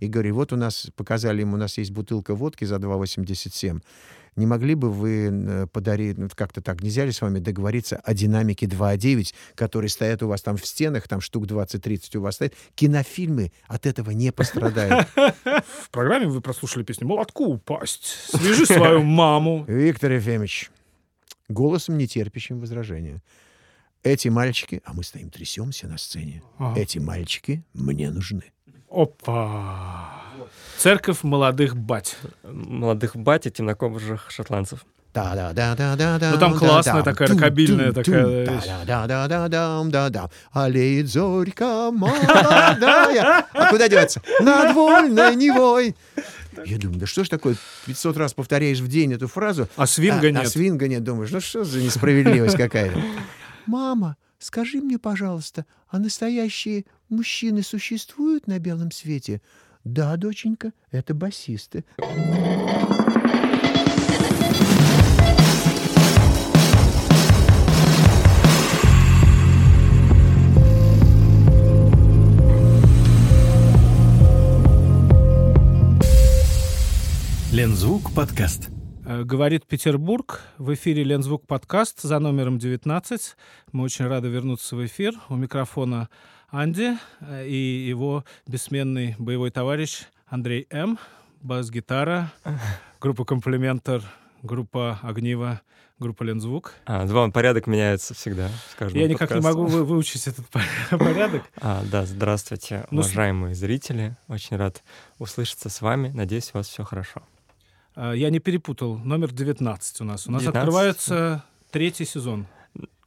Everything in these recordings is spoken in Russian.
и говорю, вот у нас, показали ему, у нас есть бутылка водки за 2,87. Не могли бы вы э, подарить, ну, как-то так, нельзя ли с вами договориться о динамике 2.9, которые стоят у вас там в стенах, там штук 20-30 у вас стоит? Кинофильмы от этого не пострадают. В программе вы прослушали песню «Молотку упасть». Свяжи свою маму. Виктор Ефимович, голосом не терпящим возражения. Эти мальчики, а мы стоим, трясемся на сцене, Ага. эти мальчики мне нужны. Опа. Церковь молодых бать. Молодых бать и темнокожих шотландцев. Да-да-да-да-да. Ну, там классная такая рокобильная такая вещь. Да-да-да-да-да-да. Алеет зорька молодая. А куда деваться? Над вольной Невой. Я думаю, да что ж такое, 500 раз повторяешь в день эту фразу, А свинга а, нет. А свинга нет. Думаешь, ну что за несправедливость какая-то. Мама, скажи мне, пожалуйста, а настоящие мужчины существуют на белом свете? Да, доченька, это басисты. Лензвук подкаст. Э, Говорит Петербург. В эфире Лензвук подкаст за номером 19. Мы очень рады вернуться в эфир. У микрофона Анди э, и его бессменный боевой товарищ Андрей М. Бас-гитара, группа «Комплиментар», группа «Огниво», группа «Лензвук». А, два порядок меняется всегда. Я никак не могу вы- выучить этот порядок. А, да, здравствуйте, Ну, с- уважаемые зрители. Очень рад услышаться с вами. Надеюсь, у вас все хорошо. А, Я не перепутал. Номер 19 у нас. У нас 19? открывается третий сезон.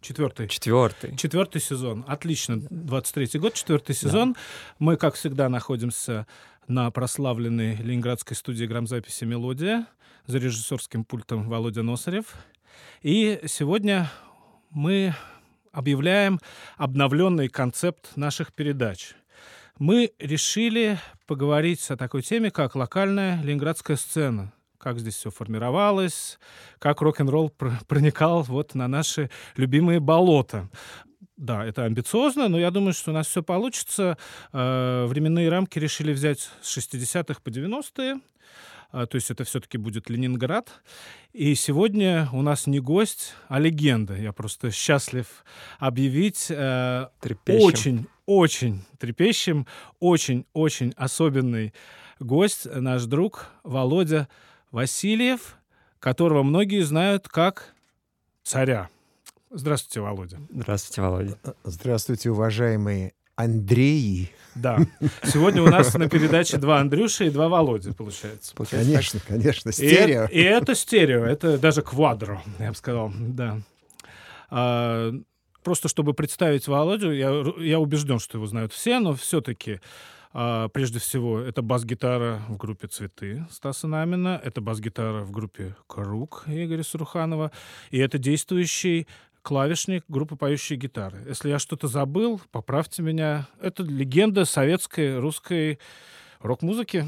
Четвертый. Четвертый. Четвертый сезон. Отлично. 23-й год, четвертый сезон. Мы, как всегда, находимся на прославленной ленинградской студии грамзаписи «Мелодия» за режиссерским пультом Володя Носарев. И сегодня мы объявляем обновленный концепт наших передач. Мы решили поговорить о такой теме, как локальная ленинградская сцена. Как здесь все формировалось, как рок-н-ролл пр- проникал вот на наши любимые болота. Да, это амбициозно, но я думаю, что у нас все получится. Э, Временные рамки решили взять с 60-х по 90-е. А, То есть это все-таки будет Ленинград. И сегодня у нас не гость, а легенда. Я просто счастлив объявить э, Трепещем. очень, очень трепещем, очень-очень особенный гость, наш друг Володя Васильев, которого многие знают как царя. Здравствуйте, Володя. Здравствуйте, Володя. Здравствуйте, уважаемые Андреи. Да. Сегодня у нас на передаче два Андрюши и два Володи, получается. Получается Конечно, конечно, И, стерео. и это стерео, это даже квадро, я бы сказал, да. А, просто чтобы представить Володю, я, я убежден, что его знают все, но все-таки прежде всего это бас-гитара в группе «Цветы» Стаса Намина, это бас-гитара в группе «Круг» Игоря Суруханова, и это действующий клавишник группы «Поющие гитары». Если я что-то забыл, поправьте меня. Это легенда советской русской рок-музыки.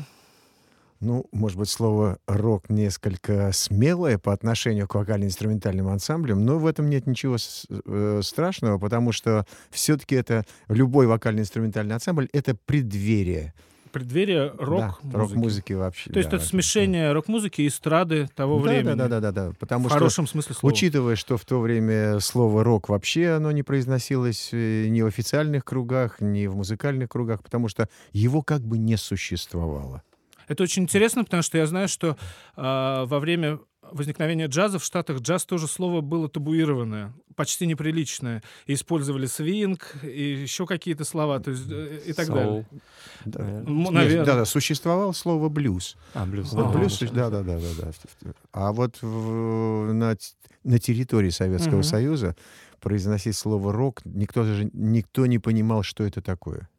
Ну, может быть, слово «рок» несколько смелое по отношению к вокально-инструментальным ансамблям, но в этом нет ничего э, страшного, потому что все-таки это любой вокально-инструментальный ансамбль — это преддверие Преддверие да, рок-музыки. рок-музыки вообще. То есть да, это вообще. смешение рок-музыки и эстрады того Да, времени. Да, да, да, да, да. Потому В что, хорошем смысле слова. учитывая, что в то время слово «рок» вообще оно не произносилось э, ни в официальных кругах, ни в музыкальных кругах, потому что его как бы не существовало. Это очень интересно, потому что я знаю, что а, во время возникновения джаза в Штатах джаз тоже слово было табуированное, почти неприличное. И использовали свинг и еще какие-то слова, то есть э, и так Soul, далее. Да. наверное. Да, да, существовало слово «блюз». А, блюз. Вот Ага. блюз, да, да, да, да, да. А вот в- на, на территории Советского Мгм. Союза произносить слово «рок» никто даже никто не понимал, что это такое.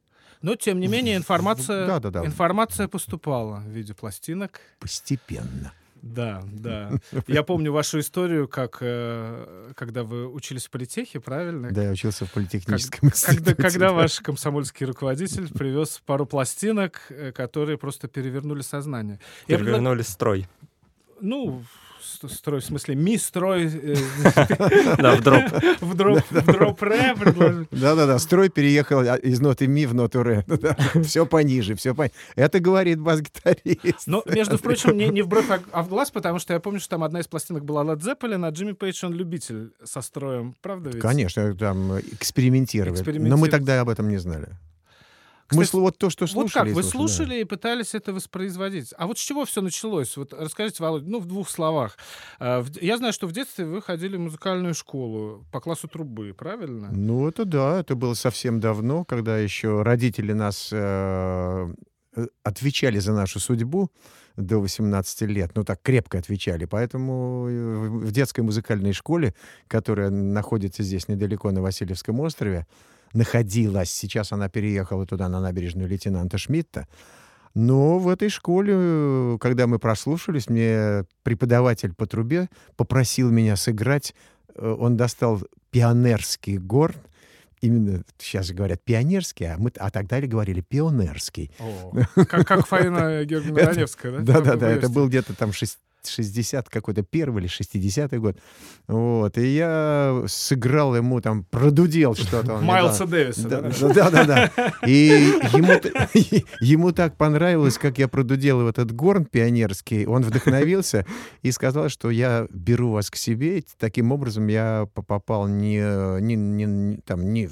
Но, тем не менее, информация, Да, да, да. информация поступала в виде пластинок. Постепенно. Да, да. Я помню вашу историю, как э, когда вы учились в политехе, правильно? Да, я учился в политехническом Когда, институте. когда да. ваш комсомольский руководитель привез пару пластинок, э, которые просто перевернули сознание. Я Перевернули строй. Ну, строй, в смысле, ми строй э, Да, в дроп. в дроп в дроп ре. Да-да-да, строй переехал а, из ноты ми в ноту ре. Все пониже, все по... Это говорит бас-гитарист. Но, между прочим, не, не в бровь, а- а в глаз, потому что я помню, что там одна из пластинок была Led Zeppelin, а Джимми Пейдж, он любитель со строем, правда ведь? Конечно, там экспериментировали. Но мы тогда об этом не знали. Мы Кстати, слу- вот то, что слушали. Вот как, вы слушали, да. и пытались это воспроизводить. А вот с чего все началось? Вот расскажите, Володя, ну, в двух словах. А, Я знаю, что в детстве вы ходили в музыкальную школу по классу трубы, правильно? Ну, это да, это было совсем давно, когда еще родители нас э, э, отвечали за нашу судьбу до 18 лет, ну так крепко отвечали. Поэтому э, в детской музыкальной школе, которая находится здесь недалеко на Васильевском острове, находилась, сейчас она переехала туда, на набережную лейтенанта Шмидта, но в этой школе, э, когда мы прослушались, мне преподаватель по трубе попросил меня сыграть. э, Он достал пионерский горн, именно сейчас говорят пионерский, а, мы, а тогда говорили пионерский. О, Как, как Фаина Георгиевна Это- Раневская, да? Да-да-да, В это университете. был где-то там шесть- 60 какой-то первый или 60-й год. Вот. И я сыграл ему там, продудел что-то. Майлса Дэвиса, Да, да? да, да, да. И ему, ему так понравилось, как я продудел этот горн пионерский. Он вдохновился и сказал, что я беру вас к себе. Таким образом я по- попал не, не, не- там, не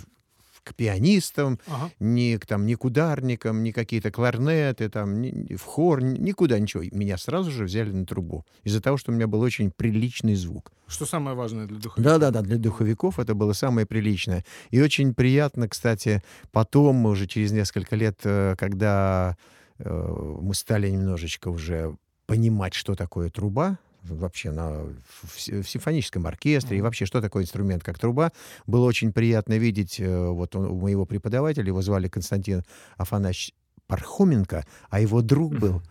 к пианистам, Ага. ни к, там, ни к ударникам, ни какие-то кларнеты, там, ни- в хор, ни- никуда ничего. Меня сразу же взяли на трубу. Из-за того, что у меня был очень приличный звук. Что самое важное для духовика? Да-да-да, для духовиков это было самое приличное. И очень приятно, кстати, потом, уже через несколько лет, э, когда э, мы стали немножечко уже понимать, что такое труба, вообще на, в, в симфоническом оркестре, и вообще, что такое инструмент, как труба. Было очень приятно видеть, э, вот он- у моего преподавателя, его звали Константин Афанасьевич Пархоменко, а его друг был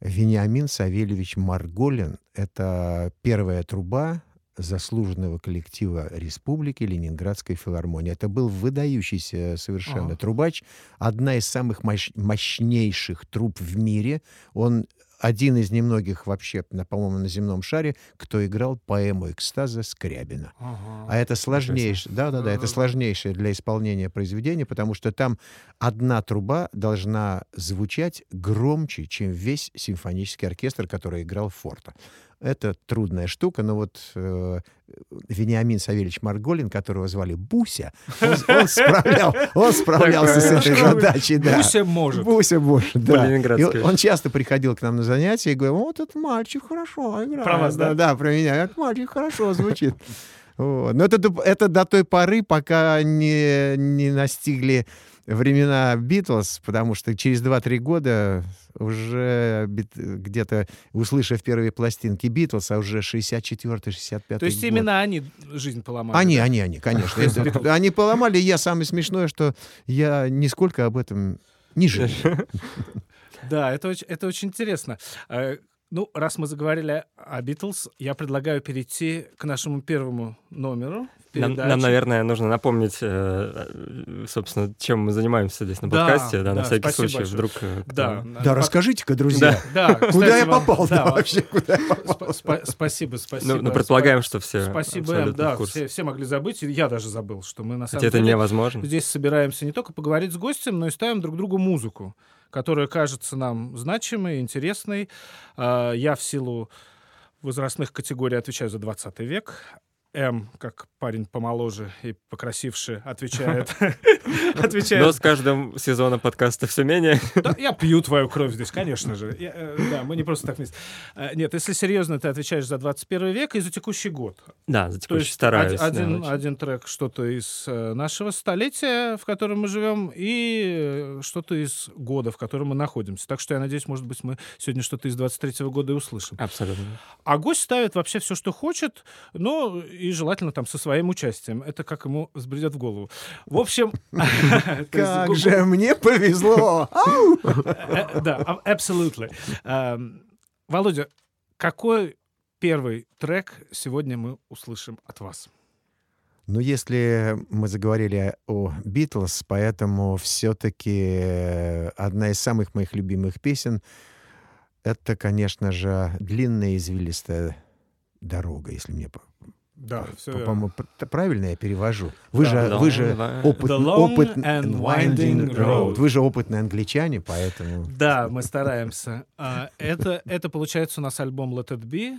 Вениамин Савельевич Марголин. Это первая труба заслуженного коллектива Республики Ленинградской филармонии. Это был выдающийся совершенно Ага. трубач, одна из самых мощ- мощнейших труб в мире. Он один из немногих вообще, на, по-моему, на земном шаре, кто играл поэму экстаза Скрябина. Ага. А это сложнейшее, да, да, да, это сложнейшее для исполнения произведение, потому что там одна труба должна звучать громче, чем весь симфонический оркестр, который играл форта. Это трудная штука, но вот э, Вениамин Савельевич Марголин, которого звали Буся, он, он справлял, он справлялся с этой задачей, да. Буся может. Буся может, да. И он часто приходил к нам на занятия и говорил, вот этот мальчик хорошо играет. Про вас, да? Да, про меня. Этот мальчик хорошо звучит. Вот. Но это, до- это до той поры, пока не, не настигли времена Битлз, потому что через 2-3 года уже где-то, услышав первые пластинки Битлз, а уже 64-65 То есть год. именно они жизнь поломали. Они, да? они, они, конечно. Это- они поломали. Я самое смешное, что я нисколько об этом не жалею. Да, это очень, это очень интересно. Ну, раз мы заговорили о Битлз, я предлагаю перейти к нашему первому номеру. Нам, нам, наверное, нужно напомнить, э, э, собственно, чем мы занимаемся здесь на Да, подкасте, да, да, на всякий случай, большое. вдруг... э, кто- Да, Да, расскажите-ка, друзья. Да, Куда кстати, я вам- попал? Да, вообще, куда я попал? спа- спа- Спасибо, спасибо. Ну, ну, предполагаем, что все Спасибо, да, все, все могли забыть, и я даже забыл, что мы на самом Хотя это деле невозможно. здесь собираемся не только поговорить с гостем, но и ставим друг другу музыку, которая кажется нам значимой, интересной. А, Я в силу возрастных категорий отвечаю за 20 век. М, как парень помоложе и покрасивше, отвечает. Но отвечает с каждым сезоном подкаста все менее. да, я пью твою кровь здесь, конечно же. Я, э, да, мы не просто так вместе. Э, Нет, если серьезно, ты отвечаешь за 21 век и за текущий год. Да, за То текущий есть стараюсь. од- да, один, один трек что-то из э, нашего столетия, в котором мы живем, и э, что-то из года, в котором мы находимся. Так что я надеюсь, может быть, мы сегодня что-то из 23 года и услышим. Абсолютно. А гость ставит вообще все, что хочет, но и желательно там со своим участием. Это как ему взбредет в голову. В общем... Как же мне повезло! Ау! Э, Да, а- absolutely. Эм, Володя, какой первый трек сегодня мы услышим от вас? Ну, если мы заговорили о Битлз, поэтому все-таки одна из самых моих любимых песен это, конечно же, длинная извилистая дорога, если мне Да, все по- по-моему, пр- правильно я перевожу. Вы Да. же, Long вы же опыт- опыт- and winding road. Вы же опытные англичане, поэтому... Да, мы стараемся. А, Это, это получается у нас альбом Let It Be.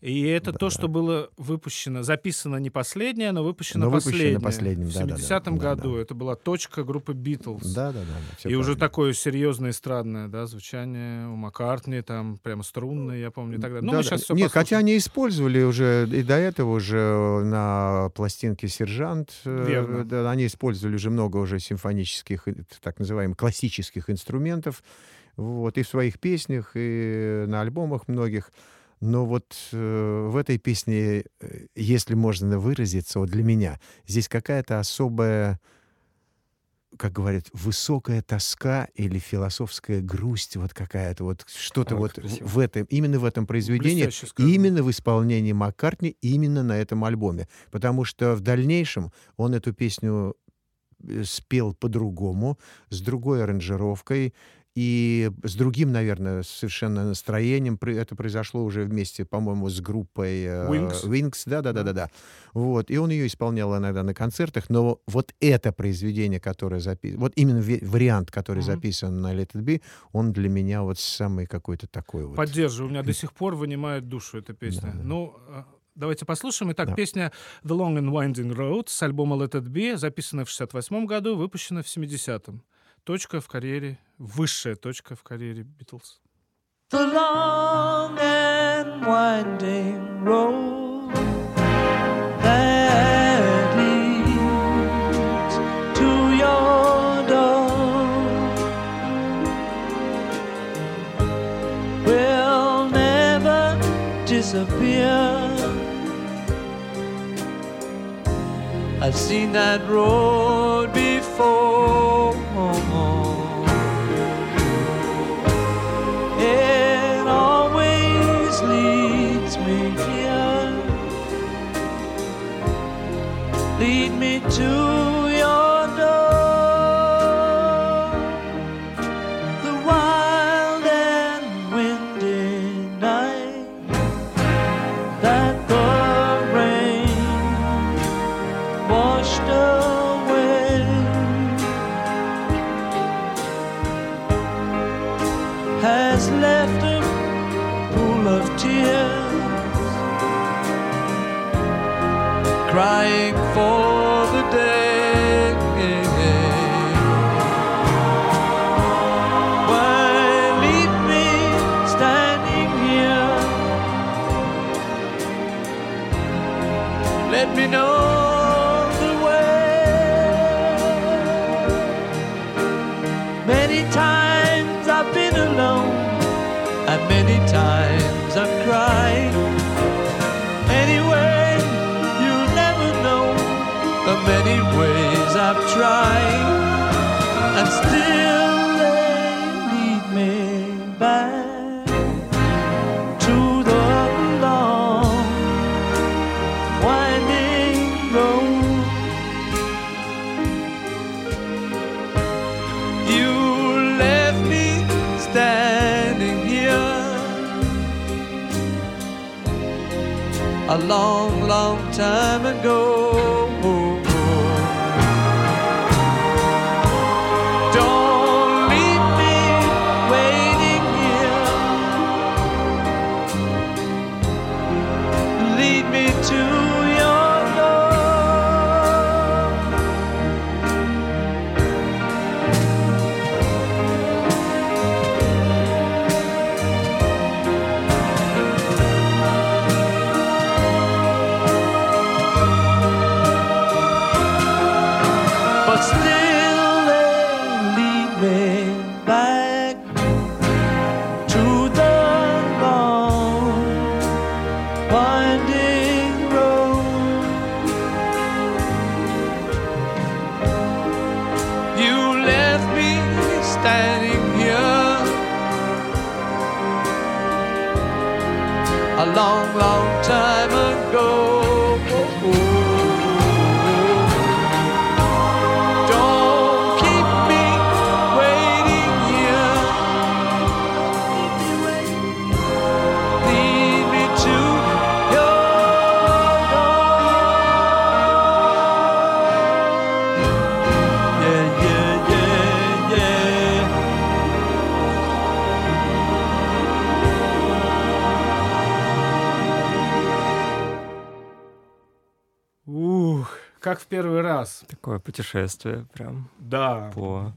И это то, что было выпущено, записано не последнее, но выпущено Но последнее. последним, в да-да-да. 70-м Да-да. году. Это была точка группы Битлз. Да, да, да. всё И уже правильно. такое серьезное эстрадное да, звучание у Маккартни, там прямо струнное, я помню, и так далее. Ну, Да, мы да. сейчас все Нет, хотя они использовали уже и до этого уже на пластинке «Сержант». э, Верно. да, они использовали уже много уже симфонических, э, так называемых классических инструментов. Вот, и в своих песнях, и на альбомах многих. Но вот э, в этой песне, э, если можно выразиться, вот для меня, здесь какая-то особая, как говорят, высокая тоска или философская грусть, вот какая-то вот что-то вот красиво. в этом, именно в этом произведении, именно в исполнении Маккартни, именно на этом альбоме. Потому что в дальнейшем он эту песню э, спел по-другому, с другой аранжировкой и с другим, наверное, совершенно настроением. Это произошло уже вместе, по-моему, с группой э, Wings. Wings. Да, да, да, да, да. Вот. И он ее исполнял иногда на концертах. Но вот это произведение, которое записано, вот именно вариант, который Мгм. записан на Let It Be, он для меня вот самый какой-то такой вот. Поддерживаю. У меня до сих пор вынимает душу эта песня. Да, да. Ну, э, давайте послушаем. Итак, Да. песня The Long and Winding Road с альбома Let It Be, записана в 68 году, выпущена в 70-м. Точка в карьере, высшая точка в карьере Битлз. the long and winding road that leads to your door will never disappear. I've seen that road me to your door. The wild and windy night that the rain washed away. has left a pool of tears, crying for me know the way. Many times I've been alone, and many times I've cried. Anyway, you'll never know the many ways I've tried, and still a long, long time ago. Как в первый раз. Такое путешествие прям Да. по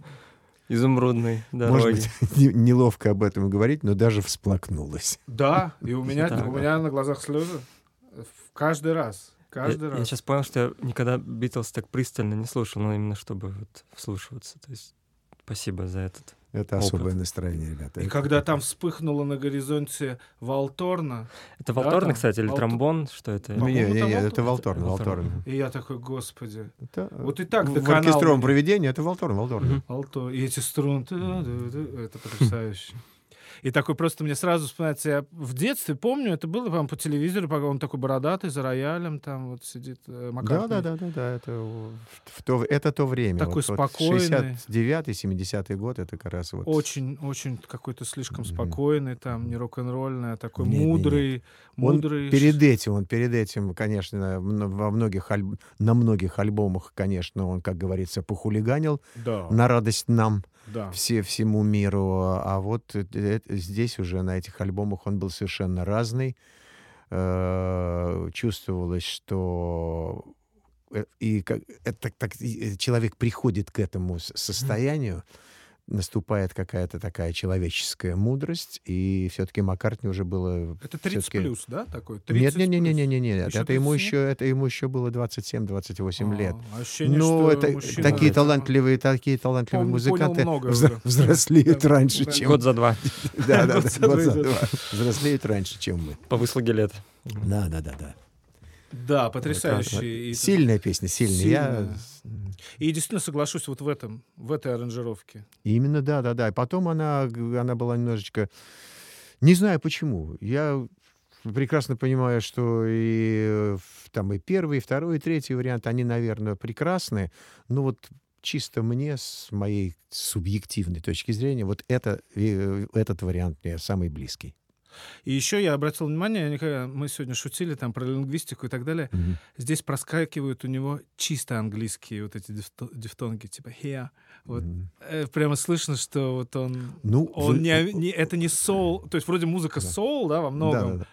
изумрудной Может дороге. быть, не- неловко об этом говорить, но даже всплакнулась. Да, и у меня, Да. у меня на глазах слезы. Каждый раз. Каждый я, раз. сейчас понял, что я никогда Битлз так пристально не слушал, но именно чтобы вот вслушиваться. То есть спасибо за этот. Это Опыт. особое настроение, ребята. И когда там вспыхнуло на горизонте Волторна, Это Да, Волторна, там кстати, или Волт- тромбон? Что это? Не, не, это не, Волторн. это Волторн, Волторн. Волторн. и я такой, господи, Это, вот и так в оркестровом проведении это Волторн, Волторн. Мгм. Алто, и эти струны, это потрясающе. И такой просто мне сразу вспоминается, я в детстве помню, это было, по-моему, по телевизору, пока он такой бородатый, за роялем там вот сидит, э, Да, Маккартни. да, да, да, да, это, в- то, это то время. Такой вот, вот спокойный. 69-й, 70-й год, это как раз вот... Очень, очень какой-то слишком Мгм. спокойный, там, не рок-н-ролльный, а такой Не-не-не. мудрый, Он мудрый. перед этим, он перед этим, конечно, во многих аль- на многих альбомах, конечно, он, как говорится, похулиганил Да, на радость нам, да. все, всему миру. А вот э, э, здесь уже на этих альбомах он был совершенно разный. Э, Чувствовалось, что и как, это, так, человек приходит к этому состоянию, наступает какая-то такая человеческая мудрость, и все-таки Маккартни уже было... Это 30 всё-таки- плюс, да, такой? Нет, 30 нет, нет, нет, нет, нет, нет, Еще это ему 37? еще, это ему еще было 27-28 лет. А, ощущение, Ну, что это мужчина такие этого талантливые, такие талантливые пом- музыканты взро- взрослеют Да, раньше, да. чем Год за два да, да, Год за два. Взрослеют раньше, чем мы. по выслуге лет. Да, да, да, да. Да, потрясающий. И- Сильная песня, сильная. Я... И действительно соглашусь вот в этом, в этой аранжировке. Именно, да, да, да. И потом она, она была немножечко... Не знаю почему. Я прекрасно понимаю, что и э, там и первый, и второй, и третий вариант, они, наверное, прекрасны. Но вот чисто мне, с моей субъективной точки зрения, вот это, э, этот вариант мне самый близкий. И еще я обратил внимание, мы сегодня шутили там про лингвистику и так далее, Мгм. здесь проскакивают у него чисто английские вот эти дифто- дифтонги, типа here. Вот. Э, Прямо слышно, что вот он... Ну, Он вы- не, не- это не соул, то есть вроде музыка Да. соул, да, во Да, многом. да, да.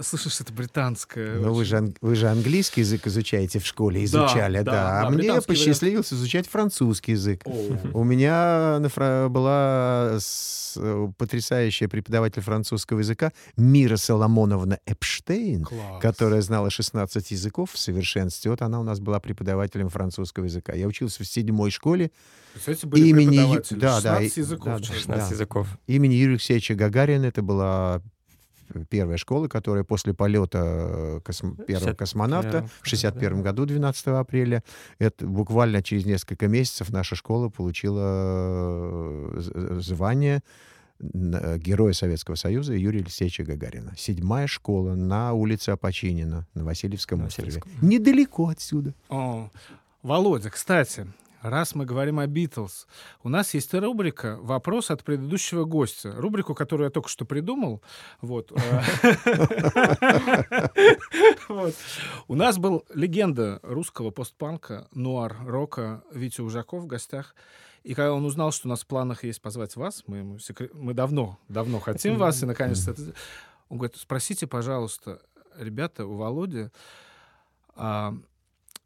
Слышишь, это британская. Но вы очень. же, ан- вы же английский язык изучаете в школе, Да, изучали, да. да, а да, мне посчастливилось изучать французский язык. О, У меня на фра- была с- потрясающая преподаватель французского языка Мира Соломоновна Эпштейн, класс. которая знала 16 языков в совершенстве. Вот она у нас была преподавателем французского языка. Я учился в седьмой школе Представляете, были имени Ю- преподаватели, да, да, 16 языков. да, да. человек. 16 языков. имени Юрия Алексеевича Гагарина. Это была первая школа, которая после полета косм- первого 61-м, космонавта в 61 да. году, 12 апреля, это буквально через несколько месяцев наша школа получила э, звание Героя Советского Союза Юрия Алексеевича Гагарина. Седьмая школа на улице Апочинина на Васильевском На острове. Васильевском. Недалеко отсюда. О, Володя, кстати, раз мы говорим о Битлз, у нас есть рубрика «Вопрос от предыдущего гостя». Рубрику, которую я только что придумал. Вот. У нас был легенда русского постпанка, нуар-рока Витя Ужаков в гостях. И когда он узнал, что у нас в планах есть позвать вас, мы, ему секре- мы давно, давно хотим вас, и наконец-то... это- Он говорит, спросите, пожалуйста, ребята, у Володи а,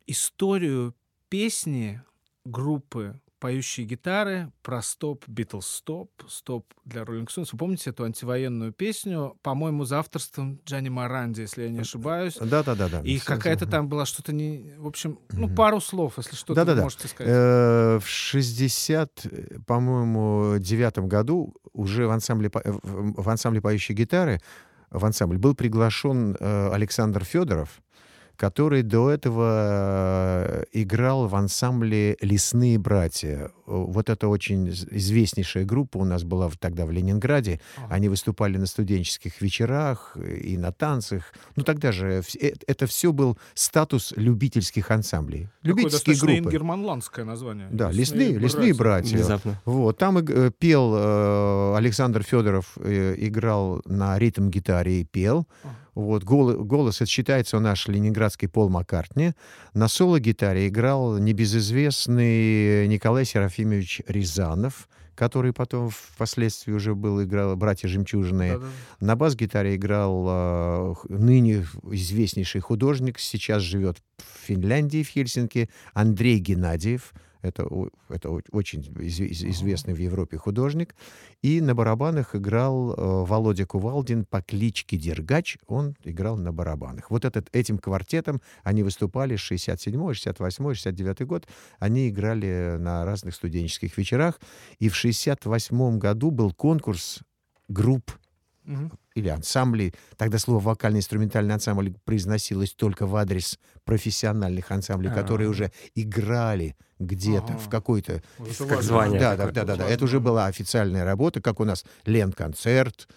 историю песни группы поющие гитары про стоп Битлз стоп, стоп для Роллинг Стоунс. Вы помните эту антивоенную песню, по-моему, за авторством Джани Маранди, если я не ошибаюсь. Да-да-да. И какая-то там была что-то не... В общем, ну, пару слов, если что-то вы Да-да-да. можете сказать. Э, В 60, э, по-моему, девятом году уже в ансамбле, в ансамбле поющей гитары в ансамбль был приглашен э, Александр Федоров, который до этого э, играл в ансамбле «Лесные братья». Вот это очень из- известнейшая группа у нас была тогда в Ленинграде. Они выступали на студенческих вечерах э, и на танцах. Ну тогда же э- это все был статус любительских ансамблей. Любительские достаточно группы. ингерманландское название. Да, лесные, лесные братья. Внезапно. Вот, там э, пел Александр Федоров, играл на ритм-гитаре и пел. Вот, голос, голос это считается у наш ленинградский Пол Маккартни. На соло-гитаре играл небезызвестный Николай Серафимович Рязанов, который потом впоследствии уже был, играл «Братья Жемчужные». Да-да. На бас-гитаре играл э, ныне известнейший художник, сейчас живет в Финляндии, в Хельсинки, Андрей Геннадьев. Это, это очень изв- из- известный в Европе художник. И на барабанах играл э, Володя Кувалдин по кличке Дергач. Он играл на барабанах. Вот этот, этим квартетом они выступали с 67 68 69 год. Они играли на разных студенческих вечерах. И в 68 году был конкурс групп Или ансамблей. Тогда слово вокально-инструментальный ансамбль произносилось только в адрес профессиональных ансамблей, которые А. уже играли где-то Ага. в какой-то... Как- звание Да, да, да, да, да. Это уже была официальная работа, как у нас Лен-концерт,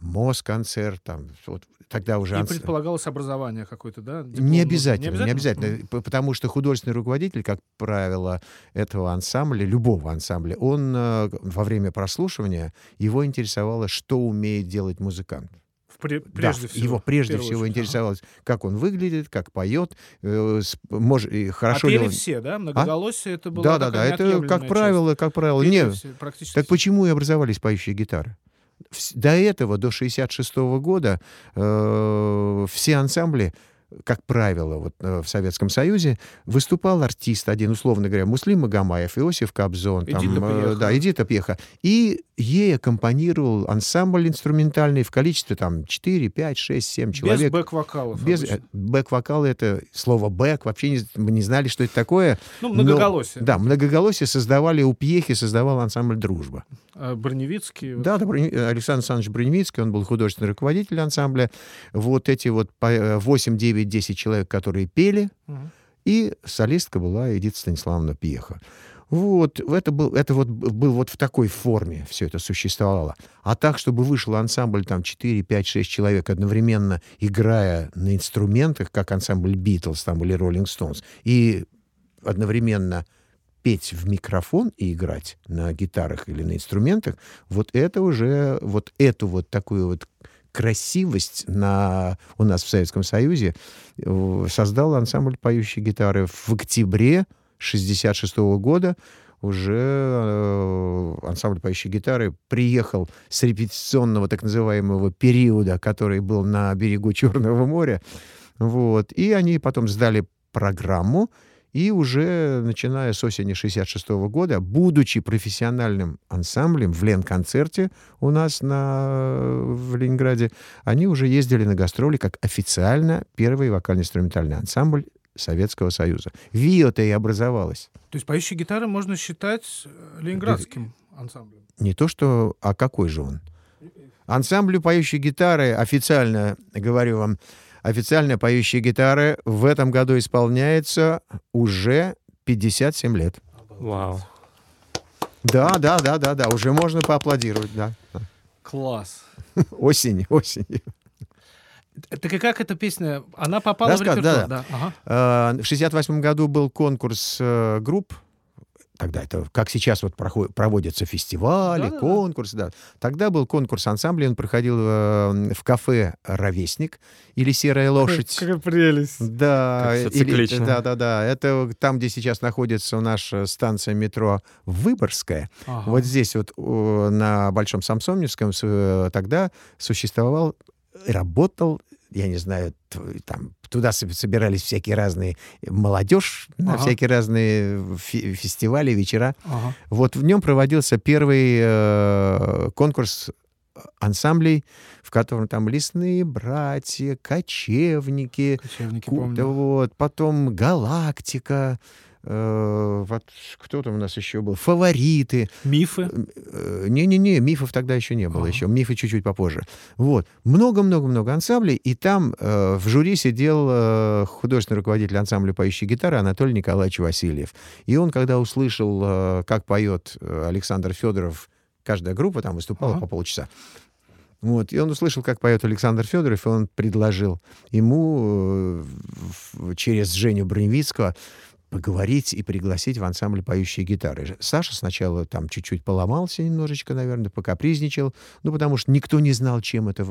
МОЗ-концерт, там, вот тогда уже... И анс- предполагалось образование какое-то, да? Диплом Не обязательно, не обязательно, п- потому что художественный руководитель, как правило, этого ансамбля, любого ансамбля, он э, во время прослушивания, его интересовало, что умеет делать музыкант. В пре- Да, Прежде всего. его прежде всего очередь. Интересовалось, как он выглядит, как поет, э, мож- и А хорошо ли пели он... все, да? Многоголосие это было Да, да, да, это как правило, как правило, не. практически Так все. почему и образовались поющие гитары? До этого, до 66 года, э, все ансамбли, как правило, вот, э, в Советском Союзе, выступал артист один, условно говоря, Муслим Магомаев, Иосиф Кобзон, там, Эдита Пьеха. да, Эдита Пьеха. И ей аккомпанировал ансамбль инструментальный в количестве там 4, 5, 6, 7 Без человек. бэк-вокалов. Без э, бэк-вокал это слово бэк вообще не, мы не знали, что это такое. Ну, но- многоголосие. Да, многоголосие создавали у Пьехи, создавал ансамбль Дружба. А Броневицкий. Да, да, Брони- Александр Александрович Броневицкий, он был художественный руководитель ансамбля. Вот эти вот по, э, 8, 9, 10 человек, которые пели, Мгм. и солистка была Эдита Станиславовна Пьеха. Вот, это был, это вот был вот в такой форме все это существовало. А так, чтобы вышел ансамбль там 4, 5, 6 человек одновременно играя на инструментах, как ансамбль Битлз там или Роллинг Стоунс, и одновременно петь в микрофон и играть на гитарах или на инструментах, вот это уже, вот эту вот такую вот красивость на, у нас в Советском Союзе э, создал ансамбль поющей гитары в октябре 66 года. Уже э, ансамбль поющей гитары приехал с репетиционного так называемого периода, который был на берегу Черного моря. Вот. И они потом сдали программу, и уже начиная с осени 66 года, будучи профессиональным ансамблем в Лен-концерте у нас на, в Ленинграде, они уже ездили на гастроли как официально первый вокально-инструментальный ансамбль Советского Союза. ВИО-то и образовалась. То есть поющие гитары можно считать э, ленинградским ансамблем. Не то что, а какой же он? Ансамблю поющей гитары, официально, говорю вам, официально поющие гитары в этом году исполняется уже 57 лет. Вау. Да, да, да, да, да, уже можно поаплодировать, да. Класс. Осень, осень. Так и как эта песня? Она попала Рассказ, в репертуар? да, Ага. Э, В 68 году был конкурс э, групп. Тогда это, как сейчас вот проходят, проводятся фестивали, Да-да-да. конкурсы, да. Тогда был конкурс ансамбля, он проходил э, в кафе «Ровесник» или «Серая лошадь». Какая прелесть. Да, Как или- циклично. да, да, да. Это там, где сейчас находится наша станция метро Выборгская. Ага. Вот здесь вот на Большом Самсоневском э, тогда существовал, работал, я не знаю, там туда соб- собирались всякие разные молодежь на Ага. всякие разные фи- фестивали, вечера. Ага. Вот в нем проводился первый э, конкурс ансамблей, в котором там лесные братья, кочевники, Кочевники, помню. вот, потом Галактика, э, вот кто там у нас еще был, Фавориты. Мифы. Э, Не-не-не, мифов тогда еще не было, Ага. еще мифы чуть-чуть попозже. Вот, много-много-много ансамблей, и там э, в жюри сидел э, художественный руководитель ансамбля поющей гитары Анатолий Николаевич Васильев. И он, когда услышал, э, как поет э, Александр Федоров, каждая группа там выступала Ага. по полчаса. Вот, и он услышал, как поет Александр Федоров, и он предложил ему через Женю Броневицкого поговорить и пригласить в ансамбль поющие гитары. Саша сначала там чуть-чуть поломался немножечко, наверное, покапризничал, ну, потому что никто не знал, чем это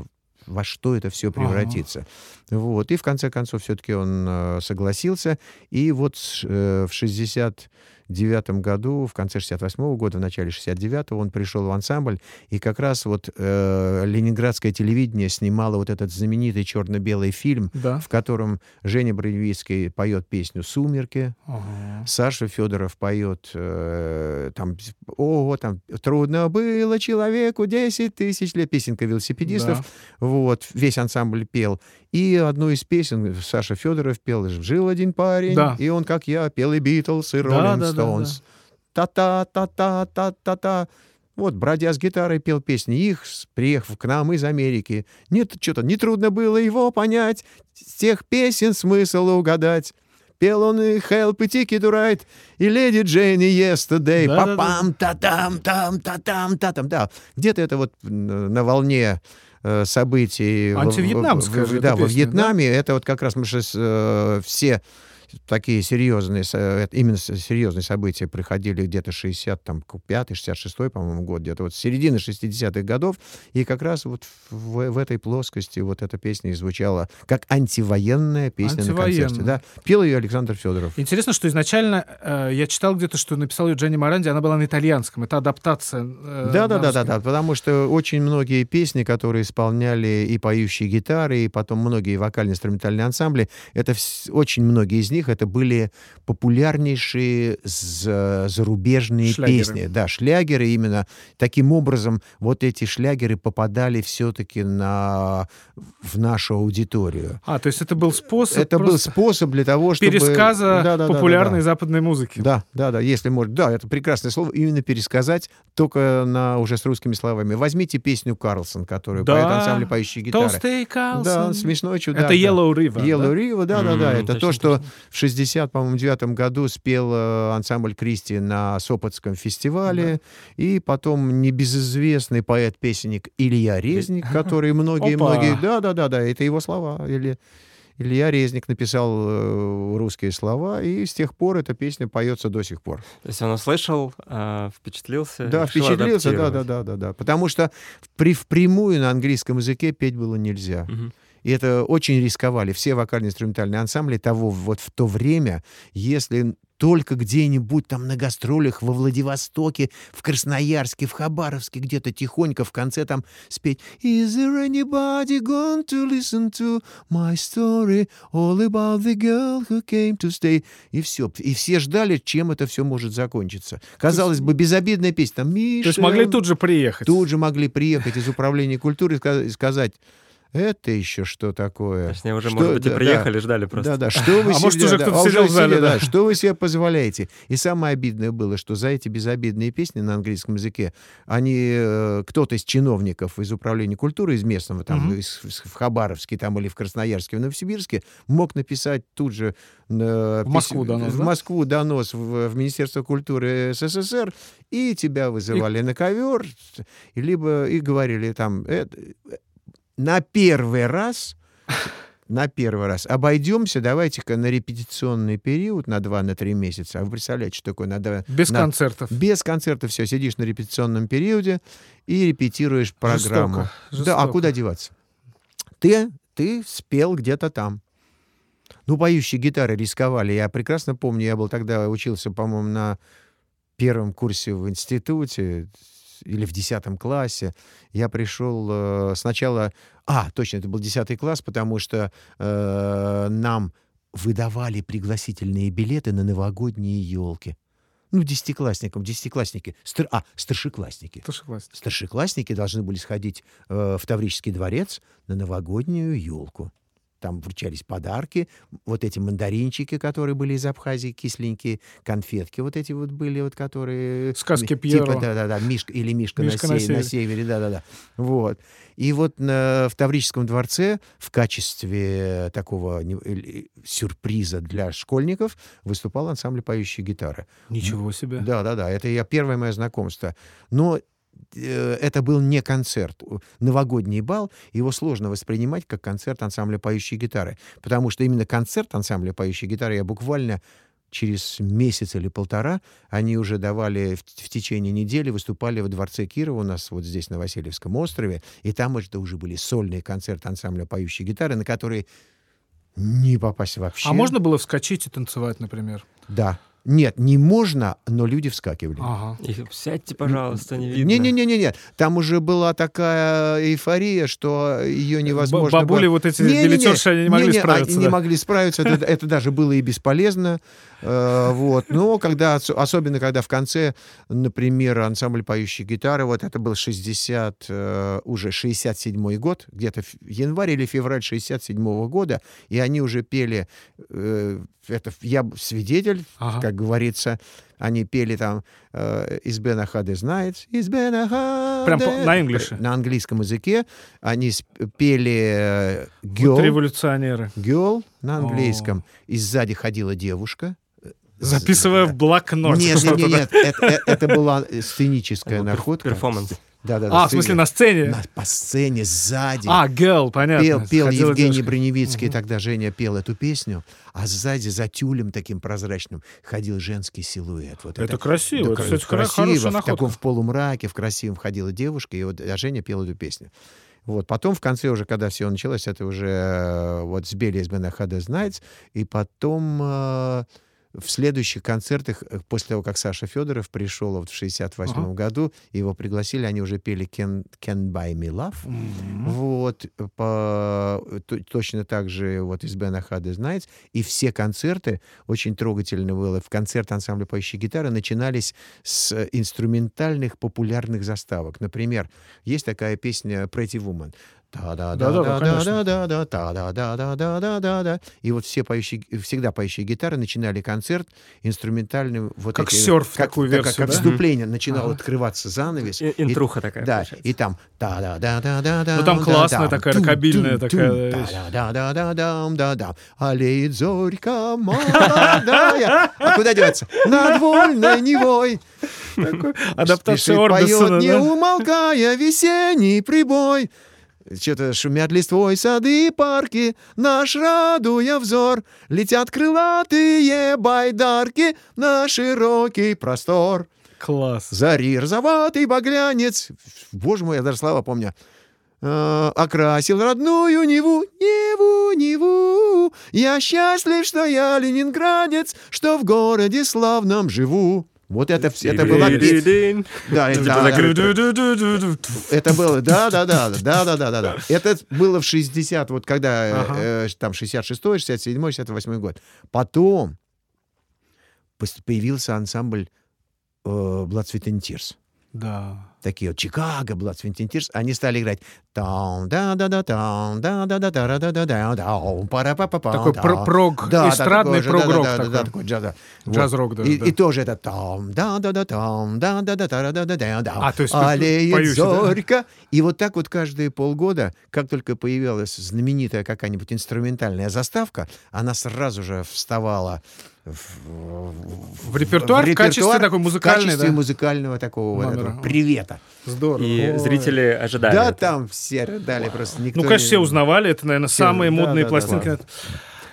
во что это все превратится. Вот. И в конце концов все-таки он э, согласился. И вот э, в 60 девятом году, в конце 68 года, в начале 69-го он пришел в ансамбль, и как раз вот э, ленинградское телевидение снимало вот этот знаменитый черно-белый фильм, Да. в котором Женя Броневицкий поет песню «Сумерки», Ага. Саша Федоров поет э, там, о, там, трудно было человеку 10 тысяч лет, песенка велосипедистов, Да. вот, весь ансамбль пел. И одну из песен Саша Федоров пел, жил один парень, Да. и он, как я, пел и Битлз, и Да, Роллинг да, да, Стоунс. Та-та-та-та-та-та-та. Вот, бродя с гитарой, пел песни. Их, приехав к нам из Америки. Нет, что-то нетрудно было его понять, с тех песен смысл угадать. Пел он и Help, и to Ride, и Леди Дженни Yesterday. Да-да-да. Папам, та-там, там, та-там, та-там. Да, где-то это вот на волне э, событий... в- в- Антивьетнамская в- же Да, во Вьетнаме. Это вот как раз мы сейчас э, все такие серьезные, э, именно серьезные события проходили где-то 65 66 по-моему, год, где-то вот с середины 60-х годов, и как раз вот в, в этой плоскости вот эта песня и звучала как антивоенная песня на концерте. Антивоенная. Да. Пел ее Александр Федоров. Интересно, что изначально э, я читал где-то, что написал ее Дженни Моранди, она была на итальянском. Это адаптация. э, Да, да, да, да, да, потому что очень многие песни, которые исполняли и поющие гитары, и потом многие вокально-инструментальные ансамбли, это очень многие из них это были популярнейшие за- зарубежные Шлягеры. песни. Да, шлягеры именно. Таким образом, вот эти шлягеры попадали все-таки на, в нашу аудиторию. А, то есть это был способ это был способ для того, чтобы... пересказа Да, да, да, да, популярной да. западной музыки. Да, да, да, если можно. Да, это прекрасное слово. Именно пересказать только на уже с русскими словами. Возьмите песню Карлсон, которую Да. поет ансамбль поющие гитары. Толстый Карлсон. Да, смешной чудак. Это да. Yellow River. Yellow да? River, да, да, да. М, Это точно, то, что точно. В 60, по-моему, девятом году спел э, ансамбль Кристи на Сопотском фестивале. И потом небезызвестный поэт-песенник Илья Резник, который многие-многие... Да, да, да, да, это его слова. Или Илья Резник написал э, русские слова, и с тех пор эта песня поется до сих пор. То есть он услышал, а, впечатлился. Да, впечатлился, да, да, да, да, да. Потому что при, впрямую на английском языке петь было нельзя. Мгм. И это очень рисковали все вокально-инструментальные ансамбли того вот в то время, если только где-нибудь там на гастролях во Владивостоке, в Красноярске, в Хабаровске, где-то тихонько в конце там спеть «Is there anybody going to listen to my story all about the girl who came to stay?» И все. И все ждали, чем это все может закончиться. Казалось бы, безобидная песня. Там, То есть могли «Миша, тут же приехать. тут же могли приехать из управления культуры и сказать, это еще что такое? Точнее, уже, Что- может быть, и да, приехали, ждали просто. Да, да, что вы А себе, может, уже да, кто-то а сидел в зале, сидели, да. Что вы себе позволяете? И самое обидное было, что за эти безобидные песни на английском языке, они, э, кто-то из чиновников из управления культуры, из местного, там, Мгм. из- в Хабаровске там, или в Красноярске, в Новосибирске, мог написать тут же э, В Москву писем- донос, в да? Москву донос в, в Министерство культуры СССР, и тебя вызывали на ковер, и либо и говорили там, «Это- на первый раз на первый раз. Обойдемся, давайте-ка на репетиционный период на 2-3 месяца. А вы представляете, что такое? На два- Без на- концертов. Без концерта все, сидишь на репетиционном периоде и репетируешь программу. Жестоко, Да, а жестоко. куда деваться? Ты, ты спел где-то там. Ну, поющие гитары рисковали. Я прекрасно помню, я был тогда, учился, по-моему, на первом курсе в институте или в десятом классе. Я пришел э, сначала... А, точно, это был десятый класс, потому что э, нам выдавали пригласительные билеты на новогодние елки. Ну, десятиклассникам, десятиклассники. Стар- а, старшеклассники. Старшеклассник. Старшеклассники должны были сходить э, в Таврический дворец на новогоднюю елку. Там вручались подарки, вот эти мандаринчики, которые были из Абхазии, кисленькие, конфетки вот эти вот были, вот которые... Сказки ми- Пьеро. Типа, да-да-да, Мишка или Мишка, Мишка на, на се- на севере. да-да-да. Вот. И вот на- в Таврическом дворце в качестве такого э, сюрприза для школьников выступал ансамбль поющие гитары. Ничего себе. Да, да, да. Это я первое мое знакомство. Но э, это был не концерт. Новогодний бал, его сложно воспринимать как концерт ансамбля поющие гитары. Потому что именно концерт ансамбля поющие гитары я буквально через месяц или полтора они уже давали в, в течение недели, выступали во Дворце Кирова у нас вот здесь, на Васильевском острове, и там это уже были сольные концерты ансамбля поющей гитары, на которые не попасть вообще. А можно было вскочить и танцевать, например? Да. Нет, не можно, но люди вскакивали. Ага. И сядьте, пожалуйста, не видно. Не-не-не-не, там уже была такая эйфория, что ее невозможно. Бабули было- вот эти Не-не-не, билетерши, они не могли не-не, справиться, Они не да? могли справиться, это, это даже было и бесполезно. Э, вот. Но когда, ос- особенно когда в конце, например, ансамбль поющей гитары, вот это был 60, э, уже 67 год, где-то в январь или февраль 67 года, и они уже пели, э, это я свидетель, Ага. как говорится, они пели там э, «Из Бена Хаде знает», «Из Бена Прям по- Хаде». на инглише? На английском языке. Они пели э, Вот «Girl», революционеры. «Girl» на английском. И сзади ходила девушка. Записывая в блокнот. Нет, нет, нет, нет, это, это- это была э, сценическая находка. Перформанс. Да, да, да. А, в смысле, на сцене? На- по сцене сзади. А, Гел, понятно. Пел, пел Евгений девушка. Броневицкий, тогда Женя пел эту песню, а сзади за тюлем таким прозрачным ходил женский силуэт. Вот Это красиво, это, кра- кстати, хорошая в находка. таком в полумраке, в красивом ходила девушка, и вот а Женя пел эту песню. Вот. Потом в конце уже, когда все началось, это уже э, вот сбили из Бенахада Знайц, и потом э, в следующих концертах, э, после того, как Саша Федоров пришел вот в 68 Ага. году, его пригласили, они уже пели Can, Can Buy Me Love. М. Вот, по, то- точно так же вот из Бена Хады Знайц. И все концерты, очень трогательно было, в концерт ансамбля поющей гитары начинались с инструментальных популярных заставок. Например, есть такая песня Pretty Woman. Да-да-да, конечно. Да-да-да, та-да-да-да-да-да-да-да. И вот все поющие, всегда поющие гитары начинали концерт инструментальным. Вот Как эти- серф, как, такую как- версию, как да? вступление. Начинал Ага. открываться занавес. И- и- Интруха такая да, и там та да да да да да Ну, там классная такая, рокобильная такая вещь. да да да да да да Алеет зорька молодая. А куда деваться? Над вольной Невой. Адаптация Орбисона, поет, не умолкая, весенний прибой. Что-то шумят листвой сады и парки, наш радуя взор. Летят крылатые байдарки на широкий простор. Класс. Зари розоватый багрянец. Боже мой, я даже слова помню. Э, окрасил родную Неву, Неву, Неву. Я счастлив, что я ленинградец, что в городе славном живу. Вот это, это была песня. Да, это было, да, да, да, да, да, да, да, да. Это было в 60, вот когда, э, Ага. э, там, 66 67 68 год. Потом появился ансамбль э, Blood Sweat and Tears. Да. такие вот Чикаго, Blood and Tears, они стали играть Такой про- прог, эстрадный прог-рок да, такой. Джаз-рок И, тоже это там да да да там да да да да да да да да А, то есть да? зорька. И вот так вот каждые полгода, как только появилась знаменитая какая-нибудь инструментальная заставка, она сразу же вставала в, В репертуар в качестве такой музыкальной, в качестве да? музыкального такого вот этого привета. Здорово. И Ой. зрители ожидали. Да, этого. там все рыдали просто. Никто Ну, конечно, не- все узнавали. Это, наверное, Все, самые да, модные да, да, пластинки. да.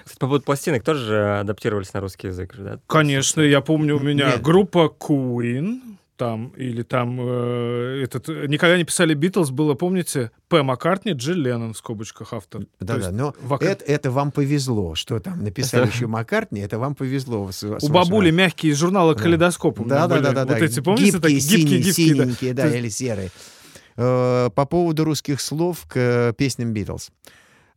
Кстати, по поводу пластинок тоже же адаптировались на русский язык да? Конечно, я помню, у меня Нет. группа Queen там, или там э, этот... Никогда не писали Битлз, было, помните, П. Маккартни, Джилл Леннон в скобочках автор. То Да, да, есть но вок- это, это вам повезло, что там написали еще Маккартни, это вам повезло. с- с У вашим- бабули мягкие из журнала «Калейдоскоп». Да, да, да, да, Вот да. эти, помните, гибкие, такие гибкие, да. синенькие, да, То есть- или серые. Э, По поводу русских слов к э, песням Битлз.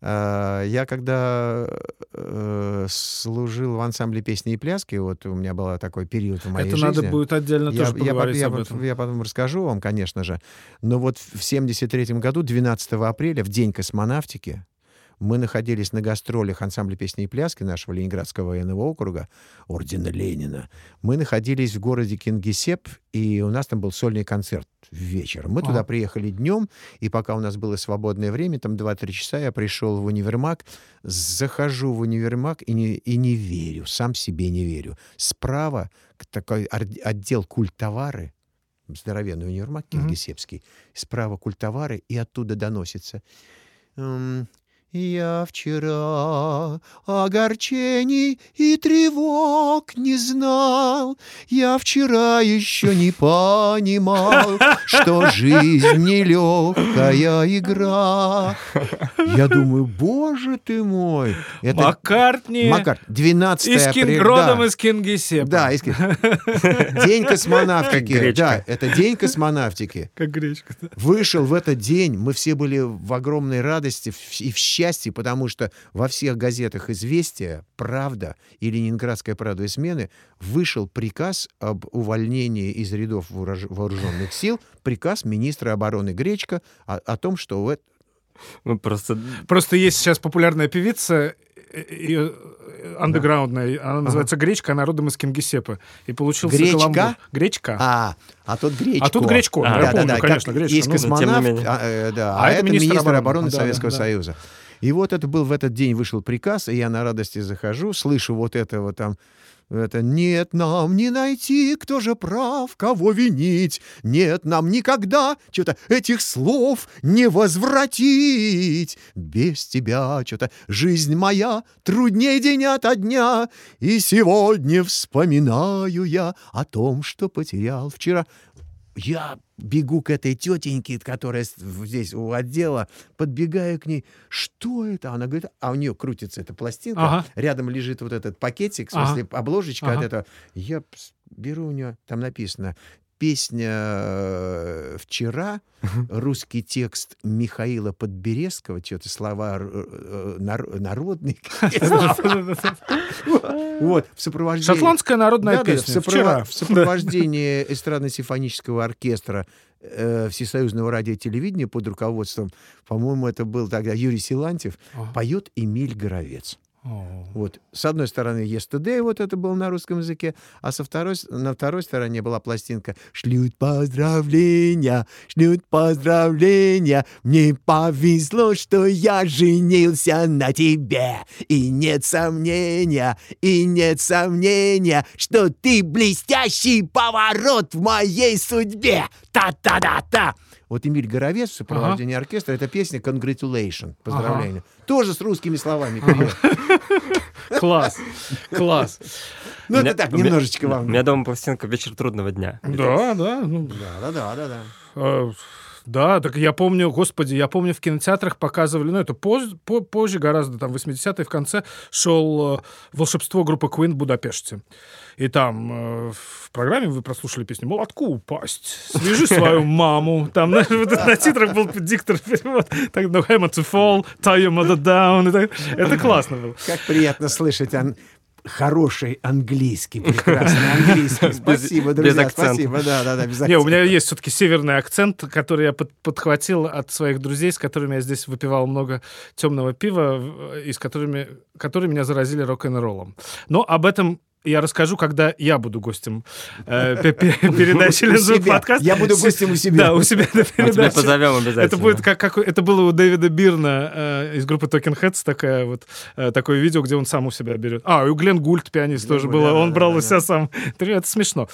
Э, Я когда э, служил в ансамбле песни и пляски, вот у меня был такой период в моей Это жизни. надо будет отдельно Я, тоже я поговорить я об этом. я потом расскажу вам, конечно же. Но вот в 73 году, 12 апреля, в день космонавтики, мы находились на гастролях ансамбля песни и пляски нашего Ленинградского военного округа, ордена Ленина. Мы находились в городе Кингисепп, и у нас там был сольный концерт вечером. Мы туда Ага. приехали днем, и пока у нас было свободное время, там 2-3 часа, я пришел в универмаг, захожу в универмаг и не, и не верю, сам себе не верю. Справа такой отдел культовары, здоровенный универмаг кингисеппский, справа культовары, и оттуда доносится. Я вчера огорчений и тревог не знал. Я вчера еще не понимал, что жизнь нелегкая игра. Я думаю, боже ты мой. Это Маккартни Маккарт, 12 из апреля. Кингродом, да. из Кингисеппа. Да, из Кин- День космонавтики. Да, это день космонавтики. Как гречка. да. Вышел в этот день, мы все были в огромной радости и в счастье, потому что во всех газетах «Известия», «Правда» и «Ленинградская правда» и «Смены» вышел приказ об увольнении из рядов вооруж- вооруженных сил, приказ министра обороны Гречка о, о том, что Мы просто... Просто есть сейчас популярная певица, э, ее андеграундная, она называется Гречка, она родом из Кингисеппа. И получился Гречка? каламбур. Гречка. А, а тут Гречко. А тут Гречко, А, я помню, конечно, как Гречка. Есть ну, космонавт, а, э, да, А а, это это министр министр обороны. обороны Да, Советского да, да. Союза. И вот это был в этот день вышел приказ, и я на радости захожу, слышу вот этого там это «Нет нам не найти, кто же прав, кого винить, нет нам никогда что-то этих слов не возвратить. Без тебя что-то жизнь моя трудней день ото дня, и сегодня вспоминаю я о том, что потерял вчера». Я бегу к этой тетеньке, которая здесь у отдела, подбегаю к ней. Что это? Она говорит, а у нее крутится эта пластинка, Ага. рядом лежит вот этот пакетик, в Ага. смысле обложечка от Ага. этого. Я беру у нее, там написано, песня э, «Вчера», русский текст Михаила Подберезского, что-то слова э, нар- народные. Вот, в сопровождении... Шотландская народная песня. В, сопрова- Вчера. в сопровождении эстрадно-симфонического оркестра э, Всесоюзного радио и телевидения под руководством, по-моему, это был тогда Юрий Силантьев, поет Эмиль Горовец. О. Вот. С одной стороны Yesterday, вот это было на русском языке, а со второй, на второй стороне была пластинка «Шлют поздравления, шлют поздравления, мне повезло, что я женился на тебе, и нет сомнения, и нет сомнения, что ты блестящий поворот в моей судьбе, та-та-да-та!» Вот Эмиль Горовец в сопровождении оркестра, это песня «Congratulation», поздравления. Тоже с русскими словами. Класс. Класс. Ну, У это так, у немножечко У вам. меня дома пластинка «Вечер трудного дня». Да, да. ну, Да, да, да, да, да. Так я помню, господи, я помню, в кинотеатрах показывали, ну, это поз- по- позже, гораздо, там, 80-е, в конце шел э, «Волшебство» группы Queen в Будапеште. И там э, в программе вы прослушали песню «Молотку упасть», «Свяжи свою маму». Там на титрах был диктор перевод. Так, «No hammer to fall», «Tie your mother down». Это классно было. Как приятно слышать хороший английский, прекрасный английский. Спасибо, друзья, спасибо. Да, да, да, без Не, у меня есть все-таки северный акцент, который я под- подхватил от своих друзей, с которыми я здесь выпивал много темного пива, в- и с которыми, которые меня заразили рок-н-роллом. Но об этом я расскажу, когда я буду гостем э, пе- пе- передачи «Лизун подкаст». Я буду гостем у себя. Да, у себя на Мы тебя передаче. позовем обязательно. Это будет как, как это было у Дэвида Бирна э, из группы Talking Heads такая вот э, такое видео, где он сам у себя берет. А, и у Глен Гульт пианист тоже Гульт, было, да, он да, брал да, у себя сам. Это смешно.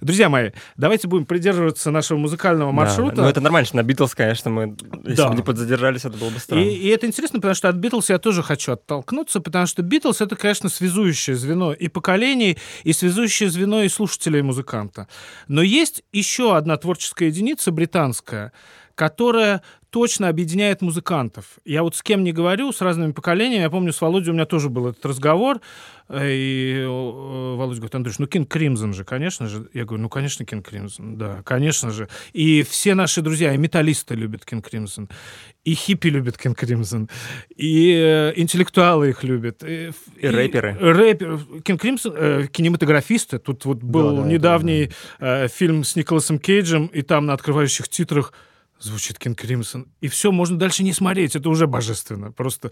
Друзья мои, давайте будем придерживаться нашего музыкального маршрута. Ну, это нормально, что на Битлз, конечно, мы, если бы не подзадержались, это было бы И, странно. и это интересно, потому что от Битлз я тоже хочу оттолкнуться, потому что Битлз это, конечно, связующее звено и поколений, и связующее звено и слушателя, и музыканта. Но есть еще одна творческая единица британская, которая точно объединяет музыкантов. Я вот с кем не говорю, с разными поколениями. Я помню, с Володей у меня тоже был этот разговор. э, И э, Володя говорит, Андрюш, ну King Crimson же, конечно же. Я говорю, ну, конечно, King Crimson, да, конечно же. И все наши друзья, и металлисты любят King Crimson, и хиппи любят King Crimson, и э, интеллектуалы их любят. И, И рэперы. Рэперы. Кинг Кримзон, э, кинематографисты. Тут вот был да, это недавний э, фильм с Николасом Кейджем, и там на открывающих титрах звучит Кинг Кримсон. И все, можно дальше не смотреть. Это уже божественно. Просто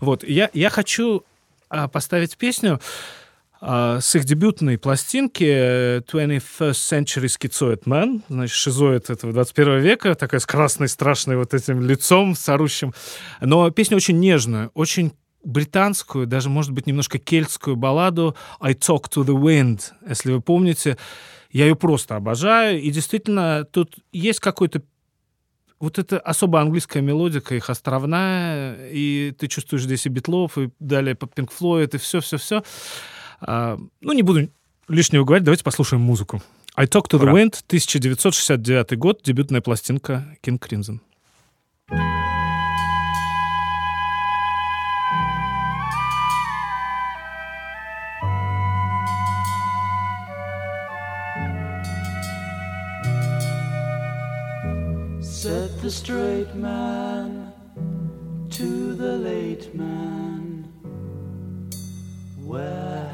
вот. Я, я хочу а, поставить песню а, с их дебютной пластинки э, 21st Century Schizoid Man, значит, шизоид этого 21 века, такая с красной, страшной вот этим лицом, с орущим. Но песня очень нежная, очень британскую, даже, может быть, немножко кельтскую балладу «I Talk to the Wind», если вы помните. Я ее просто обожаю, и действительно тут есть какой-то вот это особо английская мелодика, их островная, и ты чувствуешь здесь и Битлов, и далее Пинк Флойд, и все-все-все. А, ну, не буду лишнего говорить, давайте послушаем музыку. I Talk to the Wind, 1969 год, дебютная пластинка King Crimson. thank the straight man to the late man. Where?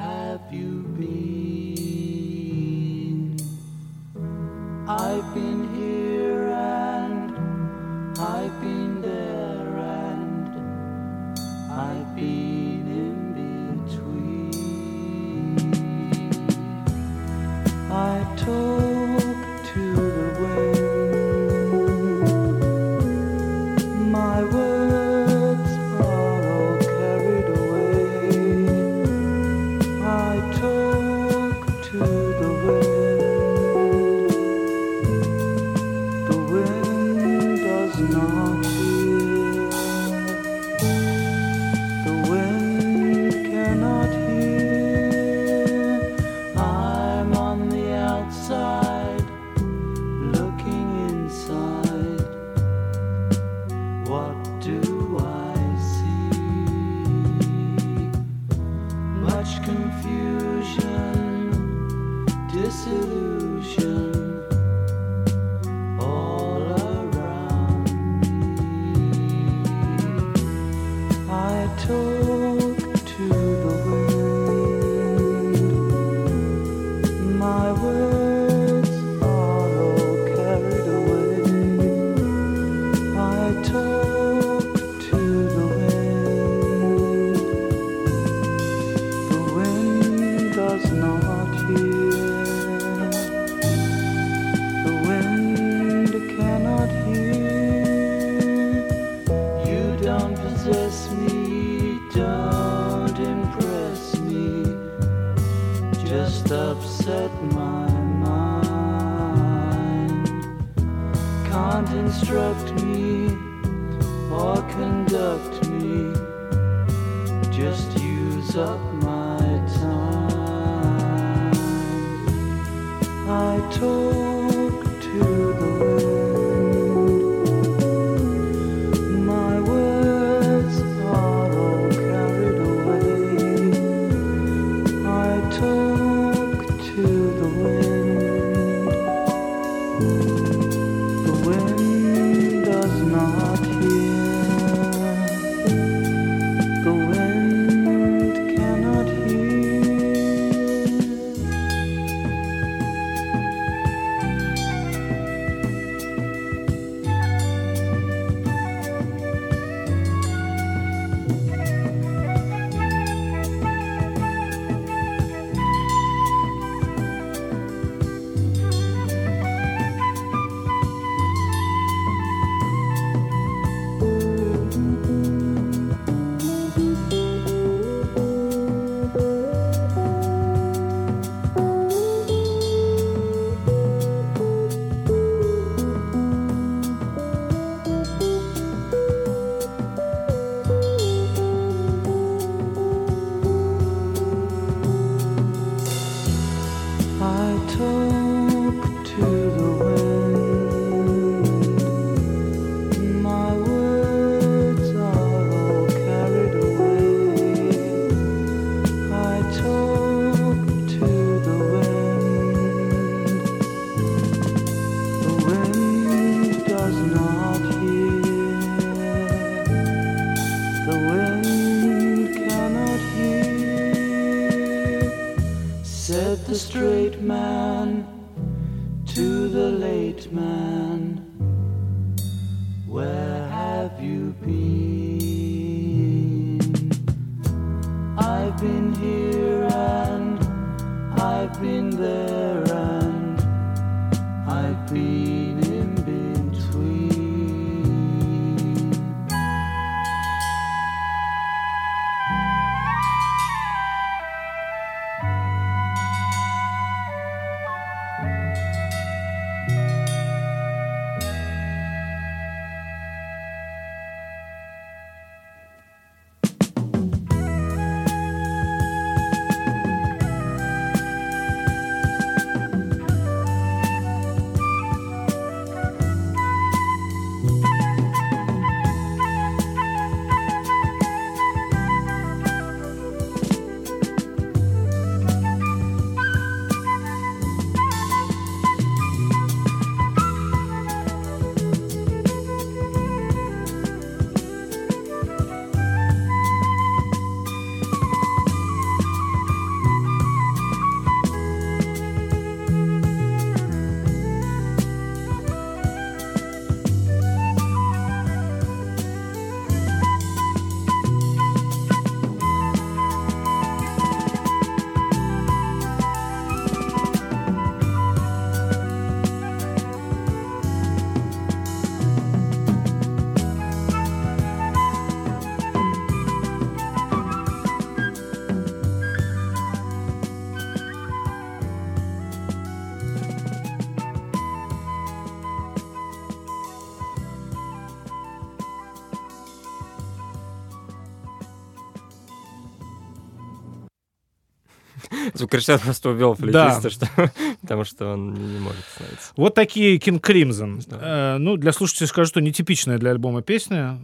Звукорежиссер просто Да. флейтиста, что, потому что он не, может остановиться. Вот такие King Crimson. Да. Э, ну, для слушателей скажу, что нетипичная для альбома песня.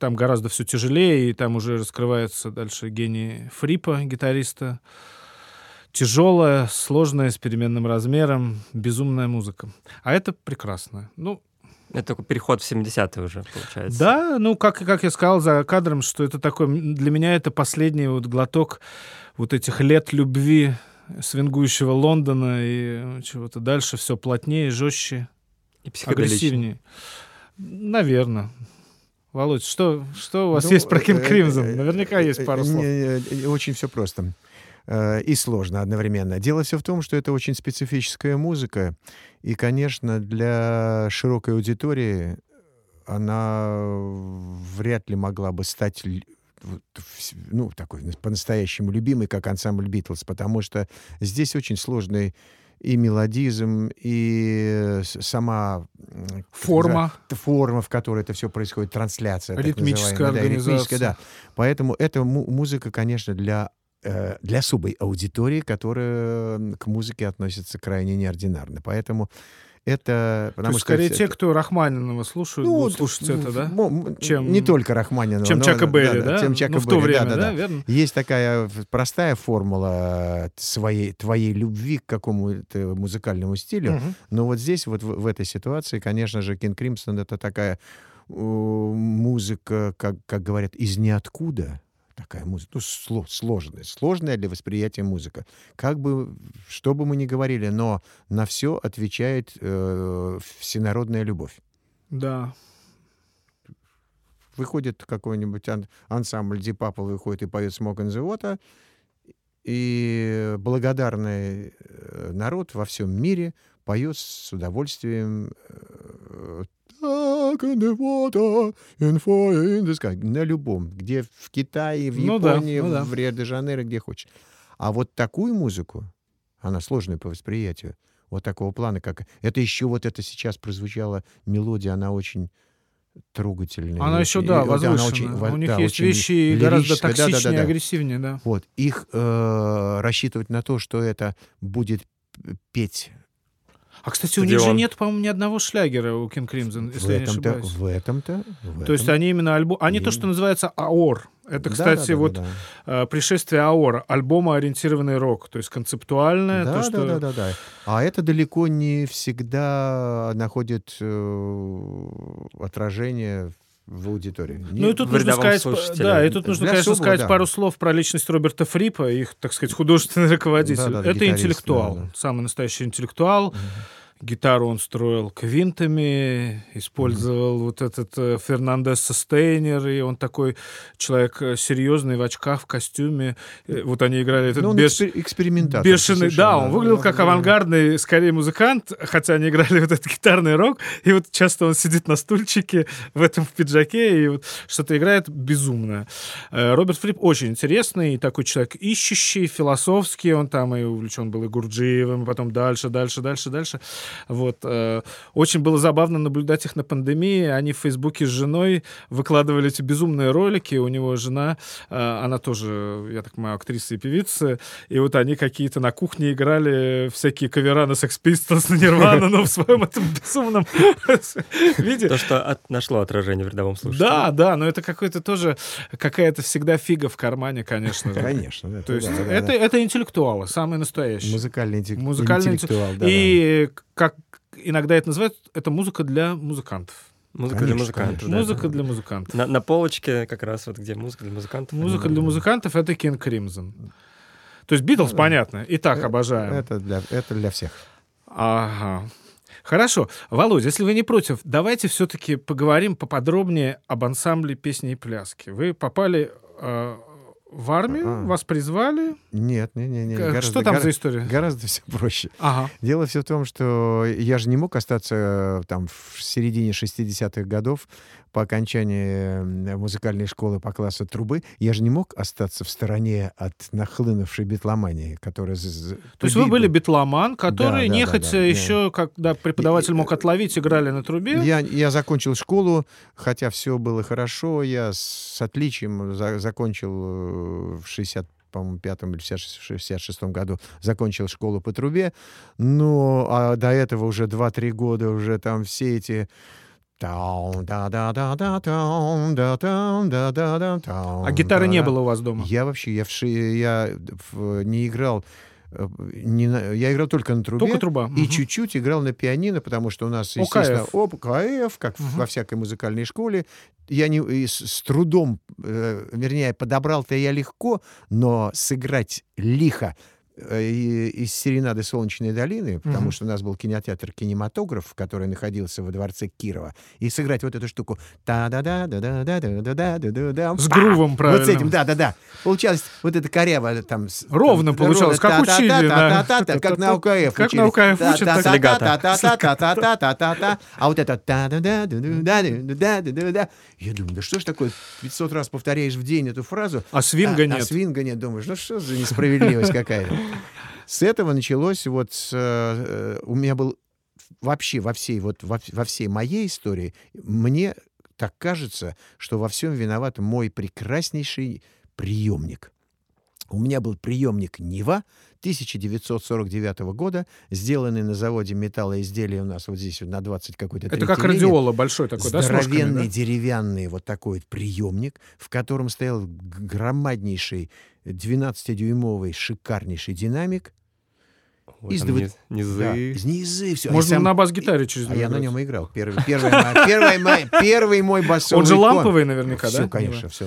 Там гораздо все тяжелее, и там уже раскрывается дальше гений Фрипа, гитариста. Тяжелая, сложная, с переменным размером, безумная музыка. А это прекрасно. Ну, Это такой переход в 70-е уже, получается. да, ну, как, как я сказал за кадром, что это такой... Для меня это последний вот глоток вот этих лет любви свингующего Лондона и э, чего-то дальше все плотнее, жестче. И агрессивнее. Наверное. Володь, что, что у вас Ну, есть про King э, Crimson? э, Наверняка есть э, пару э, слов. Очень все просто. И сложно одновременно. Дело все в том, что это очень специфическая музыка. И, конечно, для широкой аудитории она вряд ли могла бы стать вот ну, такой по-настоящему любимой, как ансамбль Битлз, потому что здесь очень сложный и мелодизм, и с- сама Форма. форма, в которой это все происходит, трансляция. Ритмическая да, ритмическая, да. Поэтому эта му- музыка, конечно, для э, для особой аудитории, которая к музыке относится крайне неординарно. Поэтому это... То есть, скорее, те, кто Рахманинова слушают, будут вот, слушать это, да? м, Чем- не только Рахманинова. Чем но- Чака Берри, да? Чем Чака ну, в то Берри, время, да, да-да-да. верно? Есть такая простая формула своей, твоей любви к какому-то музыкальному стилю, Мгм. но вот здесь, вот в, в этой ситуации, конечно же, King Crimson — это такая э, музыка, как, как говорят, из ниоткуда. Такая музыка, ну, сло- сложная, сложная для восприятия музыка. Как бы, что бы мы ни говорили, но на все отвечает э, всенародная любовь. Да. Выходит какой-нибудь ан- ансамбль Purple выходит и поет the Water, и благодарный э, народ во всем мире поет с удовольствием «Dark in the water and fire in the sky». На любом, где в Китае, в Ну да, Японии, ну да. в Рио-де-Жанейро, где хочешь. А вот такую музыку, она сложная по восприятию, вот такого плана, как... Это еще вот это сейчас прозвучала мелодия, она очень трогательная. Она еще, да, и вот она возвышенная. очень У них да, есть вещи гораздо токсичнее, да-да-да-да. агрессивнее, да. Вот, их э, рассчитывать на то, что это будет петь А, кстати, у них же Стадион. нет, по-моему, ни одного шлягера у King Crimson, в если я не ошибаюсь. в этом-то, в То есть они именно альбом... Они то, И- что называется АОР. Это, Да, кстати, да, да, вот да, э, пришествие АОР, альбома-ориентированный рок. То есть концептуальное, да, то, да, что... да, да, да. А это далеко не всегда находит э, отражение в аудитории. Ну и тут в нужно сказать, да, и тут нужно, Для конечно, особого, сказать да. пару слов про личность Роберта Фрипа, их, так сказать, художественный руководитель. Да-да-да, Это гитарист, интеллектуал, да-да. самый настоящий интеллектуал. Гитару он строил квинтами, использовал вот этот э, Фернандес Состейнер, и он такой человек э, серьезный, в очках, в костюме. Э, Вот они играли этот Ну, он беш- экспер- экспериментатор. Бешеный, да, он выглядел как авангардный, скорее музыкант, хотя они играли вот этот гитарный рок, и вот часто он сидит на стульчике в этом в пиджаке и вот что-то играет безумно. Роберт Фрип очень интересный, и такой человек ищущий, философский, он там и увлечен был и Гурджиевым, и потом дальше, дальше, дальше, дальше. Вот. э, Очень было забавно наблюдать их на пандемии, они в Фейсбуке с женой выкладывали эти безумные ролики, у него жена, э, она тоже, я так понимаю, актриса и певица, и вот они какие-то на кухне играли всякие кавера на Sex Pistols, на Нирвану, но в своем этом безумном виде. То, что нашло отражение в рядовом слушателе. Да, да, но это какой-то тоже, какая-то всегда фига в кармане, конечно же. Конечно. это То есть да, это, да. это интеллектуалы, самые настоящие. Музыкальный, интеллек- Музыкальный интеллектуал. да. И как иногда это называют, это музыка для музыкантов. Музыка Конечно, для музыкантов. конечно. да, музыка да. для музыкантов. На, на полочке как раз вот где музыка для музыкантов. Музыка для музыкантов — это King Crimson. То есть Битлз, понятно, и так Э, обожаем. Это для, это для всех. Ага. Хорошо. Володя, если вы не против, давайте все-таки поговорим поподробнее об ансамбле песни и пляски. Вы попали э, в армию, А. вас призвали. Нет, не, не, не. К- гораздо- Что там гора- за история? Гораздо все проще. Ага. Дело все в том, что я же не мог остаться э, там в середине 60-х годов по окончании э, музыкальной школы по классу трубы. Я же не мог остаться в стороне от нахлынувшей битломании, которая... То есть вы были битломан, который Да, да, нехотя да, да, еще, когда преподаватель мог отловить, играли на трубе. Я, я закончил школу, хотя все было хорошо. Я с отличием за- закончил э, в по-моему, пятом или в 66 году закончил школу по трубе. Ну, а до этого уже 2-3 года уже там все эти... А гитары не было у вас дома? Я вообще, я, в, я в- не играл, не я играл только на трубе. Только труба. И Мгм. чуть-чуть играл на пианино, потому что у нас, естественно, ОКФ. ОКФ, как Мгм. во всякой музыкальной школе. Я не, с, с трудом, э, вернее, подобрал-то я легко, но сыграть лихо из серенады «Солнечной долины», потому Мгм. что у нас был кинотеатр «Кинематограф», который находился во дворце Кирова, и сыграть вот эту штуку та да да да да да да да да да да да С грувом Вот с этим, да-да-да. Получалось вот это коряво там... Ровно там, получалось, как ровно, учили на- та-та-та-та-та, Как на УКФ Как учили. на УКФ учат, так легато. А вот это та-да-да-да-да-да-да-да-да. Я думаю, да что ж такое, 500 раз повторяешь в день эту фразу, А свинга а, нет. А свинга нет. Думаешь, ну что за несправедливость какая-то. С этого началось вот... с, э, у меня был вообще во всей, вот во, во всей моей истории, мне так кажется, что во всем виноват мой прекраснейший приемник. У меня был приемник Нива 1949 года, сделанный на заводе металлоизделия у нас вот здесь на 20 какой-то Это как линии. радиола большой такой, да, Здоровенный да? деревянный вот такой вот приемник, в котором стоял громаднейший 12-дюймовый шикарнейший динамик. Вот Из низ- низы. Да, из низы все. Можно на бас-гитаре через А я на нем играл. Первый, первый, первый, мой- первый мой басовый Он же ламповый наверняка, да? конечно, все.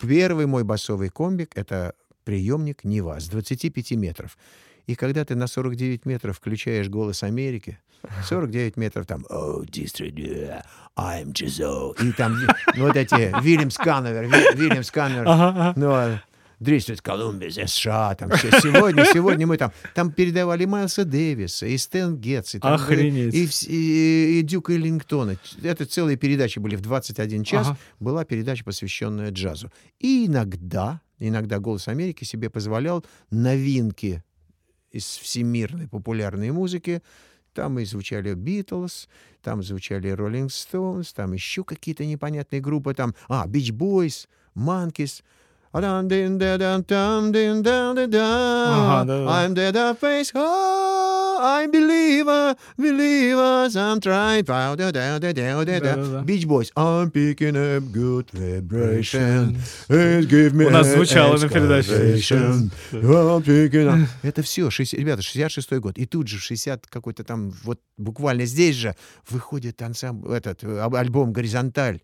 Первый мой басовый комбик — это приемник Нива с 25 метров. И когда ты на 49 метров включаешь «Голос Америки», 49 метров там «Oh, district, yeah, I'm Jizzo». И там ну, вот эти Вильям Сканнер, Ви- Вильям Сканнер, Ага, ага. ну, District Columbia, США, там все. Сегодня, сегодня мы там, там передавали Майлса Дэвиса, и Стэн Гетс, и, там, Охренеть. и, и- и Дюка Эллингтона. Это целые передачи были в 21 час. Ага. Была передача, посвященная джазу. И иногда, иногда «Голос Америки» себе позволял новинки из всемирной популярной музыки. Там и звучали Битлз, там звучали Роллинг Стоунс, там еще какие-то непонятные группы. Там, а, Бич Бойс, Манкис. I'm dead of face. Oh, I'm believer, believers, I'm trying. Beach Boys. I'm picking up good vibration. Give me У нас звучало на передаче. Это все, ребята, 66-й год. И тут же в 60 какой-то там, вот буквально здесь же выходит ансамбль, этот э, альбом «Горизонталь».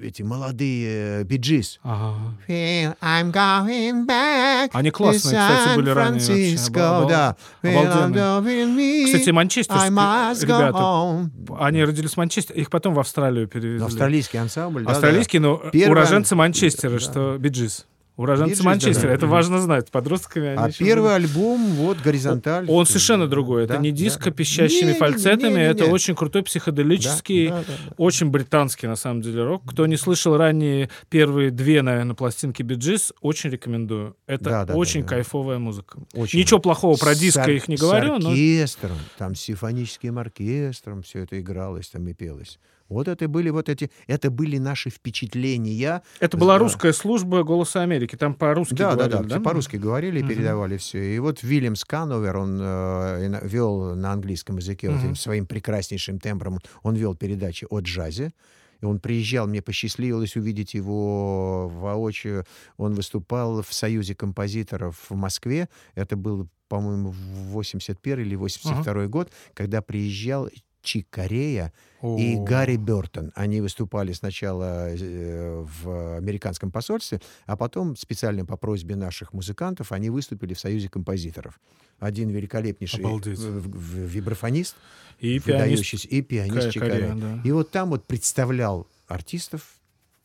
Эти молодые Bee Gees. Ага. I'm going back Они классные, кстати, были ранее Обал- да. Обалденные. Кстати, манчестерские ребята. Они родились в Манчестере, их потом в Австралию перевезли. Ну, Австралийский ансамбль, да, Австралийские, но Первый- уроженцы Манчестера, Да. что Bee Gees. Уроженцы Bee Gees, Манчестера, да-да. это важно знать. Подростками они А первый были. альбом, вот, «Горизонталь». Он совершенно другой. Это Да, не да, диско да. пищащими Не-не-не, фальцетами, не-не-не. это очень крутой психоделический, Да, да, да, да. очень британский, на самом деле, рок. Кто не слышал ранее первые две, наверное, пластинки Bee Gees, очень рекомендую. Это Да, да, очень да, да. кайфовая музыка. Очень. Ничего плохого про С диско ор- их не говорю, с но оркестром, там, с симфоническим оркестром все это игралось там и пелось. Вот это были вот эти, это были наши впечатления. это была Да. русская служба «Голоса Америки». Там по-русски Да, да, говорили, да, все по-русски говорили Мгм. передавали все. И вот Вильям Скановер, он э, вел на английском языке вот Мгм. этим своим прекраснейшим тембром, он вел передачи о джазе. И он приезжал, мне посчастливилось увидеть его воочию. Он выступал в Союзе композиторов в Москве. Это был, по-моему, 81 или 82 год, когда приезжал Чик Корея и О. Гарри Бертон. Они выступали сначала э, в американском посольстве, а потом специально по просьбе наших музыкантов они выступили в Союзе композиторов. Один великолепнейший Обалдеть. в- вибрафонист, И пианист и пианист Чик Корея. да. И вот там вот представлял артистов,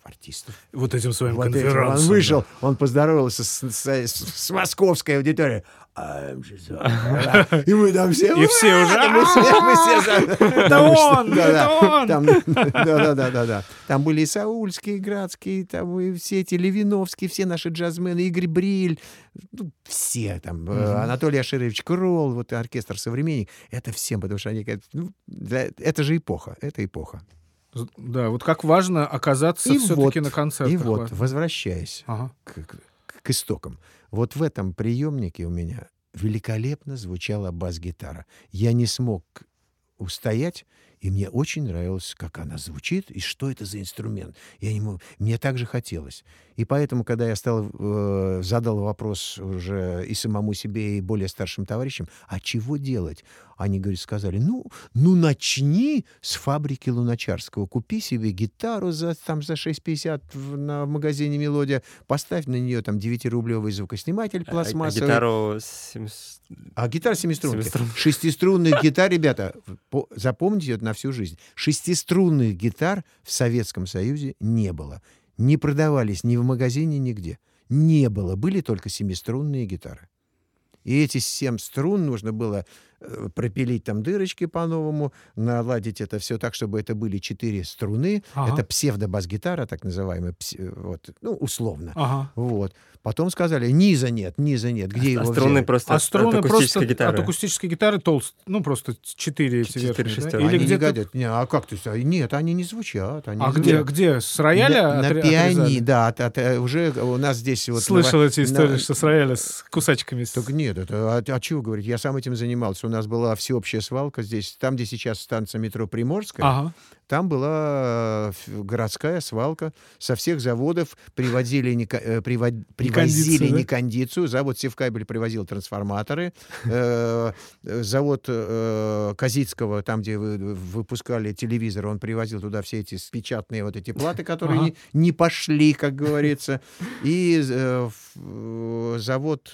артистов. Вот этим своим Вот этим. конферансом. Он вышел, он поздоровался с, с- с- с московской аудиторией. A- И мы там все... И все уже, Мы все, мы все что- он, это он. Там, да, да, да, да, да. Там были и Саульские, и Градские, там и все эти Левиновские, все наши джазмены, Игорь Бриль, ну, все там, э, Анатолий Аширович Кролл, вот оркестр «Современник». Это всем, потому что они ну, это же эпоха, это эпоха. Да, вот как важно оказаться И все-таки вот, на концертах. И вот, возвращаясь Ага. к, к- к к истокам. Вот в этом приемнике у меня великолепно звучала бас-гитара. Я не смог устоять, и мне очень нравилось, как она звучит и что это за инструмент. Я не мог... Мне так же хотелось. И поэтому, когда я стал, э, задал вопрос уже и самому себе, и более старшим товарищам, а чего делать? Они, говорит, сказали, ну, ну начни с фабрики Луначарского. Купи себе гитару за, там, за 6,50 в, на магазине «Мелодия», поставь на нее там 9-рублевый звукосниматель А- а пластмассовый. гитару семис- А гитара семиструнная. Семиструнная. Шестиструнных гитар, ребята, по- запомните это на всю жизнь. Шестиструнных гитар в Советском Союзе не было. Не продавались ни в магазине, нигде. Не было. Были только семиструнные гитары. И эти семь струн нужно было пропилить там дырочки по-новому, наладить это все так, чтобы это были четыре струны. Ага. Это псевдобас-гитара, так называемая, пс- вот, ну, условно. Ага. Вот. Потом сказали, низа нет, низа нет. Где а его струны взяли? просто А от- струны от акустической просто гитары. от акустической гитары толст, ну просто четыре эти верхние, да? Или они не где-то... годят. Не, а как ты? а, Нет, они не звучат. Они А звучат. где, где? С рояля на, на отре- пиани, да, от- от- э, уже у нас здесь вот... Слышал на- эти истории, на- что с рояля с кусачками. Так нет, это, а, а чего говорить? Я сам этим занимался. У нас была всеобщая свалка здесь, там, где сейчас станция метро Приморская, Ага. Там была э, городская свалка. Со всех заводов приводили э, привод- привозили да? некондицию. Завод Севкабель привозил трансформаторы. Э, э, Завод э, Казицкого, там, где вы- выпускали телевизор, он привозил туда все эти печатные вот эти платы, которые Ага. не, не пошли, как говорится. И э, завод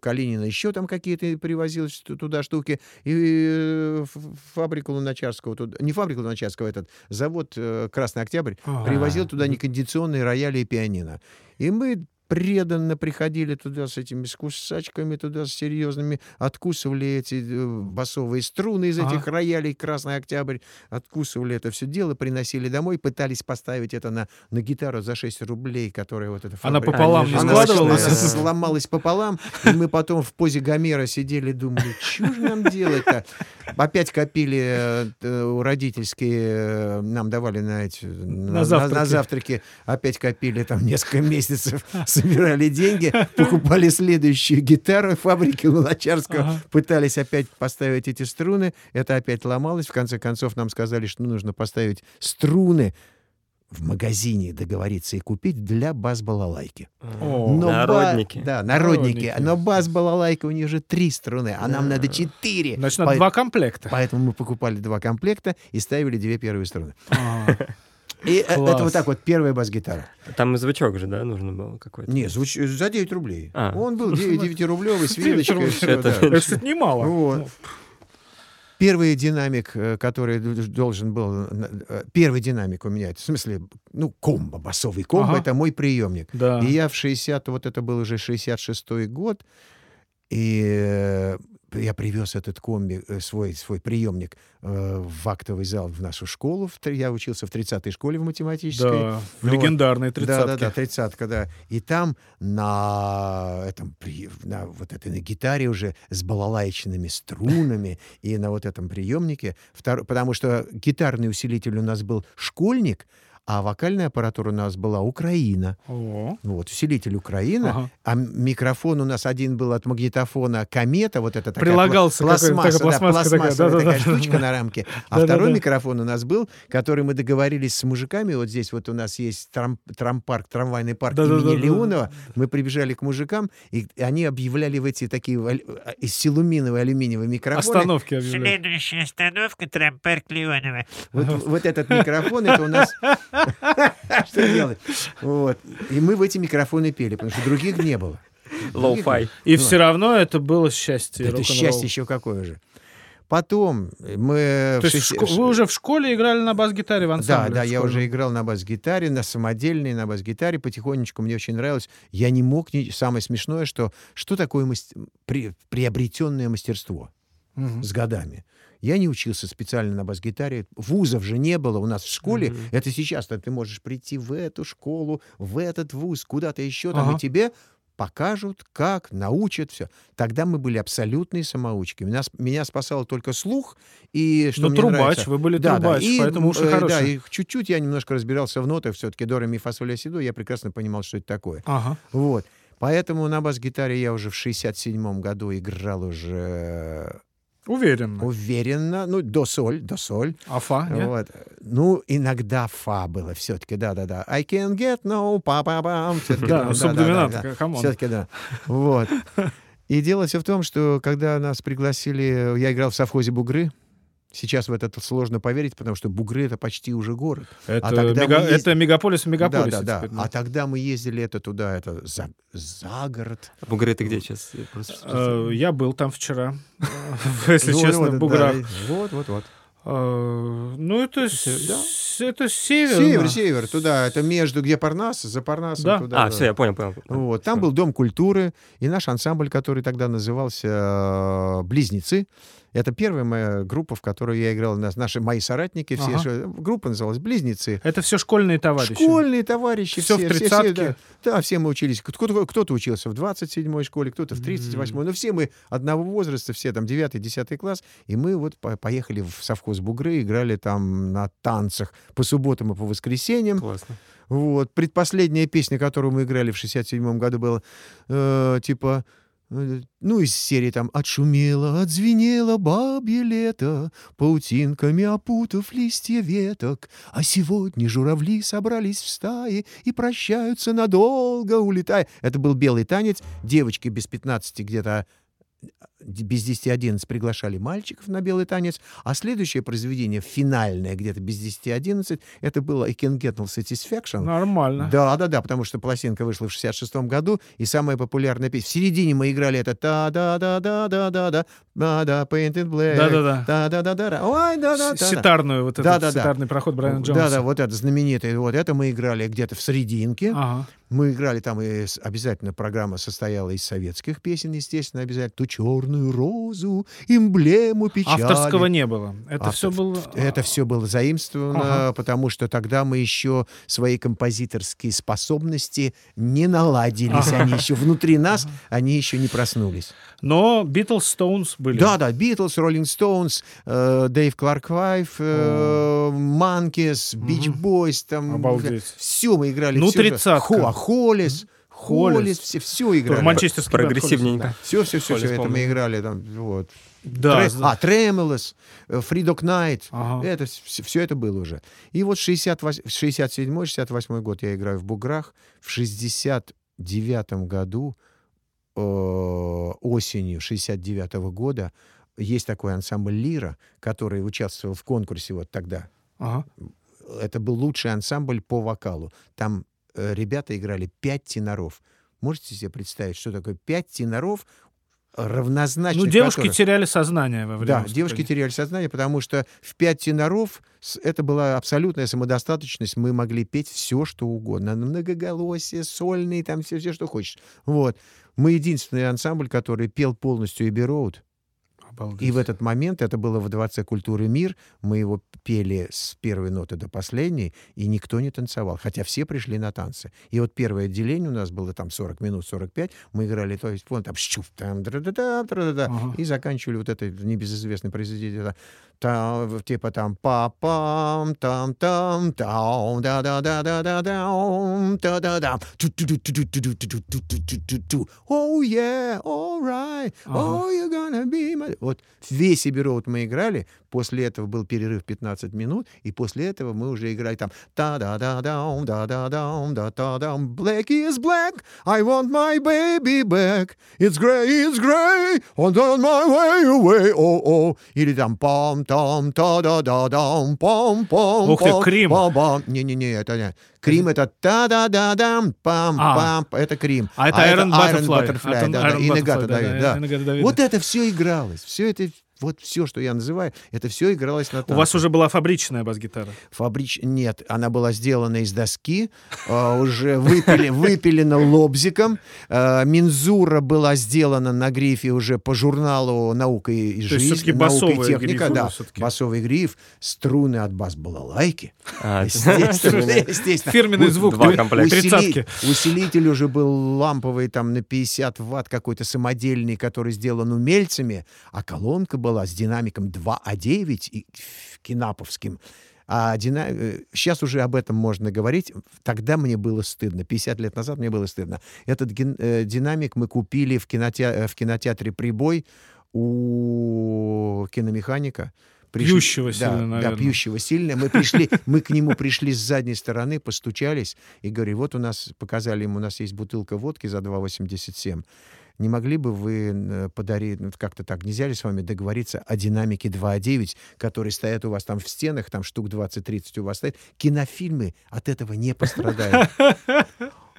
Калинина еще там какие-то привозил туда штуки. И фабрику Луначарского, туда, не фабрику Луначарского, этот завод э, Красный Октябрь Ага. привозил туда некондиционные рояли и пианино. И мы преданно приходили туда с этими с кусачками, туда с серьезными, откусывали эти э, басовые струны из этих роялей «Красный Октябрь», откусывали это все дело, приносили домой, пытались поставить это на, на гитару за 6 рублей, которая вот эта Она фабрика- пополам Они не она, складывалась? она сломалась пополам, и мы потом в позе Гомера сидели, думали, что же нам делать-то? Опять копили э, э, родительские, э, нам давали на, эти, на, завтраки. на завтраки, опять копили там несколько месяцев, собирали деньги, покупали следующую гитару фабрики Луначарского, Ага. пытались опять поставить эти струны, это опять ломалось, в конце концов нам сказали, что нужно поставить струны в магазине договориться и купить для бас-балалайки. О, Но ба- Народники. Да, народники. Народники. Но бас-балалайка у них же три струны, а нам надо четыре. Значит, надо По- два комплекта. Поэтому мы покупали два комплекта и ставили две первые струны. И э, Класс. это вот так вот первая бас-гитара. Там и звучок же, да, нужно было какой-то? Не, звуч- за 9 рублей. А. Он был 9-рублевый с Это- кстати, немало. Вот. Первый динамик, э, который должен был... э, Первый динамик у меня, в смысле, ну, комбо, басовый комбо, Ага. это мой приемник. Да. И я в 60, вот это был уже 66-й год, и э, я привез этот комби, э, свой, свой приемник э, в актовый зал в нашу школу. В Я учился в 30-й школе в математической. Да, в Ну легендарной Да, да, да, тридцатке. тридцатка, да. И там на этом, на вот этой на гитаре уже с балалайчными струнами и на вот этом приемнике, втор- потому что гитарный усилитель у нас был школьник, а вокальная аппаратура у нас была Украина. О, Вот, усилитель Украина, Ага. а микрофон у нас один был от магнитофона Комета, вот это такая Прилагался пла- пластмасса, такая да, пластмасска такая, пластмассовая да-да-да. такая штучка на рамке. А Да-да-да. второй микрофон у нас был, который мы договорились с мужиками. Вот здесь вот у нас есть трам- трампарк, трамвайный парк Да-да-да-да. имени Леонова. Мы прибежали к мужикам, и они объявляли в эти такие а, из силуминовой алюминиевой микрофоны. остановки объявляют. Следующая остановка Трампарк Леонова. Вот, вот этот микрофон, это у нас... Что делать? Вот. И мы в эти микрофоны пели, потому что других не было. Лоу-фай. И Ну. все равно это было счастье. Это счастье еще какое же. Потом мы... То есть шести- шко- вы уже в школе играли на бас-гитаре в Да, ансамбле? да, в я уже играл на бас-гитаре, на самодельной, на бас-гитаре. Потихонечку мне очень нравилось. Я не мог... ни- Самое смешное, что что такое мас- при- приобретенное мастерство Мгм. с годами. Я не учился специально на бас-гитаре. Вузов же не было у нас в школе. Мгм. Это сейчас ты можешь прийти в эту школу, в этот вуз, куда-то еще, там, Ага. и тебе покажут, как, научат, все. Тогда мы были абсолютные самоучки. Меня, меня спасал только слух и что Ну, трубач, нравится- вы были да, да. трубач, И, поэтому уши э, Да, хорошие. и чуть-чуть я немножко разбирался в нотах, все-таки до, ре, ми, фа, соль, си, до, я прекрасно понимал, что это такое. Ага. Вот. Поэтому на бас-гитаре я уже в 67 году играл уже Уверенно. уверенно, ну, до соль, до соль. А фа, нет? Вот. Ну, иногда фа было все-таки, да-да-да. I can get no па па пам Да, субдоминант, come on. Все-таки да. Вот. И дело все в том, что когда нас пригласили, я играл в совхозе Бугры. Сейчас в это сложно поверить, потому что Бугры это почти уже город. Это, тогда мега- есть- это мегаполис в мегаполисе. да, да, теперь, да. А тогда мы ездили это туда, это за, за город. Бугры, ты где сейчас? Я просто Э, Я был там вчера, если Ну, честно, в да, Буграх. Вот, вот, вот. Э, Ну, это, с- это север. Север, да. север, туда. Это между где Парнас, за Парнасом Да. туда. А, да. все, я понял, понял. Вот, там был Дом культуры и наш ансамбль, который тогда назывался э, «Близнецы». Это первая моя группа, в которой я играл. Нас- Наши мои соратники, все, Ага. группа называлась «Близнецы». Это все школьные товарищи. Школьные товарищи. В все, все, все, тридцатке? да. да, все мы учились. Кто-то, кто-то учился в 27-й школе, кто-то в 38-й. Но все мы одного возраста, все там 9-10 класс. И мы вот по- поехали в совхоз Бугры, играли там на танцах по субботам и по воскресеньям. Классно. Вот. Предпоследняя песня, которую мы играли в 67 году, была э, типа... э, Ну, из серии там «Отшумело, отзвенело бабье лето, паутинками опутав листья веток, а сегодня журавли собрались в стаи и прощаются надолго, улетая». Это был белый танец. Девочки без 15 где-то д- без 10-11 приглашали мальчиков на белый танец, а следующее произведение, финальное, где-то без 10-11, это было «I can get no satisfaction». Нормально. Да-да-да, потому что пластинка вышла в 66-м году, и самая популярная песня. В середине мы играли это «та-да-да-да-да-да-да», «да-да, painted black», «да-да-да», «да-да-да-да», «ой, да-да-да». Ситарную, вот этот да, проход Брайана Джонса. Да-да, вот это знаменитое, вот это мы играли где-то в серединке. Ага. Мы играли там, и обязательно программа состояла из советских песен, естественно, обязательно, «Ту черный черную розу эмблему печали Авторского не было. Это Автор- все было... это все было заимствовано, Ага. потому что тогда мы еще свои композиторские способности не наладились. Ага. Они еще внутри нас, они еще не проснулись. Но Beatles, Stones были. Да, да, Beatles, Rolling Stones, Dave Clark Five, Monkees, Beach Boys, там Обалдеть. все мы играли. Ну, тридцатка. Хо- Hollies, Hollies. Hollies, все, все играли. Манчестерский Прогрессивненько. Все, все, все, Hollies это мы играли там, вот. Да, Тре- да. А, Tremeloes, Three Dog Night. Ага. Это все, это было уже. И вот 68, 67-68 год я играю в Буграх. В 69 году, э, осенью 69 года, есть такой ансамбль «Лира», который участвовал в конкурсе вот тогда. Ага. Это был лучший ансамбль по вокалу. Там ребята играли пять теноров. Можете себе представить, что такое пять теноров, равнозначных Ну, девушки которых- теряли сознание во время да, выступления. девушки теряли сознание, потому что в пять теноров это была абсолютная самодостаточность. Мы могли петь все, что угодно. Многоголосие, сольные, там все, все, что хочешь. Вот. Мы единственный ансамбль, который пел полностью Эбби Роуд. Обалдеть. И в этот момент, это было в Дворце культуры «Мир», мы его пели с первой ноты до последней, и никто не танцевал, хотя все пришли на танцы. И вот первое отделение у нас было там 40 минут, 45, мы играли, то есть, вон там, щуп, там, дра-да-да, дра-да-да, Ага. и заканчивали вот это небезызвестное произведение, там, типа там па-пам, там-там, там, да-да-да-да-да-дам, та-да-дам, ту-ту-ту-ту-ту-ту-ту-ту-ту-ту. Oh yeah, all right, oh you're gonna be my... Вот весь Эбби Роуд мы играли, После этого был перерыв 15 минут, и после этого мы уже играли там та да да да да да да да та да Black is black, I want my baby back. It's grey, it's grey, on my way away, oh oh. Или там пам там та да да да пам пам. Ух ты, Крим. Не не не, это не. Крим это та да да дам пам а. пам. Это Крим. А это Iron а Butterfly. Iron Butterfly, а да, да. И Нагата Давид, да. Вот это все игралось, все это вот все, что я называю, это все игралось на У танцах. вас уже была фабричная бас-гитара. Фабрич... Нет, она была сделана из доски, э, уже выпили... выпилена лобзиком. Э, Мензура была сделана на грифе уже по журналу «Наука и жизнь». «Наука и техника», гриф да. всё-таки. Басовый гриф, струны от бас-балалайки. А, Естественно, естественно. Фирменный У- звук Два комплекта. Усили-. Усилитель уже был ламповый, там на 50 ватт какой-то самодельный, который сделан умельцами, а колонка была с динамиком 2А9 и ф- кинаповским. А дина... сейчас уже об этом можно говорить. Тогда мне было стыдно. 50 лет назад мне было стыдно. Этот ген- э, динамик мы купили в, кинотеатре, в кинотеатре «Прибой» у киномеханика. Пьющего да, сильно, Да, наверное. пьющего сильно. Мы пришли, мы к нему пришли с задней стороны, постучались и говорили, вот у нас, показали ему, у нас есть бутылка водки за 2,87. Не могли бы вы э, подарить, ну, как-то так, нельзя ли с вами договориться о динамике 2.9, которые стоят у вас там в стенах, там штук 20-30 у вас стоит? Кинофильмы от этого не пострадают.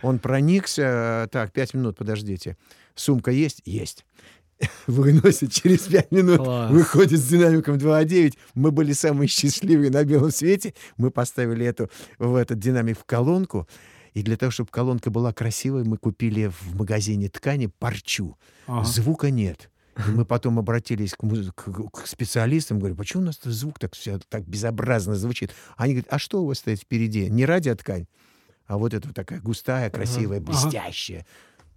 Он проникся, так, пять минут, подождите. Сумка есть? Есть. Выносит через пять минут, Класс. выходит с динамиком 2.9. Мы были самые счастливые на белом свете. Мы поставили эту, в этот динамик в колонку. И для того, чтобы колонка была красивой, мы купили в магазине ткани парчу. Ага. Звука нет. И мы потом обратились к, муз- к- к специалистам, говорю, почему у нас звук так, всё так безобразно звучит? Они говорят, а что у вас стоит впереди? Не радиоткань, а вот эта вот такая густая, красивая, блестящая.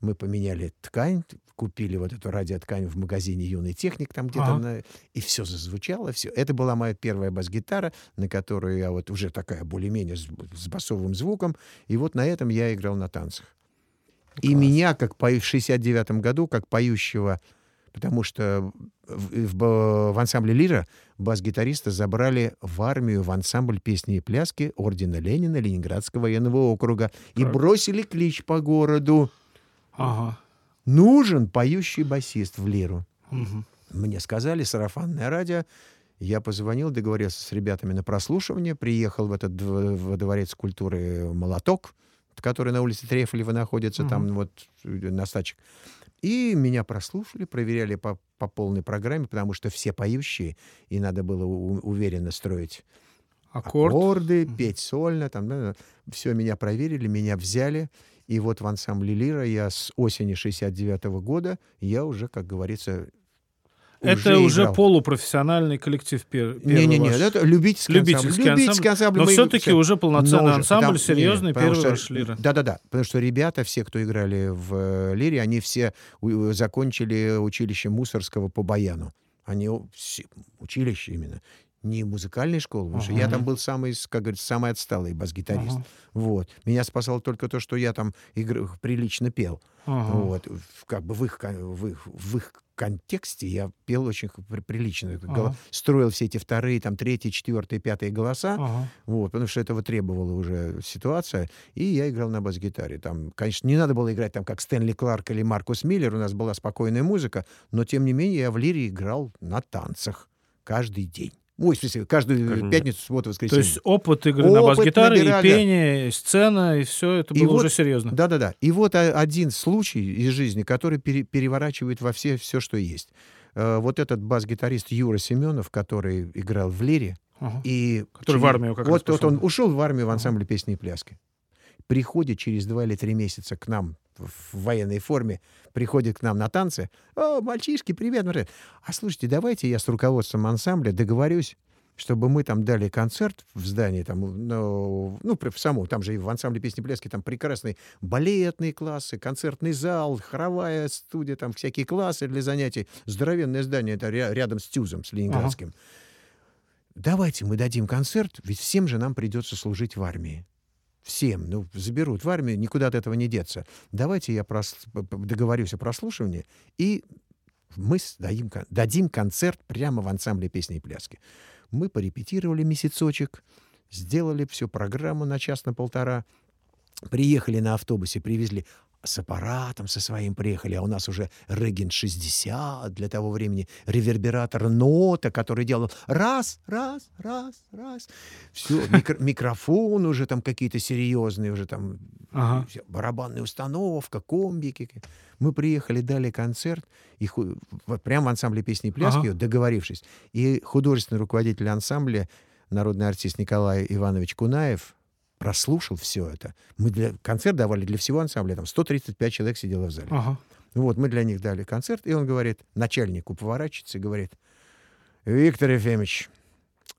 Мы поменяли ткань, купили вот эту радиоткань в магазине «Юный техник», там где-то, Ага. на- и все зазвучало, все. Это была моя первая бас-гитара, на которую я вот уже такая более-менее с, с басовым звуком, и вот на этом я играл на танцах. И Класс. меня, как пою- в 69 году, как поющего, потому что в, в в ансамбле «Лира» бас-гитариста забрали в армию в ансамбль песни и пляски ордена Ленина Ленинградского военного округа и Так. бросили клич по городу Ага. «Нужен поющий басист в «Лиру». Мгм. Мне сказали, сарафанное радио. Я позвонил, договорился с ребятами на прослушивание, приехал в этот в дворец культуры «Молоток», который на улице Трефлева находится, там вот э, на стачек. И меня прослушали, проверяли по, по полной программе, потому что все поющие, и надо было у- уверенно строить Аккорд. аккорды, петь сольно, там, все меня проверили, меня взяли. И вот в ансамбле «Лира» я с осени 69 года, я уже, как говорится, Это уже играл. полупрофессиональный коллектив пер- Не-не-не, ваш. это любительский, Любительский ансамбль. Любительский ансамбль. Но все-таки все- уже полноценный Но уже, ансамбль, потому- серьезный, не, первый что- ваш лира. Да-да-да, потому что ребята, все, кто играли в э, лире, они все у- закончили училище Мусорского по баяну. Они все- училище именно. Не музыкальной школы, потому что я там был самый, как говорится, самый отсталый бас-гитарист. Ага. Вот. Меня спасало только то, что я там игр- прилично пел. Ага. Вот. Как бы в их, в их, в их контексте я пел очень прилично. Ага. Строил все эти вторые, там, третьи, четвертые, пятые голоса. Ага. Вот, потому что этого требовала уже ситуация. И я играл на бас-гитаре. Там, конечно, не надо было играть там, как Стэнли Кларк или Маркус Миллер. У нас была спокойная музыка. Но, тем не менее, я в лире играл на танцах каждый день. Ой, в смысле, каждую Каждый пятницу, субботу, То воскресенье. есть опыт игры на Опыт бас-гитаре, и пение, и сцена, и все это И было вот- уже серьезно. Да-да-да. И вот один случай из жизни, который пере- переворачивает во все, все, что есть. Э, вот этот бас-гитарист Юра Семенов, который играл в лире, Ага. и Который в армию как раз вот, вот пошел. он ушел в армию в ансамбле песни и пляски. Приходит через два или три месяца к нам в военной форме, приходит к нам на танцы. О, мальчишки, привет. привет». А слушайте, давайте я с руководством ансамбля договорюсь, чтобы мы там дали концерт в здании, там, ну, ну, в саму, там же и в ансамбле песни и пляски, там прекрасные балетные классы, концертный зал, хоровая студия, там всякие классы для занятий. Здоровенное здание, это ря- рядом с Тюзом, с Ленинградским. Давайте мы дадим концерт, ведь всем же нам придется служить в армии. Всем. Ну, заберут в армию, никуда от этого не деться. Давайте я прос- договорюсь о прослушивании, и мы дадим, дадим концерт прямо в ансамбле песни и пляски. Мы порепетировали месяцочек, сделали всю программу на час, на полтора, приехали на автобусе, привезли с аппаратом со своим приехали, а у нас уже Реген 60 для того времени, ревербератор нота, который делал раз, раз, раз, раз. Все, микрофон уже там какие-то серьезные, уже там Ага. всё, барабанная установка, комбики. Мы приехали, дали концерт, и ху- в- прямо в ансамбле песни и пляски, Ага. договорившись. И художественный руководитель ансамбля, народный артист Николай Иванович Кунаев, прослушал все это. Мы для, концерт давали для всего ансамбля, там 135 человек сидело в зале. Ага. Вот, мы для них дали концерт, и он говорит, начальнику поворачивается и говорит, Виктор Ефимович,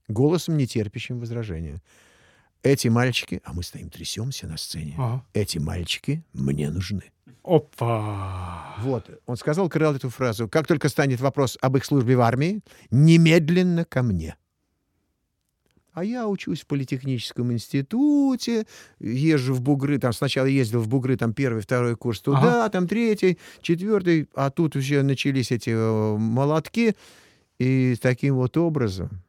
голосом не терпящим возражения, эти мальчики, а мы стоим, трясемся на сцене, Ага. эти мальчики мне нужны. Опа. Вот, он сказал Крылл эту фразу, как только станет вопрос об их службе в армии, немедленно ко мне. А я учусь в политехническом институте, езжу в Бугры, там сначала ездил в Бугры, там первый, второй курс туда, там третий, четвертый, а тут уже начались эти э, молотки. И таким вот образом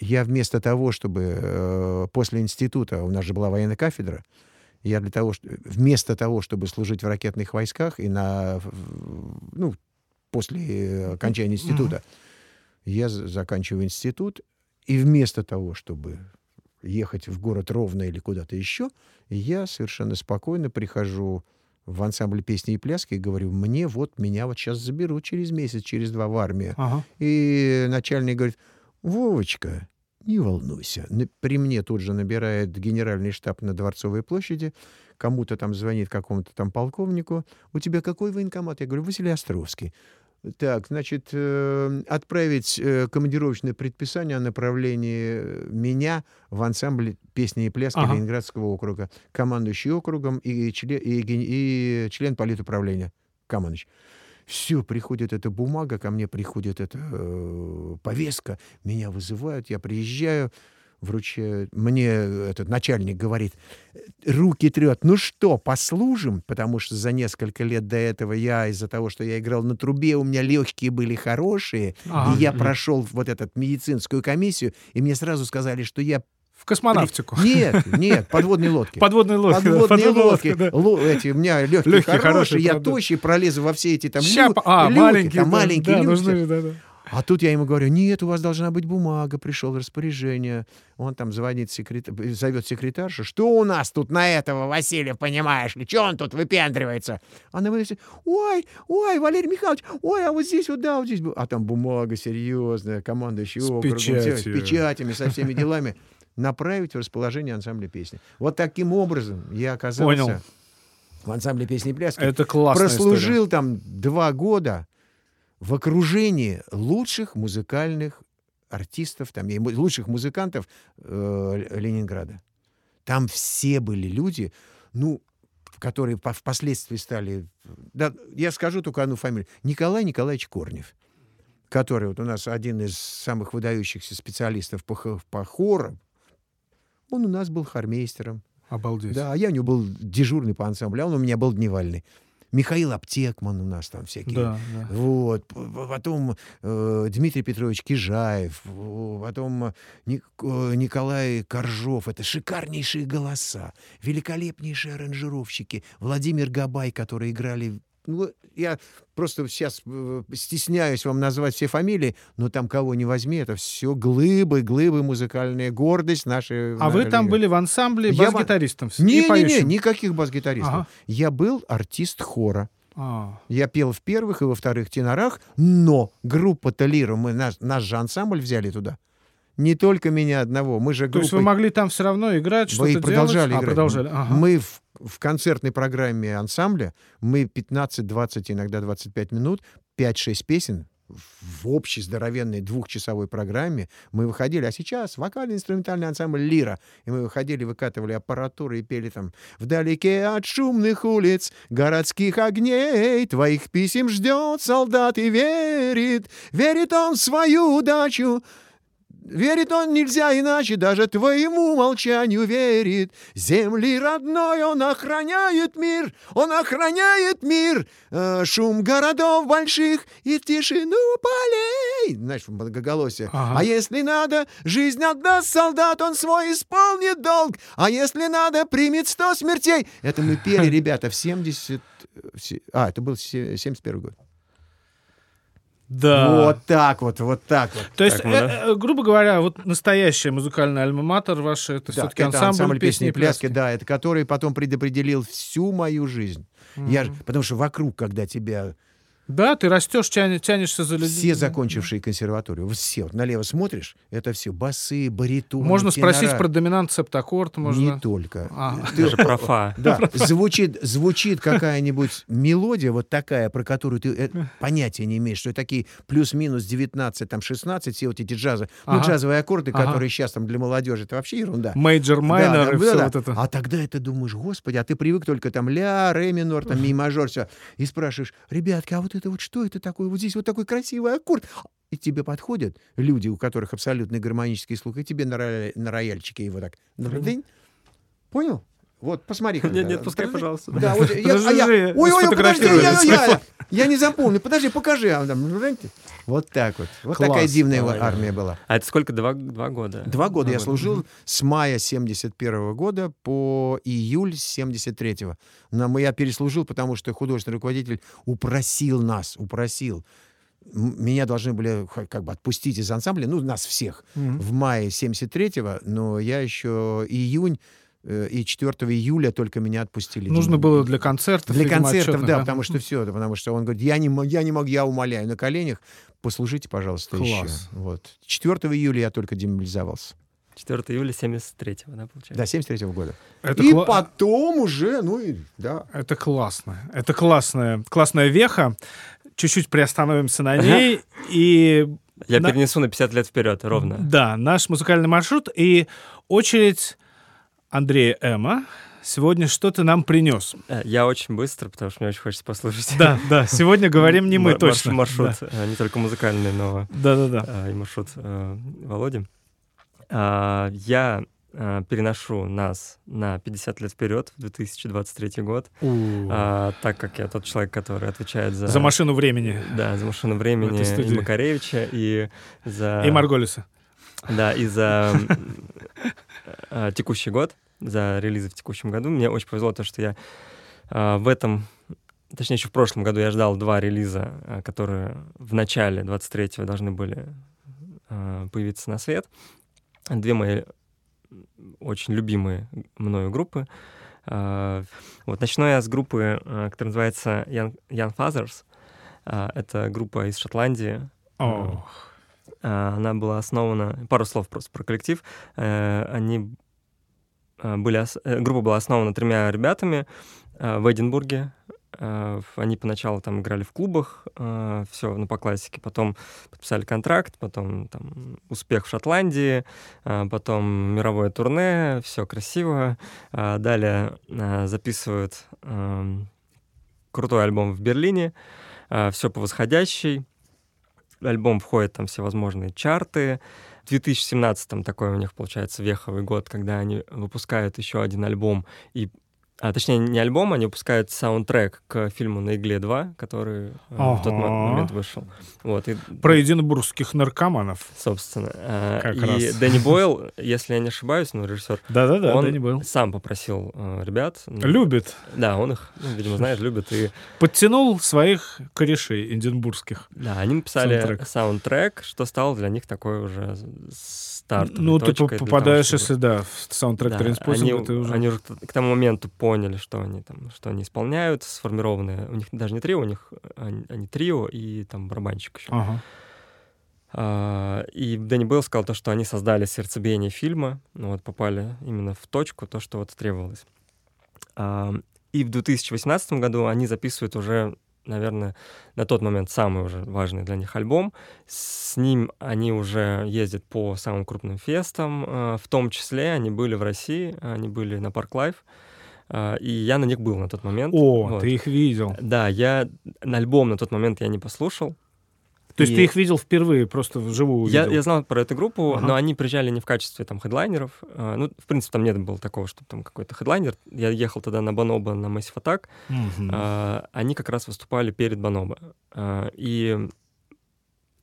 я вместо того, чтобы э, после института, у нас же была военная кафедра, я для того, что, вместо того, чтобы служить в ракетных войсках и на, ну, после окончания института, я за- заканчиваю институт, и вместо того, чтобы ехать в город Ровно или куда-то еще, я совершенно спокойно прихожу в ансамбль песни и пляски и говорю, мне вот, меня вот сейчас заберут через месяц, через два в армию. Ага. И начальник говорит, Вовочка, не волнуйся. При мне тут же набирает генеральный штаб на Дворцовой площади, кому-то там звонит какому-то там полковнику. У тебя какой военкомат? Я говорю, Василий Островский. Так, значит, э, отправить э, командировочное предписание о направлении э, меня в ансамбль песни и пляски Ага. Ленинградского округа, командующий округом и, член, и, и член политуправления, командующий. Все, приходит эта бумага, ко мне приходит эта э, повестка, меня вызывают, я приезжаю, вручаю, мне этот начальник говорит, руки трет, ну что, послужим? Потому что за несколько лет до этого я, из-за того, что я играл на трубе, у меня легкие были хорошие, Ага. и я прошел вот эту медицинскую комиссию, и мне сразу сказали, что я... В космонавтику. Нет, нет, подводные лодки. Подводные лодки. Подводные подводные лодки. да. Ло- эти, у меня легкие, Легкие, хорошие, хорошие, я правда. тощий, пролезу во все эти там Ща лю- по- а, люки, маленькие. там маленькие да, люки. нужны, да, да. А тут я ему говорю, нет, у вас должна быть бумага, пришел распоряжение. Он там звонит, секрет... зовет секретаршу. Что у нас тут на этого Василия, понимаешь ли? Че он тут выпендривается? Она вылезет, ой, ой, Валерий Михайлович, ой, а вот здесь вот, да, вот здесь. бу-». А там бумага серьезная, командующий С округом, всё, с печатью. печатями, со всеми делами. Направить в расположение ансамбля песни. Вот таким образом я оказался Понял. в ансамбле песни и пляски. Это история. Прослужил там два года в окружении лучших музыкальных артистов, там, и лучших музыкантов э, Ленинграда. Там все были люди, ну, которые по- впоследствии стали... Да, я скажу только одну фамилию. Николай Николаевич Корнев, который вот у нас один из самых выдающихся специалистов по, по хорам. Он у нас был хормейстером. Обалдеть. Да, а я у него был дежурный по ансамблю, а он у меня был дневальный. Михаил Аптекман у нас там всякие. Да, да. Вот, потом э, Дмитрий Петрович Кижаев, потом э, Ник- э, Николай Коржов. Это шикарнейшие голоса, великолепнейшие аранжировщики. Владимир Габай, которые играли... Ну, я просто сейчас э, стесняюсь вам назвать все фамилии, но там кого не возьми, это все глыбы, глыбы музыкальная гордость нашей. А вы там были в ансамбле бас-гитаристом? Не-не-не, никаких бас-гитаристов. Ага. Я был артист хора. А, Я пел в первых и во вторых тенорах, но группа Талира, мы наш, наш же ансамбль взяли туда. Не только меня одного, мы же То есть вы группой- могли там все равно играть, что-то делать? продолжали А, играть. продолжали. ага. Мы в, в концертной программе ансамбля, мы 15-20, иногда 25 минут, 5-6 песен в- в общей здоровенной двухчасовой программе мы выходили, а сейчас вокально-инструментальный ансамбль «Лира». И мы выходили, выкатывали аппаратуру и пели там «Вдалеке от шумных улиц, городских огней, твоих писем ждет солдат и верит, верит он в свою удачу, Верит он нельзя иначе, даже твоему молчанию верит. Земли родной он охраняет мир, он охраняет мир. Э, шум городов больших и тишину полей. Знаешь, многоголосие. Ага. А если надо, жизнь отдаст солдат, он свой исполнит долг. А если надо, примет сто смертей. Это мы пели, ребята, в 70... э, в А, это был се- 71 год. Да. Вот так вот, вот так вот. То есть, Так, ну э, э, грубо говоря, вот настоящая музыкальная альма-матер ваша, это Да, все-таки это ансамбль, песни и пляски. да, это который потом предопределил всю мою жизнь. Я ж- Мгм. потому что вокруг, когда тебя Да, ты растешь, тянешь, тянешься за людьми. все закончившие консерваторию, вот все, вот налево смотришь, это все басы, баритоны, Можно спросить тенора. про доминант септаккорд, можно. Не только. А. Ты- Даже про фа. Да, звучит, звучит какая-нибудь мелодия вот такая, про которую ты э, понятия не имеешь, что такие плюс-минус 19, там 16, все вот эти джазы, ну, Ага. джазовые аккорды, Ага. которые сейчас там для молодежи, это вообще ерунда. Major, minor да, и да, все да. вот это. А тогда это думаешь, господи, а ты привык только там ля, ре минор, там ми мажор, все. И спрашиваешь, ребятки, а вот это вот что это такое? Вот здесь вот такой красивый аккорд. И тебе подходят люди, у которых абсолютно гармонический слух, и тебе на, роя- на рояльчике его так... Понял? Вот, посмотри. Нет, когда- нет, пускай, пожалуйста. Да, вот я, а Подожди, я- ой, ой, ой, подожди, я, я, я, не запомнил. Подожди, покажи. А Вот так вот. Вот Класс. такая дивная Ой, армия была. А это сколько? Два, два года? Два года я служил с мая 71 года по июль 73 Но я переслужил, потому что художественный руководитель упросил нас, упросил. Меня должны были как бы отпустить из ансамбля, ну, нас всех, в мае 73-го, но я еще июнь и 4 июля только меня отпустили. Нужно было для концертов. Для концертов, отчетных, да, потому что все, потому что он говорит, я не, мо- я не могу, я умоляю, на коленях, послужите, пожалуйста, еще. Класс. Вот. 4 июля я только демобилизовался. 4 июля 73-го, да, получается? Да, 73 года. Это и кла- потом уже, ну и, да. Это классно. Это классная, классная веха. Чуть-чуть приостановимся на ней. И Я На- перенесу на 50 лет вперед, ровно. да, наш музыкальный маршрут и очередь Андрея Эма. Сегодня что ты нам принес? Э, Я очень быстро, потому что мне очень хочется послушать. Да, да, сегодня говорим не мы, Мар- точно. Маршрут, э, не только музыкальный, но Да, да, да. э, и маршрут Володи. А, Я переношу нас на 50 лет вперед, в 2023 год, а, так как я тот человек, который отвечает за... За машину времени. Да, за машину времени и Макаревича, и за... И Марголиса. Да, и за э, текущий год, за релизы в текущем году. Мне очень повезло то, что я э, в этом, точнее, еще в прошлом году я ждал два релиза, э, которые в начале 23-го должны были э, появиться на свет. Две мои очень любимые мною группы. Э, Вот начну я с группы, э, которая называется Young, Young Fathers. Это группа из Шотландии. А, Она была основана... Пару слов просто про коллектив. Э, Они э, были... э, Группа была основана тремя ребятами э, в Эдинбурге. Э, Они поначалу там играли в клубах, все, ну, по классике. Потом подписали контракт, потом там успех в Шотландии, э, потом мировое турне, все красиво. Далее э, записывают эм, крутой альбом в Берлине, все по восходящей альбом входит там всевозможные чарты. В 2017 такой у них получается веховый год, когда они выпускают еще один альбом и а, точнее, не альбом, они выпускают саундтрек к фильму «На игле 2», который э, в тот мо- Ага. момент вышел. Вот, и, про эдинбургских наркоманов. собственно. э, Как и раз. Дэнни Бойл, если я не ошибаюсь, ну, режиссер, Да-да-да, он Дэнни был. сам попросил э, ребят. ну, Любит. Да, он их, ну, видимо, знаешь, любит. И Подтянул своих корешей эдинбургских. да, они написали Саундтрек. саундтрек, что стало для них такой уже стартовой ну, ты для того, попадаешь, чтобы- если да, в саундтрек Да, Trainspotting а, они, ты уже... они уже к тому моменту поняли, что они там, что они исполняют, сформированные. У них даже не трио, у них они, они трио и там барабанщик еще. Ага. А, и Дэнни Бойл сказал то, что они создали сердцебиение фильма, ну вот попали именно в точку, то, что вот требовалось. А, и в 2018 году они записывают уже, наверное, на тот момент самый уже важный для них альбом. С ним они уже ездят по самым крупным фестам, а, в том числе они были в России, они были на Park Live, а, и я на них был на тот момент. О, Вот. ты их видел. Да, я на альбом на тот момент я не послушал, То есть И- ты их видел впервые, просто вживую Я, я знал про эту группу, Ага. но они приезжали не в качестве там хедлайнеров. А, ну, в принципе, там не было такого, что там какой-то хедлайнер. Я ехал тогда на Баноба на Massive Attack. Мгм. А, они как раз выступали перед Баноба. А, и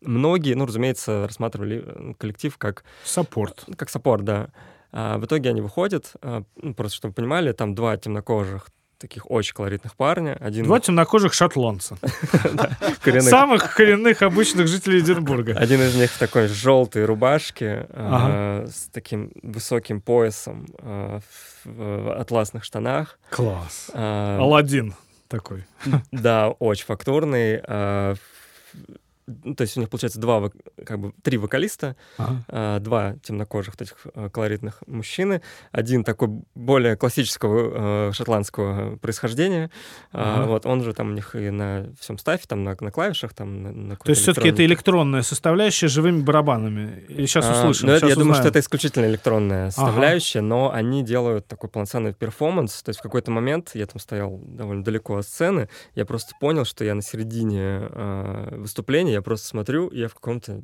многие, ну, разумеется, рассматривали коллектив как, Саппорт. как саппорт, да. А в итоге они выходят, а, ну, просто чтобы вы понимали, там два темнокожих таких очень колоритных парня. Один Два темнокожих шотландца. Самых коренных обычных жителей Эдинбурга. Один из них в такой желтой рубашке э, с таким высоким поясом э, в, атласных штанах. Класс. Э, Аладдин такой. да, очень фактурный. Ну, то есть у них получается два, как бы три вокалиста, Ага. а, два темнокожих этих э, колоритных мужчины, один такой более классического э, шотландского происхождения, а, Ага. вот он же там у них и на всем стафе, там на, на клавишах, там на, на То есть все-таки это электронная составляющая живыми барабанами. И сейчас А, услышим, ну, это- сейчас я думаю, что узнаем. это исключительно электронная составляющая, но они делают такой полноценный перформанс. То есть в какой-то момент я там стоял довольно далеко от сцены, я просто понял, что я на середине э, выступления, я просто смотрю, я в каком-то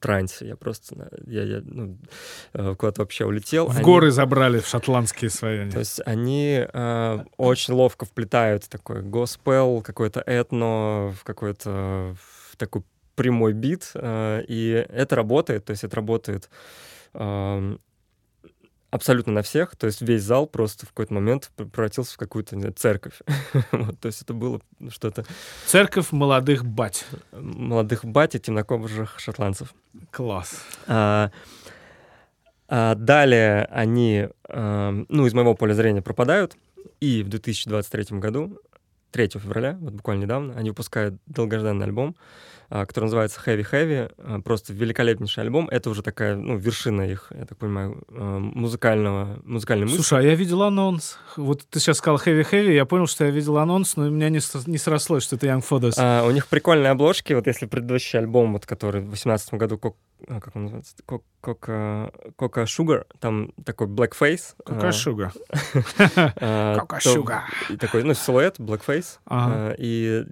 трансе. Я просто я, я, ну, э, куда-то вообще улетел. В Они- горы забрали в шотландские свои. то есть они э, очень ловко вплетают такой госпел, какой-то этно, в какой-то в такой прямой бит, э, и это работает, то есть это работает эм, абсолютно на всех, то есть весь зал просто в какой-то момент пр- превратился в какую-то знаю, церковь. Вот, то есть это было что-то Церковь молодых бать. молодых бати, темнокожих шотландцев. Класс. А, а далее они, ам, ну, из моего поля зрения пропадают, и в 2023 году, 3 февраля, вот буквально недавно, они выпускают долгожданный альбом, а, который называется Heavy Heavy, а, просто великолепнейший альбом. Это уже такая, ну, вершина их, я так понимаю, а, музыкального, музыкальной мысли. Слушай, а я видел анонс. Вот ты сейчас сказал Heavy Heavy, я понял, что я видел анонс, но у меня не, не срослось, что это Young Photos. А, у них прикольные обложки. Вот если предыдущий альбом, вот, который в 2018 году, а, как он называется? Кок- Кока Кока Sugar, там такой blackface. А, а, Кока то- Sugar. и такой, ну, силуэт, blackface. А, И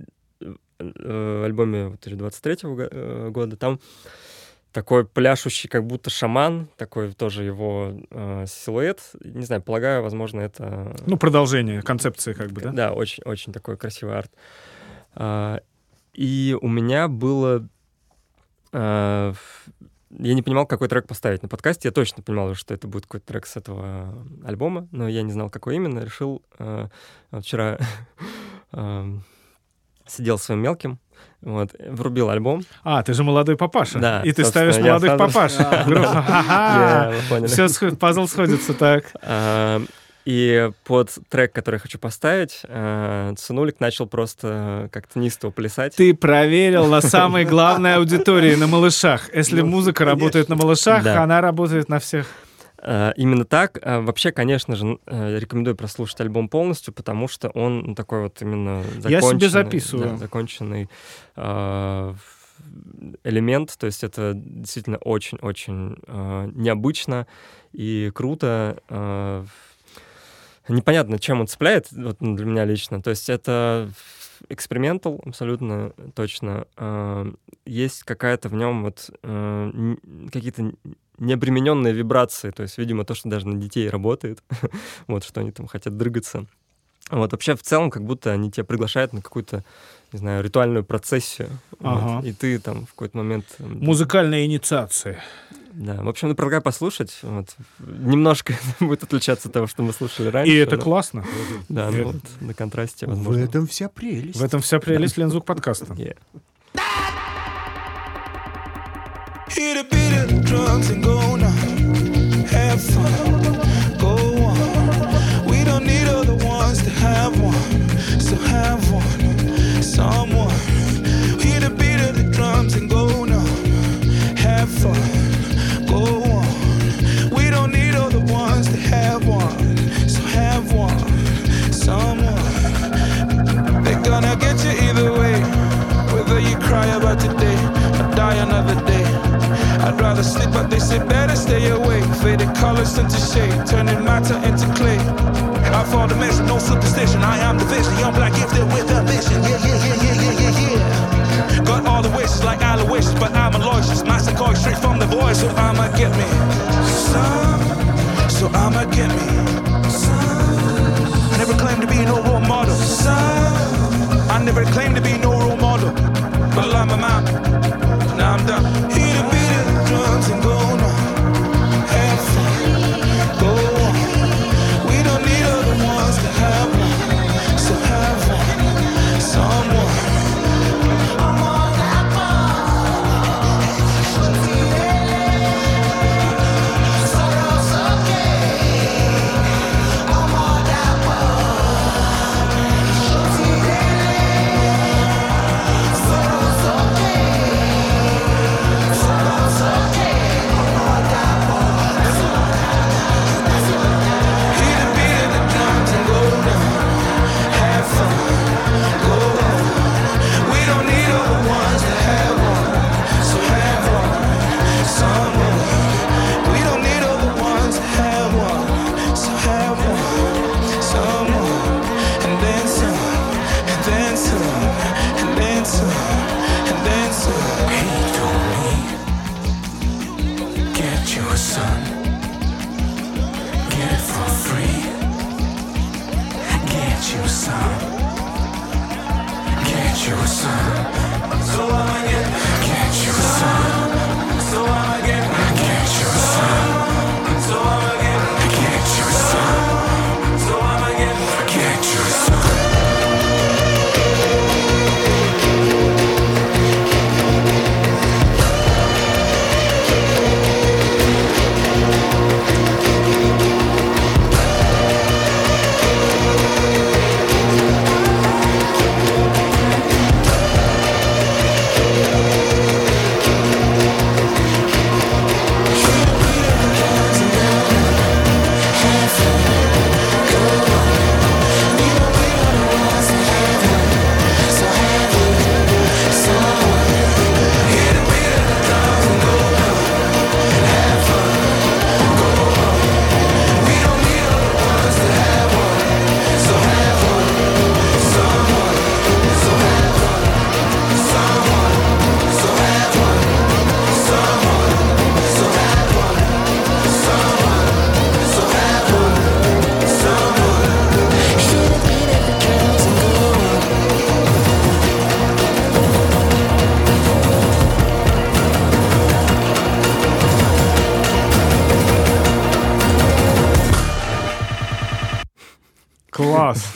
альбоме вот 23 го- э, года там такой пляшущий, как будто шаман, такой тоже его э, силуэт. Не знаю, полагаю, возможно, это... Ну, продолжение концепции как бы, да? Да, очень, очень такой красивый арт. А, и у меня было... ф- я не понимал, какой трек поставить на подкасте. Я точно понимал, что это будет какой-то трек с этого альбома, но я не знал, какой именно. Решил вот вчера ам, сидел своим мелким, вот, врубил альбом. А, ты же молодой папаша. Да, И ты ставишь молодых сразу- папаш. Все, пазл сходится так. А, И под трек, который я хочу поставить, а, Цунулик начал просто как-то неистово плясать. Ты проверил на самой главной аудитории, на малышах. Если музыка работает на малышах, Ну, она работает на всех. А, Именно так. А, Вообще, конечно же, э, рекомендую прослушать альбом полностью, потому что он такой вот именно Я законченный. себе записываю. да, законченный а, элемент. То есть это действительно очень-очень а, необычно и круто. Непонятно, чем он цепляет вот, ну, для меня лично. То есть это экспериментал абсолютно точно. Есть какая-то в нем вот э, какие-то необремененные вибрации, то есть, видимо, то, что даже на детей работает, вот, что они там хотят дрыгаться. Вот, вообще, в целом, как будто они тебя приглашают на какую-то, не знаю, ритуальную процессию, вот, Ага. и ты там в какой-то момент... Музыкальная инициация. Да, в общем, ну, предлагаю послушать, вот, немножко будет отличаться от того, что мы слушали раньше. И это но- классно. Да, ну, вот, на контрасте, В возможно. этом вся прелесть. В этом вся прелесть Лензвук подкаста. Yeah. Hit a bit of drugs and go now. Have fun. Rather sleep, but they say better stay awake. Faded colors into shade, turning matter into clay. I fall dimension, no superstition. I am the vision, young black gifted with a mission. Yeah, yeah, yeah, yeah, yeah, yeah, yeah. Got all the wishes like aloysius, but I'm a loyalist. Master call straight from the voice, so I'ma get me some. So I'ma get me some. I never claimed to be no role model. Some. I never claimed to be no role model. But I'm a man. Now I'm done.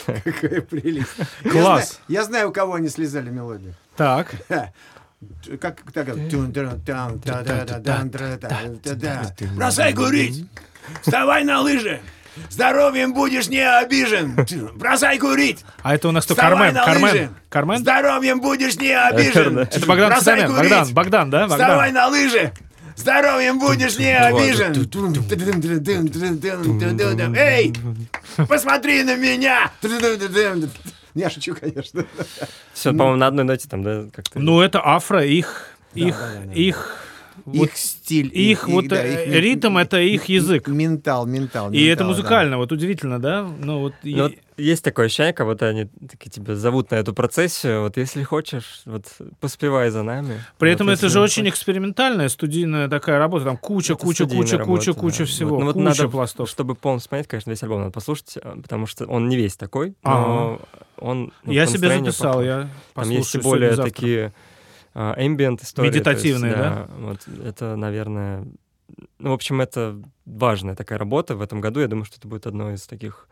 Какая прелесть. Класс. Я знаю, у кого они слезали мелодию. Так. Как так? Бросай курить! Вставай на лыжи! Здоровьем будешь не обижен! Бросай курить! А это у нас кто? Вставай Кармен. на Кармен. лыжи! Кармен? Здоровьем будешь не обижен! Это Богдан Бросай! Богдан, Богдан, да? Вставай Богдан. на лыжи! Здоровьем будешь не обижен! Эй! Посмотри на меня! Я шучу, конечно. Все, по-моему, на одной ноте там, да. Ну, это афро, их, их, их, вот Их стиль. их вот да, э, их ритм — это их язык. Ментал, ментал. И это ментал, да. музыкально, вот удивительно, да? Ну, вот, и- Ну, вот есть такое ощущение, как будто они такие тебя зовут на эту процессию. Вот если хочешь, вот поспевай за нами. При Вот этом это же очень экспериментальная, студийная такая работа. Там куча, Это куча, куча, куча, работа, куча да. всего, Вот, ну вот куча надо, пластов. Чтобы полностью понять, конечно, весь альбом надо послушать, а, потому что он не весь такой, но он... ну, Я себе записал, похож. я Там есть и послушаю более такие а, ambient истории. то есть, Медитативные, да? Вот, это, наверное... Ну, в общем, это важная такая работа в этом году. Я думаю, что это будет одно из таких,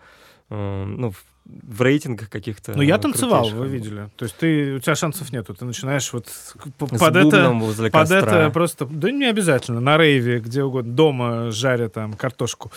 э, ну, в, рейтингах каких-то Ну, я танцевал, крутейших вы видели. То есть ты, у тебя шансов нету. Ты начинаешь вот С под это... Под костра. это просто, да не обязательно, на рейве, где угодно, дома жаря там картошку.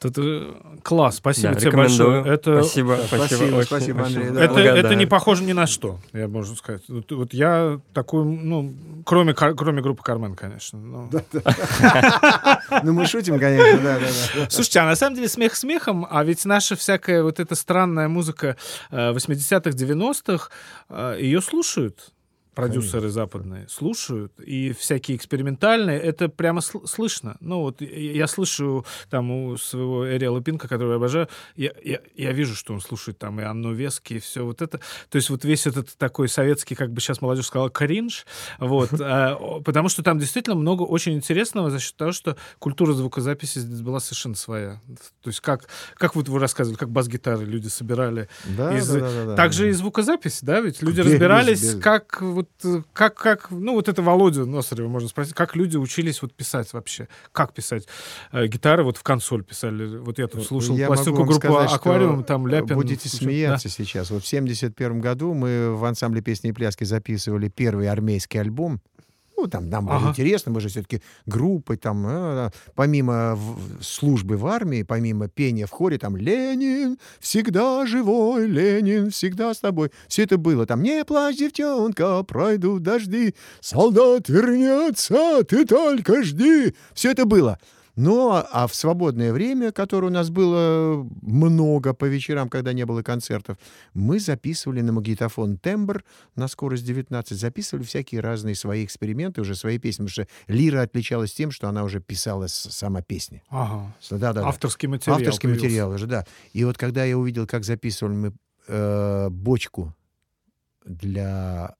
Тут э, класс, спасибо Да, тебе рекомендую. большое. Это, Спасибо, Спасибо, спасибо, очень- спасибо, очень Андрей, да. это, это не похоже ни на что, я можно сказать. Вот, вот я такой, ну, кроме, кроме группы Кармен, конечно. ну. Ну, мы шутим, конечно, да, да, да. Слушайте, а на самом деле смех смехом, а ведь наша всякая вот эта странная музыка э, 80-х, 90-х, э, ее слушают продюсеры западные слушают, и всякие экспериментальные, это прямо сл- слышно. Ну вот я, слышу там у своего Эриэла Пинка, которого я обожаю, я, я, я вижу, что он слушает там и Анну Вески, и все вот это. То есть вот весь этот такой советский, как бы сейчас молодежь сказала, кринж, вот, а, потому что там действительно много очень интересного за счет того, что культура звукозаписи здесь была совершенно своя. То есть как, как вот вы рассказывали, как бас-гитары люди собирали Да, из- да, да, да, также и звукозапись, да, ведь люди разбирались, как вот, э, как, как, ну, вот это Володю Носарева можно спросить, как люди учились вот писать вообще, как писать Э, гитары вот в консоль писали, вот я тут слушал Я пластинку группы сказать, Аквариум, там Ляпин. Будете слушал, смеяться сейчас. Вот в 71 году мы в ансамбле песни и пляски записывали первый армейский альбом. Ну, там нам было Ага. интересно, мы же все-таки группой, там, э, помимо в- службы в армии, помимо пения в хоре, там, Ленин, всегда живой, Ленин, всегда с тобой. Все это было. Там, не плачь, девчонка, пройдут дожди, солдат вернется, ты только жди. Все это было. Но а в свободное время, которое у нас было много по вечерам, когда не было концертов, мы записывали на магнитофон тембр на скорость 19, записывали всякие разные свои эксперименты, уже свои песни, потому что Лира отличалась тем, что она уже писала сама песни. Ага. Да, да. Авторский материал. Авторский появился. материал уже, да. И вот когда я увидел, как записывали мы э, бочку для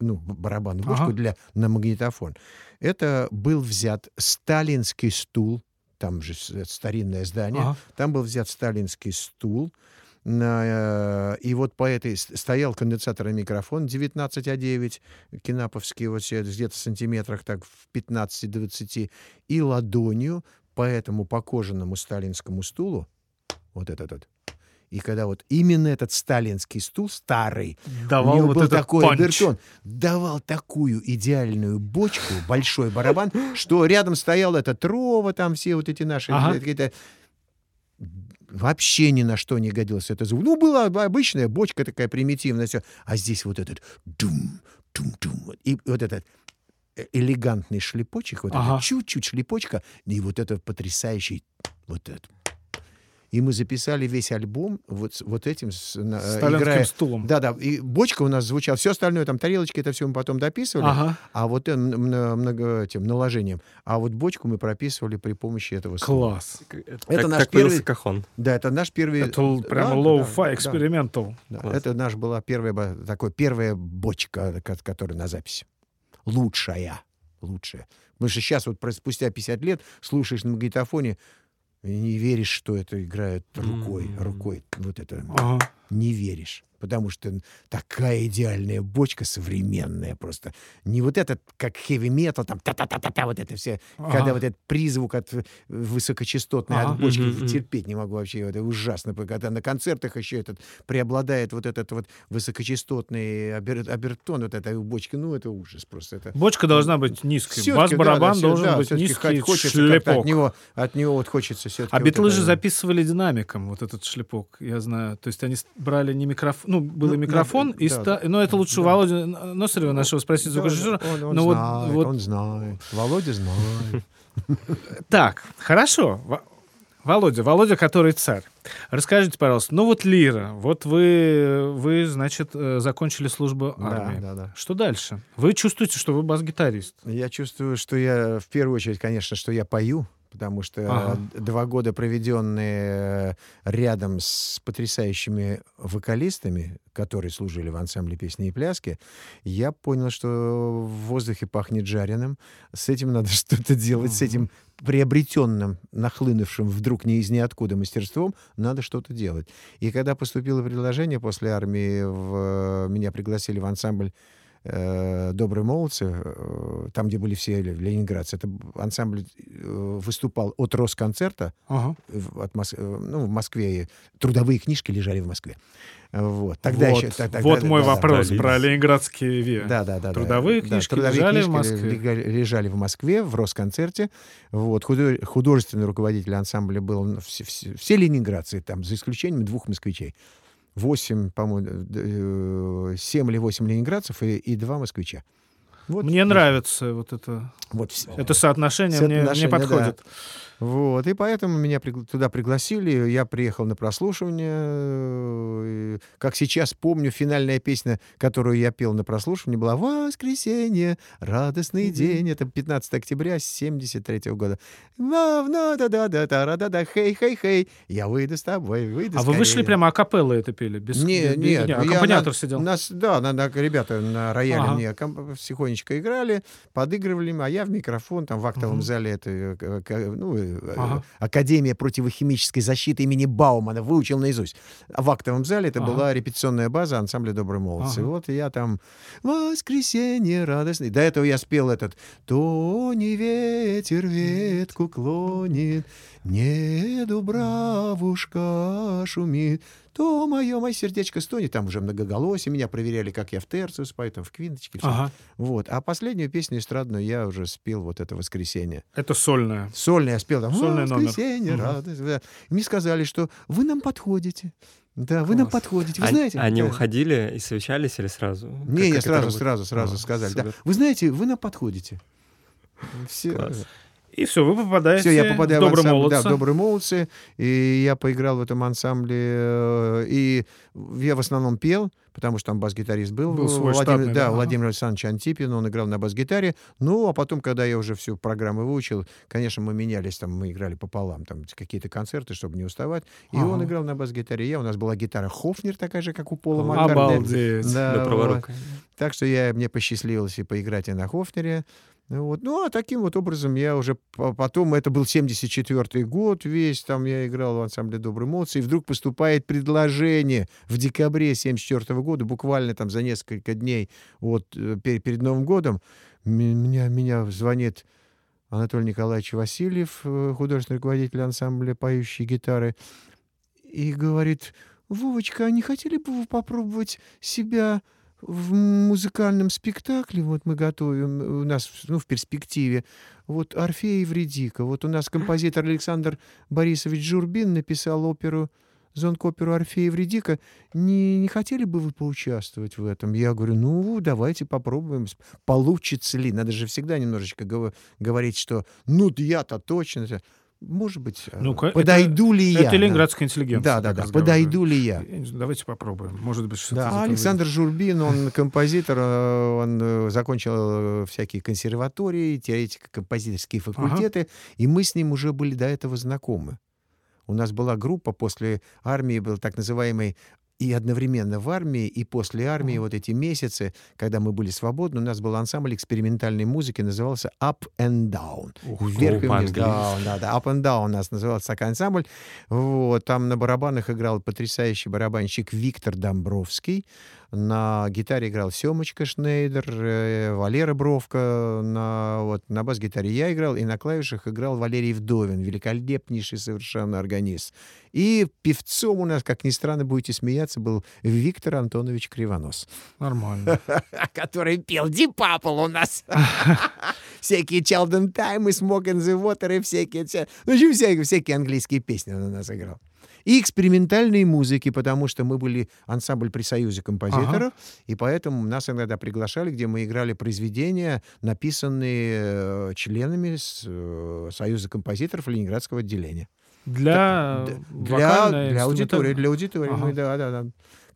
ну, барабанную Ага. для, на магнитофон, это был взят сталинский стул, там же старинное здание, Ага. там был взят сталинский стул, на, э, и вот по этой стоял конденсаторный микрофон 19А9, кинаповский, вот где-то в сантиметрах, так в 15-20, и ладонью по этому покоженному сталинскому стулу, вот этот вот, и когда вот именно этот сталинский стул, старый, у Давал него вот был такой панч. обертон, давал такую идеальную бочку, большой барабан, что рядом стоял этот рова, там все вот эти наши Ага. какие-то вообще ни на что не годился этот звук. Ну, была обычная бочка такая примитивная, всё. а здесь вот этот дум, дум, дум, и вот этот э, элегантный шлепочек, вот Ага. это чуть-чуть шлепочка, и вот этот потрясающий вот этот. И мы записали весь альбом вот, вот этим, с- э, играя... стулом. Да, да, и бочка у нас звучала, все остальное, там тарелочки, это все мы потом дописывали, Ага. а вот э, много этим наложением. А вот бочку мы прописывали при помощи этого стула. Класс. Это, Это так, наш появился первый- кахон. Да, это наш первый... Это л- да, прямо да, low-fi, да, экспериментал. да. Это наш была первая, такой, первая бочка, ко- которая на записи. Лучшая. Лучшая. Потому что сейчас вот спустя 50 лет слушаешь на магнитофоне и не веришь, что это играет рукой. Рукой. Вот это Ага. не веришь. Потому что такая идеальная бочка современная просто. Не вот этот, как хэви-метал, там та-та-та-та-та, вот это все, Ага. когда вот этот призвук от э, высокочастотной Ага. от бочки мгм. терпеть не могу вообще, это ужасно, когда на концертах еще этот преобладает вот этот вот высокочастотный обер- обертон, вот этой бочки, ну это ужас просто. Это Бочка должна быть низкой. Бас-барабан да, да, должен да, быть низкий хочется шлепок. От него, от него вот хочется все-таки. А битлы же записывали динамиком вот этот шлепок, я знаю. То есть они брали не микрофон, ну, был Ну, и микрофон, да, и да, ста... но это лучше да. Володя Носарева нашего спросить звукорежиссера. Он, он Но вот- знает, вот- он знает. Володя знает. Так, хорошо. Во- Володя, Володя, который царь. Расскажите, пожалуйста, ну вот Лира, вот вы, вы значит, э, закончили службу Да, армии. да, да. Что дальше? Вы чувствуете, что вы бас-гитарист? Я чувствую, что я, в первую очередь, конечно, что я пою, потому что Ага. два года, проведенные рядом с потрясающими вокалистами, которые служили в ансамбле песни и пляски, я понял, что в воздухе пахнет жареным. С этим надо что-то делать, с этим приобретенным, нахлынувшим вдруг не из ниоткуда мастерством, надо что-то делать. И когда поступило предложение после армии, в, меня пригласили в ансамбль «Добрые молодцы», э, там, где были все ле- ленинградцы. Это ансамбль э, выступал от Росконцерта, Ага. в- от Мос- э, ну, в Москве. Трудовые книжки лежали в Москве. Вот. Тогда вот, еще, тогда- вот мой да, вопрос да. про ленинградские ВИА. да, да, да. Трудовые Да, книжки трудовые лежали в книжки Москве. лега- лежали в Москве, в Росконцерте. Вот. Худо- Художественный руководитель ансамбля был ну, все, все- все ленинградцы, там, за исключением двух москвичей. Восемь, по-моему, д- э, семь или восемь ленинградцев и, и два москвича. Вот. Мне нравится вот это, Вот это соотношение, мне, мне Соотношение, да. Вот, и поэтому меня пригла- туда пригласили, я приехал на прослушивание. э, и, Как сейчас помню, финальная песня, которую я пел на прослушивании, была «Воскресенье, радостный день». Это 15 октября 73 года. да-да-да-да-да, хей-хей-хей, я выйду с тобой, выйду А вы вышли скорее». прямо акапеллы это пели? Без, Не, без- нет, не, я аккомпаниатор на- сидел. Нас, да, на- на- ребята на рояле Ага. мне ком- тихонечко играли, подыгрывали, а я в микрофон, там в актовом Мгм. зале это э, ну, Ага. Академия противохимической защиты имени Баумана, выучил наизусть. А в актовом зале это Ага. была репетиционная база ансамбля «Добрые молодцы». Ага. Вот я там «Воскресенье радостный». До этого я спел этот «То не ветер ветку клонит, не дубравушка шумит, то мое, мое сердечко стонет». Там уже многоголосие, меня проверяли, как я в терцию спою, там в квинточке. Ага. Вот. А последнюю песню эстрадную я уже спел вот это «Воскресенье». Это сольная. Сольный я спел там Сольный номер. «Воскресенье, Мгм. радость». да. Мне сказали, что вы нам подходите. Да, вы нам подходите. Вы Они- знаете? Они да. уходили и совещались или сразу? Как- Не, я как сразу, сразу, сразу А, сказали. Да. Вы знаете, вы нам подходите. Все. Класс. И все, вы попадаете Все, я попадаю в в «Добрые да, молодцы». в «Добрые молодцы», и я поиграл в этом ансамбле, э, и я в основном пел, потому что там бас-гитарист был, Был свой Владимир, штатный, да, да. Владимир Александрович Антипин, он играл на бас-гитаре, ну, а потом, когда я уже всю программу выучил, конечно, мы менялись, там, мы играли пополам, там, какие-то концерты, чтобы не уставать, и Ага. он играл на бас-гитаре, я, у нас была гитара Хофнер такая же, как у Пола Маккартни. Обалдеть. Да, Для вот. Так что я, мне посчастливилось и поиграть и на Хофнере. Вот. Ну, а таким вот образом я уже по- потом, это был 74 год весь, там я играл в ансамбле «Добрые молодцы», и вдруг поступает предложение в декабре 74 года, буквально там за несколько дней вот э, пе- перед Новым годом, меня, меня звонит Анатолий Николаевич Васильев, э, художественный руководитель ансамбля «Поющие гитары», и говорит, Вовочка, а не хотели бы вы попробовать себя в музыкальном спектакле? Вот мы готовим, у нас ну, в перспективе. Вот Орфея и Евредика. Вот у нас композитор Александр Борисович Журбин написал оперу зонкоперу Орфея и Евредика. Не, не хотели бы вы поучаствовать в этом? Я говорю, ну, давайте попробуем. Получится ли? Надо же всегда немножечко гов- говорить, что ну, я-то точно. Может быть, Ну, подойду ли я? Это ленинградская интеллигенция. Да, да, да. Подойду ли я? Давайте попробуем. Может быть, что-то Да, этого Александр Журбин, он композитор, э, он э, закончил всякие консерватории, теоретико-композиторские факультеты, и мы с ним уже были до этого знакомы. У нас была группа после армии, был так называемый и одновременно в армии, и после армии, вот эти месяцы, когда мы были свободны, у нас был ансамбль экспериментальной музыки, назывался Up and Down. Вверх и вниз. Да, да, да. Up and Down у нас назывался такой ансамбль. Вот, там на барабанах играл потрясающий барабанщик Виктор Домбровский. На гитаре играл Семочка Шнейдер, э, Валера Бровка, на, вот, на бас-гитаре я играл, и на клавишах играл Валерий Вдовин, великолепнейший совершенно органист. И певцом у нас, как ни странно, будете смеяться, был Виктор Антонович Кривонос, Нормально. который пел Purple у нас. Всякие Children Time и Smoke and the Water и всякие... вся- Ну, всякие, всякие английские песни он у нас играл. И экспериментальные музыки, потому что мы были ансамбль при Союзе композиторов, и поэтому нас иногда приглашали, где мы играли произведения, написанные э, членами э, Союза композиторов Ленинградского отделения. Для Д- Для, для аудитории, инструментальной. для аудитории. Ага. мы, да, да, да.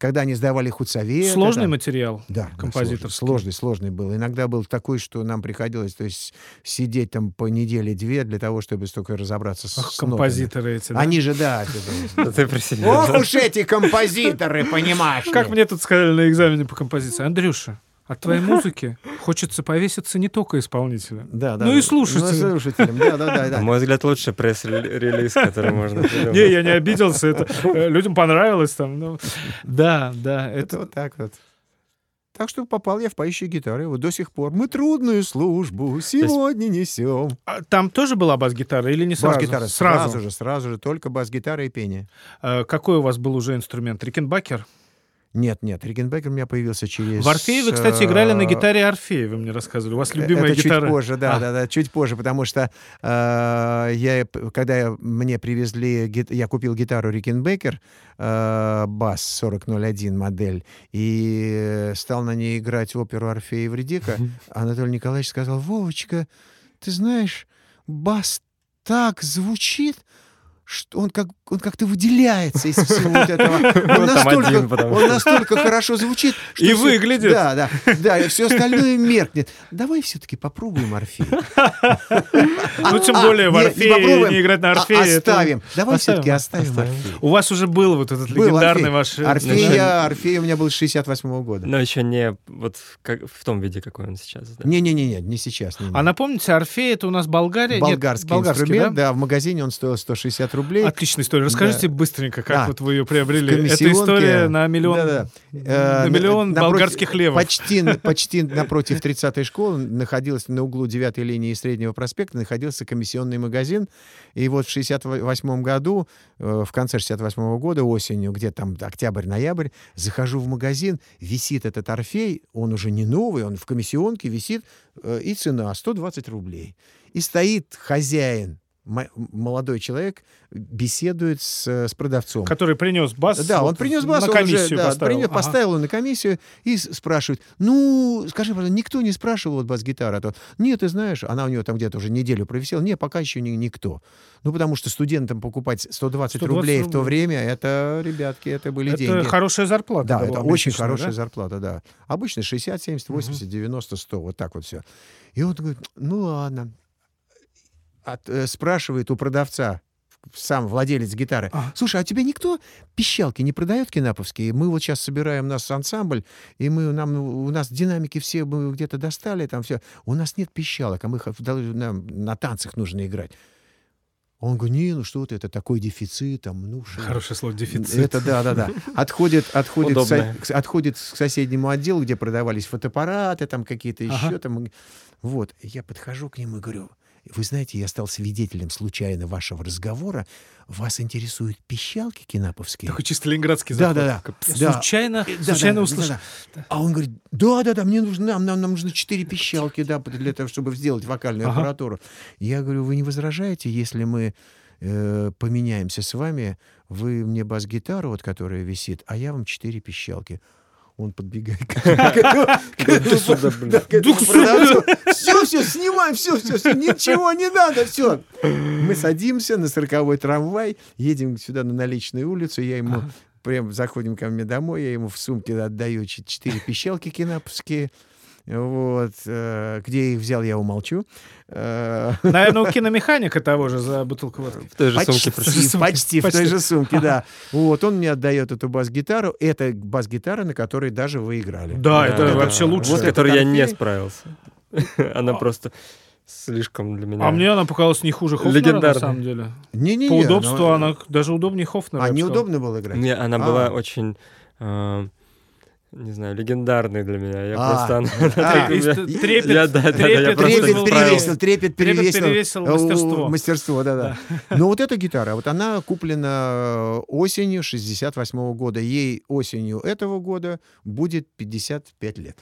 Когда они сдавали худсовет. Сложный это- материал. да, да, композиторский. сложный, сложный, сложный был. Иногда был такой, что нам приходилось то есть, сидеть там по неделе-две для того, чтобы столько разобраться с, Ах, с нотами. композиторы эти, да? Они же, да. да. Да. Ох да. уж эти композиторы, понимаешь Как мне тут сказали на экзамене по композиции. Андрюша, от твоей музыки хочется повеситься не только исполнителя. Да, да, Ну и слушателям. Ну, слушателям, да, да, да. На да. мой взгляд, лучший пресс-релиз, который можно придумать. Не, я не обиделся, это э, людям понравилось там. ну. Да, да, Это это вот так вот. Так что попал я в поющие гитары. Вот до сих пор. Мы трудную службу сегодня несем. А Там тоже была бас-гитара или не сразу? Бас-гитара сразу же, сразу же. Только бас-гитара и пение. Э, Какой у вас был уже инструмент? Рикенбакер? Нет, нет, Рикенбекер у меня появился через... В Орфее вы, кстати, играли на э, гитаре Орфея, вы мне рассказывали. У вас любимая это гитара. чуть позже, да, А. да, да, чуть позже, потому что э, я, когда я- мне привезли, гит- я купил гитару Рикенбекер, э, бас 4001 модель, и э, стал на ней играть оперу Орфея и Евредика, Анатолий Николаевич сказал, Вовочка, ты знаешь, бас так звучит, что он, как, он как-то выделяется из всего вот этого. Он настолько, он настолько хорошо звучит, что И всё- выглядит. Да, да, да, и все остальное меркнет. Давай все-таки попробуем Орфей. Ну, тем А, более в Орфее не играть на а Орфее. Оставим. Давай все-таки оставим. Орфей. У вас уже был вот этот легендарный ваш... э, Орфей, начальник. я- Орфей у меня был с 68 года. Но еще не вот в том виде, какой он сейчас. Не-не-не, не сейчас. А напомните, Орфей это у нас Болгария? Болгарский, инструмент, да? в магазине он стоил 160 рублей. Отличная история. Расскажите быстренько, как Да. вот вы ее приобрели. Это история на миллион, Да-да. на Э, миллион напротив- болгарских левов. Почти, почти напротив 30-й школы находился на углу 9 линии Среднего проспекта находился комиссионный магазин. И вот в 68 году, э, в конце 68 года, осенью, где там октябрь-ноябрь, захожу в магазин, висит этот Орфей, он уже не новый, он в комиссионке висит, э, и цена 120 рублей. И стоит хозяин, молодой человек, беседует с, э, с продавцом. Который принес бас. Да, вот он принес бас, на он уже, да, поставил. принес- Ага. поставил его на комиссию и спрашивает, ну, скажи, пожалуйста, никто не спрашивал вот бас-гитара? А то, Нет, ты знаешь, она у него там где-то уже неделю провисела. Нет, пока еще ни- никто. Ну, потому что студентам покупать 120, 120 рублей в то рублей. время, это, ребятки, это были Это деньги. хорошая зарплата. Да, это очень хорошая да? зарплата, да. Обычно 60, 70, 80, 90, 100, вот так вот все. И он говорит, ну ладно. От- э, спрашивает у продавца, сам владелец гитары, А. слушай, а тебе никто пищалки не продает кинаповские? Мы вот сейчас собираем наш ансамбль, и мы, нам, у нас динамики все мы где-то достали, там все. У нас нет пищалок, а мы нам на танцах нужно играть. Он говорит, не, ну что ты, это такой дефицит, там, ну что. Хорошее слово дефицит. Это да, да, да. Отходит, отходит, к со- отходит к соседнему отделу, где продавались фотоаппараты, там какие-то Ага. еще там. Вот. Я подхожу к нему и говорю, вы знаете, я стал свидетелем случайно вашего разговора. Вас интересуют пищалки кинаповские? Такой чисто ленинградский Да, заход. да, да. Да. Случайно, да, случайно да, да, услышал. да. А он говорит, да, да, да, мне нужно, нам, нам, нам нужно четыре пищалки, да, для того, чтобы сделать вокальную Ага. аппаратуру. Я говорю, вы не возражаете, если мы э, поменяемся с вами, вы мне бас-гитару, вот, которая висит, а я вам четыре пищалки. Он подбегает к. Все, все, снимаем, все, все, ничего не надо, все. Мы садимся на сороковой трамвай, едем сюда на наличную улицу, я ему прям заходим ко мне домой, я ему в сумке отдаю четыре пищалки кинаповские. Вот. э, Где я их взял, я умолчу. Э, Наверное, у киномеханика того же за бутылку водки. В той же Почти, сумке просто. почти, в той Почти. же сумке, да. Вот, он мне отдает эту бас-гитару. Это бас-гитара, на которой даже вы играли. Да, это вообще лучше. Вот С которой я не справился. Она просто слишком для меня. А мне она показалась не хуже Хофнера, на самом деле. Не-не-не. По удобству ну, она даже удобнее Хофнера. А, неудобно было играть? Мне она А. была очень, а, не знаю, легендарной для меня. Я А, просто... она- а, трепет, Я- да, да, да, я трепет перевесил, трепет перевесил. перевесил мастерство. Мастерство, да-да. Ну вот эта гитара, вот она куплена э, осенью 68 года. Ей осенью этого года будет 55 лет.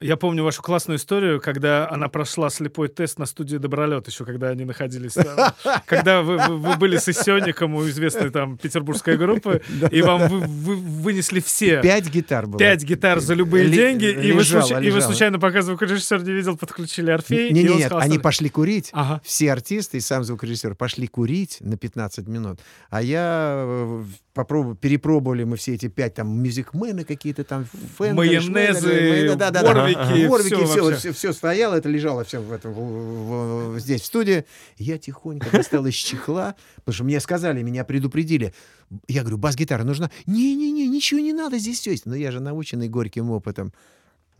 Я помню вашу классную историю, когда она прошла слепой тест на студии Добролет, еще когда они находились там. Когда вы, вы- вы были сессионником у известной там петербургской группы, и вам вы- вы- вынесли все Пять гитар было. пять гитар за любые Ли- деньги, и вы, случай- и вы случайно, пока звукорежиссер не видел, подключили Орфей. Не, нет, сказал, они пошли курить. Ага. Все артисты и сам звукорежиссер пошли курить на 15 минут, а я попробовал, перепробовали мы все эти пять там мюзикмены какие-то там, фендеры, Майонезы, да, да, да, Ворвики, Ворвики, всё все, вообще. все, стояло, это лежало все в этом, в- в- здесь, в студии. Я тихонько достал из чехла, потому что мне сказали, меня предупредили. Я говорю, бас-гитара нужна? Не-не-не, ничего не надо, здесь все есть. Но я же наученный горьким опытом.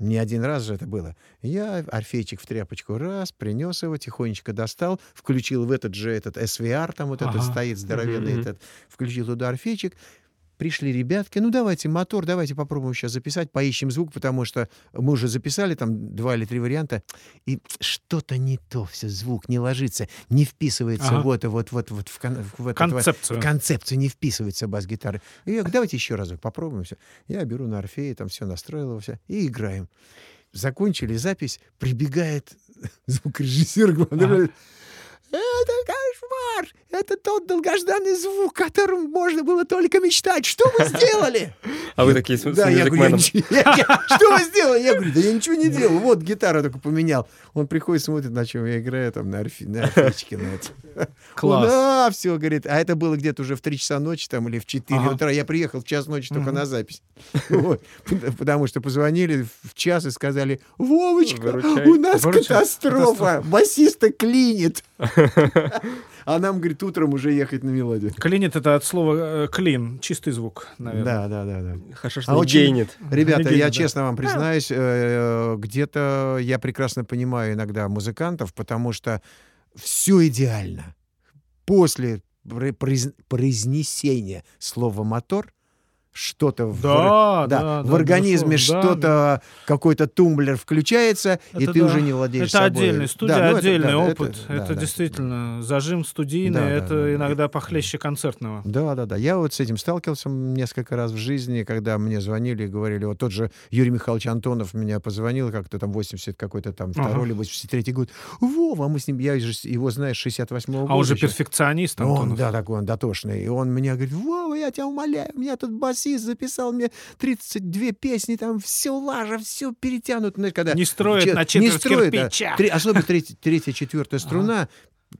Не один раз же это было. Я орфейчик в тряпочку раз, принес его, тихонечко достал, включил в этот же этот SVR, там вот этот Ага. стоит здоровенный Мгм. этот, включил туда орфейчик, Пришли ребятки, ну давайте мотор, давайте попробуем сейчас записать, поищем звук, потому что мы уже записали там два или три варианта, и что-то не то, все звук не ложится, не вписывается Ага. вот, вот, вот, вот в, кон- в вот- Концепцию. в концепцию не вписывается бас-гитары. И я говорю, давайте еще разок попробуем все. Я беру на орфее, там все настроил все, и играем. Закончили запись, прибегает звукорежиссер, говорит, это кошмар! Это тот долгожданный звук, о котором можно было только мечтать. Что вы сделали? А вы такие с Да, я говорю, что вы сделали? Я говорю, да я ничего не делал. Вот гитару только поменял. Он приходит, смотрит, на чем я играю, там, на, орфи, на это. Класс. Он, а, все, говорит. А это было где-то уже в 3 часа ночи там, или в 4 Ага. утра. Я приехал в час ночи только на запись. Потому что позвонили в час и сказали, Вовочка, у нас катастрофа. Басиста клинит. А нам, говорит, утром уже ехать на мелодию. Клинит это от слова э, клин, чистый звук, наверное. Да, да, да, да. Хорошо, А что не очень- гейнит. Ребята, Легенда, я да. честно вам признаюсь, э, где-то я прекрасно понимаю иногда музыкантов, потому что все идеально. После пр- произ- произнесения слова мотор что-то в, Да, да, в да, организме безусловно, да, что-то какой-то тумблер включается, и Это ты да. уже не владеешь Это собой. отдельный, студия Да, ну это- отдельный да, опыт. да, Это, да. действительно зажим студийный, Да, да, это да, да. иногда похлеще концертного. Да, да, да. Я вот с этим сталкивался несколько раз в жизни, когда мне звонили и говорили, вот тот же Юрий Михайлович Антонов меня позвонил, как-то там 80 какой-то там Ага. второй или 83 год. Вова, мы с ним, я его знаю с 68 года. А он же перфекционист, Он, Антонов. да, такой он дотошный. И он меня говорит, Вова, я тебя умоляю, у меня тут басист записал мне 32 песни, там все лажа, все перетянуто. Знаешь, когда Не строит че- на не четверть строит, да. кирпича. Три- особенно третья, третья, четвертая струна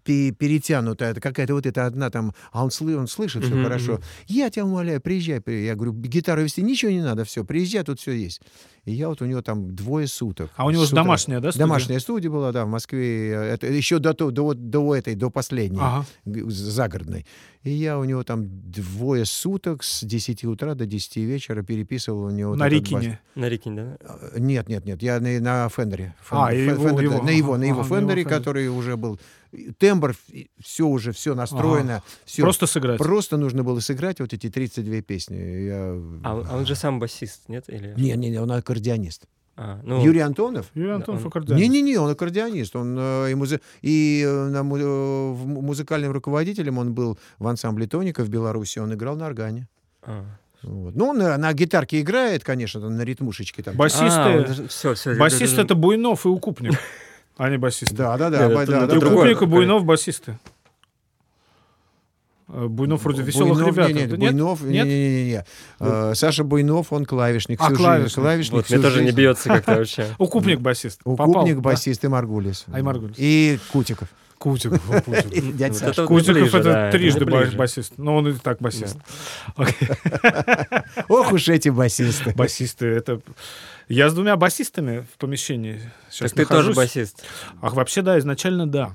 пе- перетянутая, это какая-то вот эта одна там, а он, сли- он слышит все Мгм, хорошо. Я тебя умоляю, приезжай. при- Я говорю, гитару вести ничего не надо, все, приезжай, тут все есть. И я вот у него там двое суток. А у него же домашняя, да, студия? Домашняя студия была, да, в Москве. Это еще до, то- до, до этой, до последней Ага. загородной. И я у него там двое суток с 10 утра до 10 вечера переписывал у него. вот На бас. Рикине. На Рикине, да? А, Нет, нет, нет, я на, на Фендере. А, Фен- его- Фендер, его, на его, ага, на его ага, его Фендере, Фендере. который уже был тембр, все уже, все настроено, все. Просто сыграть. Просто нужно было сыграть вот эти 32 песни. Я... А, он- а он же сам басист, нет? Или... Не, не, не, он аккордеонист. А, ну, Юрий Антонов? Юрий Да, Антонов он- аккордеонист. Не-не-не, он аккордеонист. Он э, и, музи- и э, му- э, музыкальным руководителем он был в ансамбле Тоника в Беларуси. Он играл на органе. а. Вот. Ну, он на, на гитарке играет, конечно, там, на ритмушечке там. Басисты... все, все. Басист это Буйнов и Укупник, а не басисты. Да, да, да. Да, это да, да. другое. Укупник и Буйнов басисты. Э, Буйнов вроде веселых Буйнов, ребят. не, нет, Нет? Буйнов, не, Нет? не, не, не. Э, Саша Буйнов, он клавишник. А, всю клавишник. Жизнь, клавишник Вот, всю мне тоже не бьется как-то вообще. Укупник басист. Укупник, басист и Маргулис. А, и Маргулис. И Кутиков. Кутиков. Кутиков. Это это это трижды басист. Но он и так басист. Ох уж эти басисты. Басисты это... Я с двумя басистами в помещении сейчас Так ты тоже басист. Ах, вообще, да, изначально да.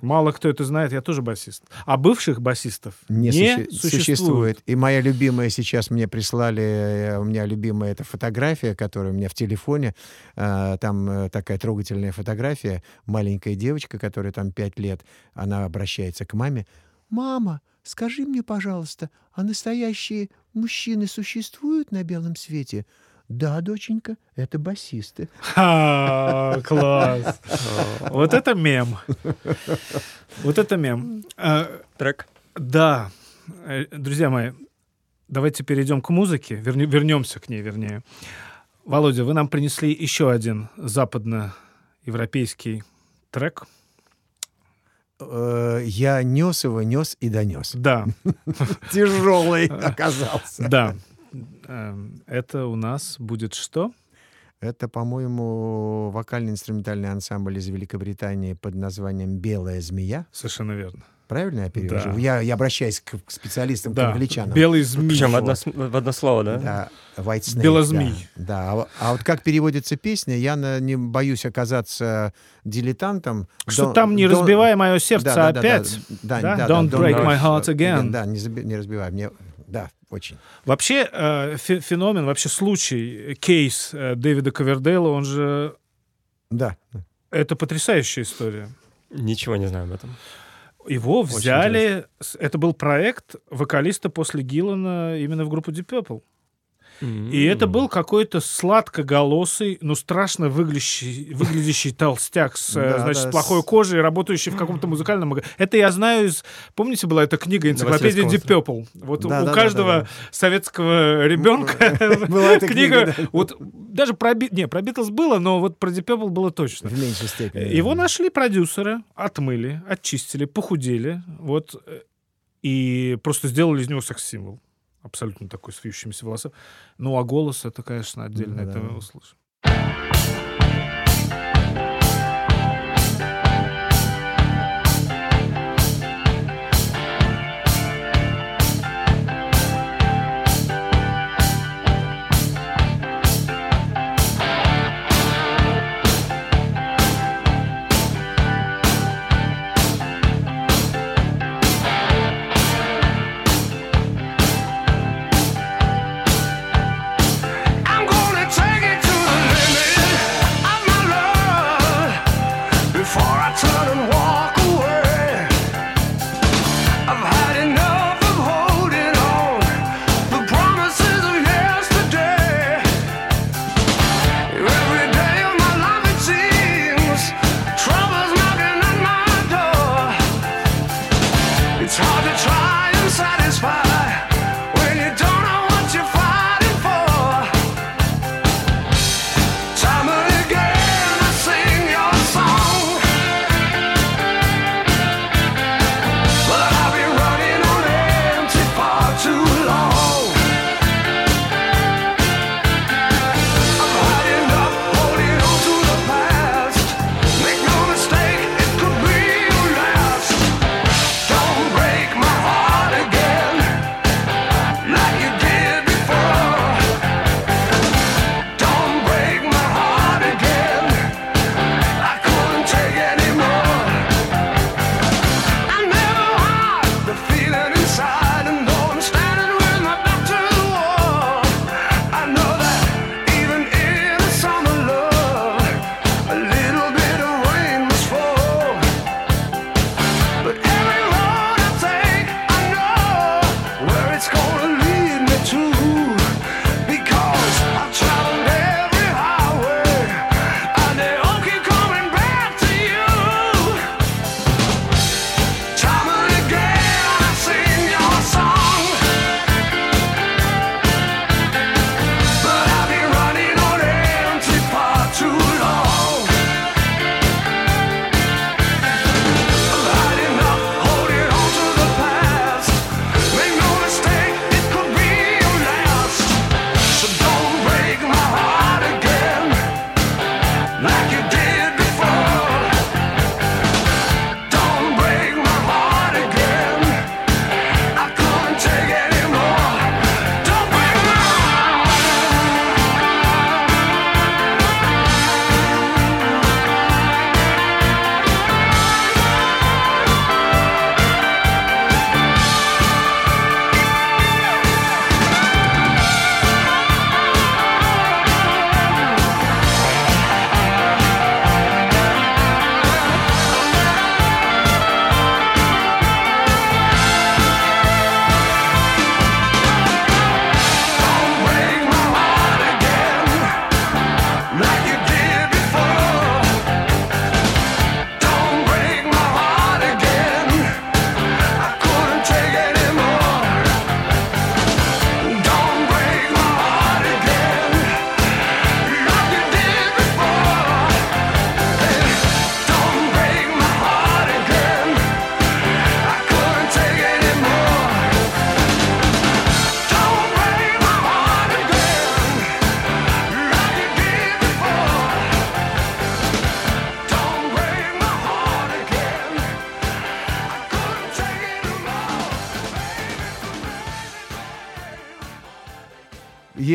Мало кто это знает, я тоже басист. А бывших басистов Не, не, суще- существует. существует. И моя любимая сейчас мне прислали, э, у меня любимая эта фотография, которая у меня в телефоне. Э, Там э, такая трогательная фотография. Маленькая девочка, которая там пять лет, она обращается к маме. «Мама, скажи мне, пожалуйста, а настоящие мужчины существуют на белом свете?» «Да, доченька, это басисты». Ха, класс. Вот это мем. Вот это мем. А, Трек. Да, Э, друзья мои, давайте перейдем к музыке, верне- вернемся к ней, вернее. Володя, вы нам принесли еще один западноевропейский трек. Э, Я нес его, нес и донес. Да, Тяжелый оказался. да. Эм, Это у нас будет что? Это, по-моему, вокально-инструментальный ансамбль из Великобритании под названием «Белая змея». Совершенно верно. Правильно я перевожу? Да. Я, я обращаюсь к, к специалистам, к Да, англичанам. белый змей. Причем в одно, в одно слово, да? Да, White Snake. Белозмей. Да, да. А, а вот как переводится песня, я на- не боюсь оказаться дилетантом. Что Don't- там не don't- разбивай мое сердце Да, да, да, опять. Да, Да? да, да, Don't break my heart again. Да, не, не разбивай. Мне, очень. Вообще э, фе- феномен, вообще случай, э, кейс э, Дэвида Ковердейла, он же... Да. Это потрясающая история. Ничего не знаю об этом. Его взяли... Это был проект вокалиста после Гиллана именно в группу Deep Purple. И это был какой-то сладкоголосый, ну, страшно выглядящий, выглядящий толстяк с, э, Да, значит, да, плохой с- кожей, работающий в каком-то музыкальном магазине. Это я знаю из... Помните, была эта книга «Энциклопедия Deep Purple»? Вот Да, у да, да, каждого да, да. советского ребенка Была эта книга, да. Вот даже про... Не, про Битлз было, но вот про Deep Purple было точно. В меньшей степени. Его нашли продюсеры, отмыли, очистили, похудели, вот, э, и просто сделали из него секс-символ. Абсолютно такой с вьющимися волосами. Ну, а голос это, конечно, отдельно, Да. это услышим.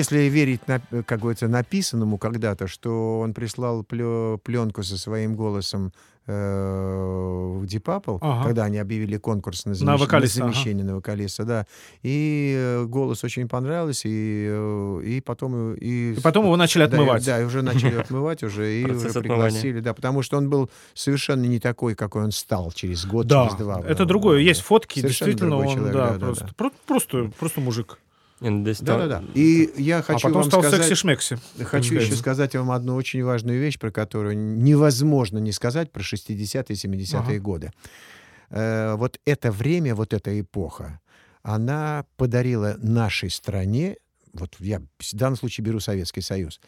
Если верить, на, как говорится, написанному когда-то, что он прислал пленку со своим голосом э, в Deep Purple, Ага. когда они объявили конкурс на, На замещ- вокалиста, ага. замещение на вокалиста, да. И э, голос очень понравился, и, э, и потом... И, И потом его начали да, отмывать. и- Да, и уже начали отмывать уже, и Процесс уже отмывания. пригласили, да, потому что он был совершенно не такой, какой он стал через год, Да, через два. это Да, другое. да, Есть да. фотки, Совершенно действительно, он, человек, да, да, да, просто, да. про- просто, просто мужик. Не, здесь Да, там- да, да. И я А хочу потом вам стал сказать... секси-шмекси. Хочу еще сказать вам одну очень важную вещь, про которую невозможно не сказать про 60-е и 70-е Ага. годы. Э, вот это время, вот эта эпоха, она подарила нашей стране, вот я в данном случае беру Советский Союз,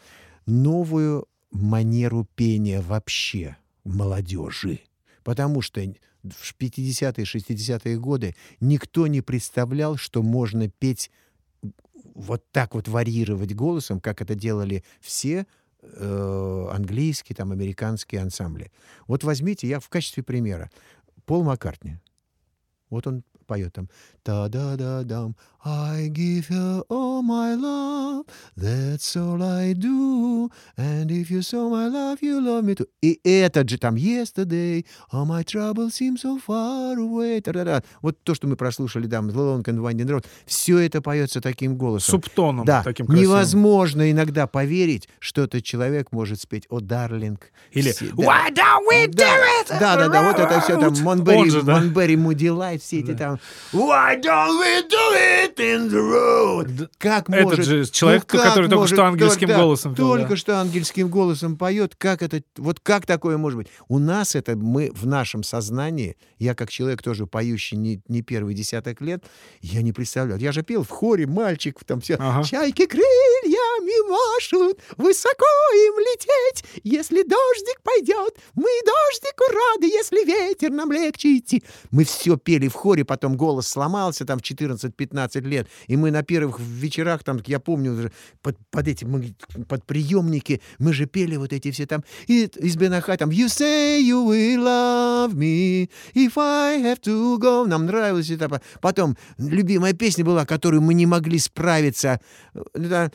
новую манеру пения вообще молодежи. Потому что в 50-е, 60-е годы никто не представлял, что можно петь вот так вот варьировать голосом, как это делали все э, английские, там, американские ансамбли. Вот возьмите, я в качестве примера, Пол Маккартни. Вот он поет там «Та-да-да-дам, I give you all my love, that's all I do, and if you saw my love, you love me too». И этот же там «Yesterday, all my troubles seem so far away». Та-да-да. Вот то, что мы прослушали там «Long and Winding Road», все это поется таким голосом. Субтоном Да, таким красивым. невозможно иногда поверить, что этот человек может спеть «О, дарлинг». Или Все- «Why don't we do it Да, да, да, вот это все там, around?» Монберри, Он же, да. Монберри, Light, все эти там «Why don't we do it in the road?» Как Этот может... же человек, ну, как который только может- что ангельским да, голосом пел, Только да. что ангельским голосом поет. Как это... Вот как такое может быть? У нас это, мы в нашем сознании, я как человек тоже поющий не, не первый десяток лет, я не представляю. Я же пел в хоре, мальчик, там все Ага. Чайки крыльями машут, высоко им лететь. Если дождик пойдет, мы дождику рады, если ветер нам легче идти. Мы все пели в хоре, потом голос сломался там в 14-15 лет. И мы на первых вечерах, там, я помню, под, под эти, мы, под приемники, мы же пели вот эти все там, и из Бенаха там, you say you will love me, if I have to go. Нам нравилось это. Потом любимая песня была, которую мы не могли справиться. Это